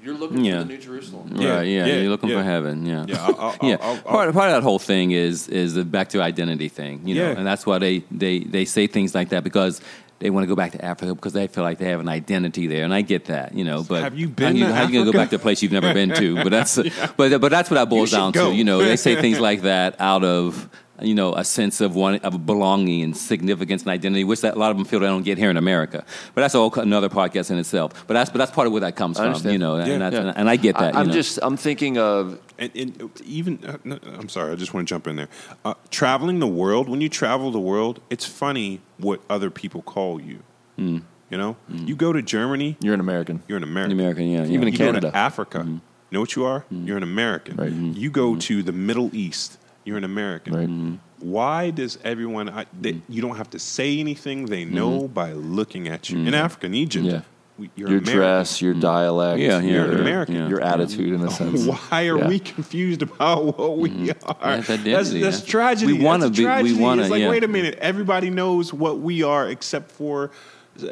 you're looking Yeah. for the New Jerusalem. Yeah, right. Yeah. yeah, You're looking yeah. for heaven. Yeah. Yeah, I'll- I'll- yeah. I'll- I'll- part, part of that whole thing is is the back to identity thing. You know, Yeah. and that's why they, they they say things like that because. They want to go back to Africa because they feel like they have an identity there, and I get that, you know. But Have you how been you, to how you gonna go back to a place you've never been to? But that's but but that's what that boils down go. to. You know, they say things like that out of you know a sense of one of belonging and significance and identity, which that, a lot of them feel they don't get here in America. But that's all another podcast in itself. But that's but that's part of where that comes from. You know, Yeah. and, that's, Yeah. and I get that. I, you am know. just I'm thinking of And, and even, uh, no, I'm sorry, I just want to jump in there. Uh, traveling the world, when you travel the world, it's funny what other people call you. Hmm. You know, hmm. you go to Germany, you're an American. you're an American. American, yeah, Even yeah. in you Canada. go to Africa, Mm-hmm. you know what you are? Hmm. You're an American. Right. You hmm. go to the Middle East, you're an American. Right. Why does everyone? I, they, you don't have to say anything; they know by looking at you. In Africa, in Egypt, Yeah. We, you're your dress, your dialect, Yeah, yeah, your, You're an American. yeah. your attitude in a sense. Why are Yeah. we confused about what we are? That's That's, identity, that's yeah. tragedy. We wanna That's a be- we tragedy. wanna- it's like, yeah. wait a minute, everybody knows what we are except for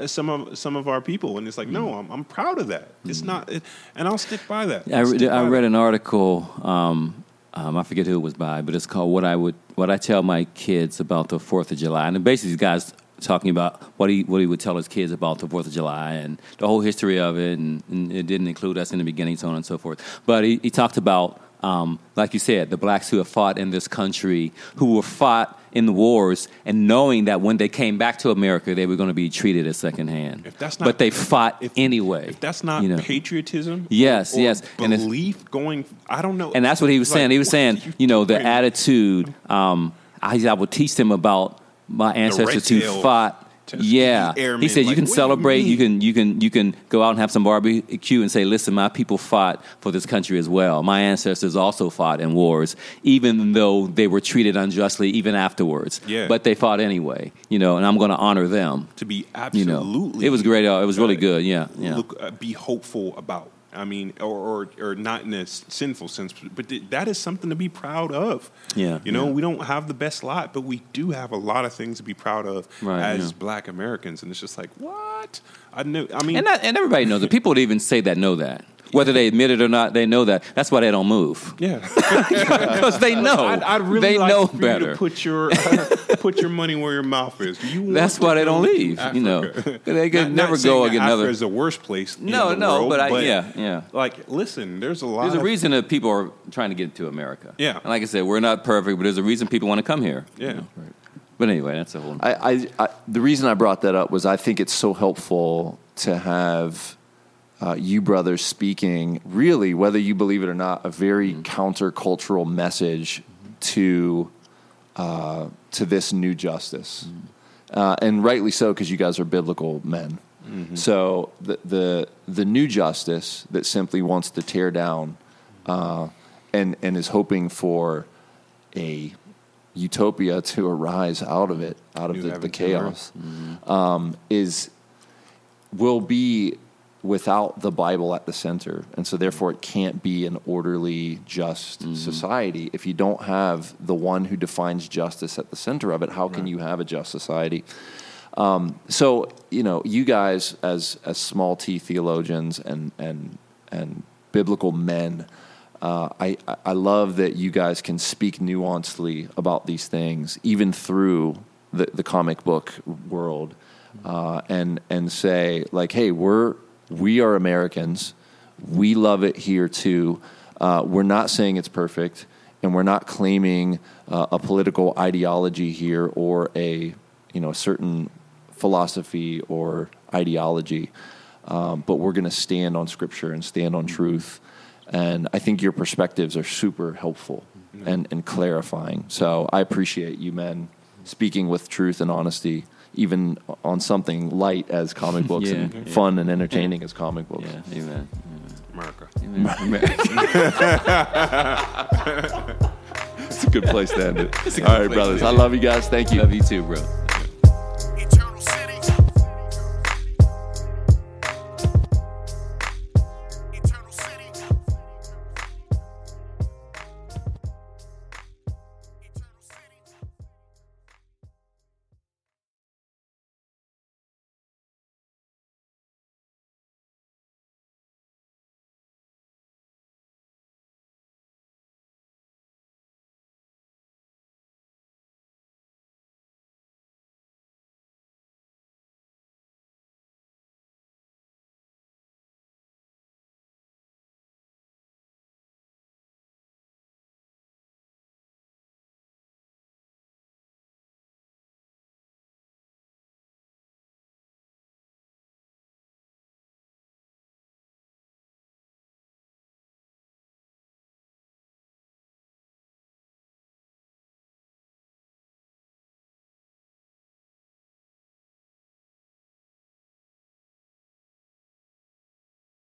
some of some of our people, and it's like, no, I'm, I'm proud of that. It's not, it, and I'll stick by that. I, I'll re- I by read that. an article. Um, um, I forget who it was by, but it's called "What I Would What I Tell My Kids About the Fourth of July." And basically, these guys talking about what he what he would tell his kids about the Fourth of July and the whole history of it, and, and it didn't include us in the beginning, so on and so forth. But he, he talked about, um, like you said, the blacks who have fought in this country, who were fought in the wars, and knowing that when they came back to America, they were going to be treated as secondhand. If that's not- but they fought if- anyway. If that's not you know. patriotism, Yes, yes. And belief going. I don't know. And that's what he was Like, saying. He was saying, are you know, the attitude. Um, I, I would teach them about my ancestors who fought. Yeah, he said you Like, can do you celebrate. You, can you can you can go out and have some barbecue and say, "Listen, my people fought for this country as well. My ancestors also fought in wars, even though they were treated unjustly, even afterwards. Yeah. but they fought anyway. You know, and I'm going to honor them. to be absolutely, You know, it was great. uh, It was really good. Yeah, yeah. Look, uh, be hopeful about. I mean, or, or or not in a sinful sense, but th- that is something to be proud of. Yeah, you know, yeah. we don't have the best lot, but we do have a lot of things to be proud of Right, as yeah. Black Americans, and it's just like what I know. I mean, And, that, and everybody knows it. People that even say that know that. Whether they admit it or not, they know that. That's why they don't move. yeah, Because they know. I'd, I'd really they like know for you better. to put your put your money where your mouth is. You That's why they don't to leave, you know. They could Not- never not go that again Africa another- is the worst place. in No, the no, world, but I- yeah, yeah. Like, listen, there's a lot. There's a of, reason that people are trying to get to America. Yeah. And like I said, we're not perfect, but there's a reason people want to come here. you Yeah. know. But anyway, that's a whole. I, I, I, the reason I brought that up was I think it's so helpful to have uh, you brothers speaking, really, whether you believe it or not, a very countercultural message to uh, to this new justice, uh, and rightly so because you guys are biblical men. So the, the the new justice that simply wants to tear down uh, and and is hoping for a utopia to arise out of it, out of the, the chaos, um, is will be without the Bible at the center, and so therefore it can't be an orderly, just society if you don't have the one who defines justice at the center of it. How can you have a just society? Um, so you know, you guys as as small T theologians and and and biblical men, uh, I I- I love that you guys can speak nuancedly about these things, even through the the comic book world, uh, and and say like, hey, we're we are Americans, we love it here too. Uh, we're not saying it's perfect, and we're not claiming uh, a political ideology here or a you know a certain philosophy or ideology, um, but we're going to stand on Scripture and stand on truth. And I think your perspectives are super helpful and, and clarifying. So I appreciate you men speaking with truth and honesty, even on something light as comic books Yeah, and yeah. fun and entertaining as comic books. yeah, amen. America. amen. It's a good place to end it. All right, brothers. I love you guys. Thank you. Love you too, bro.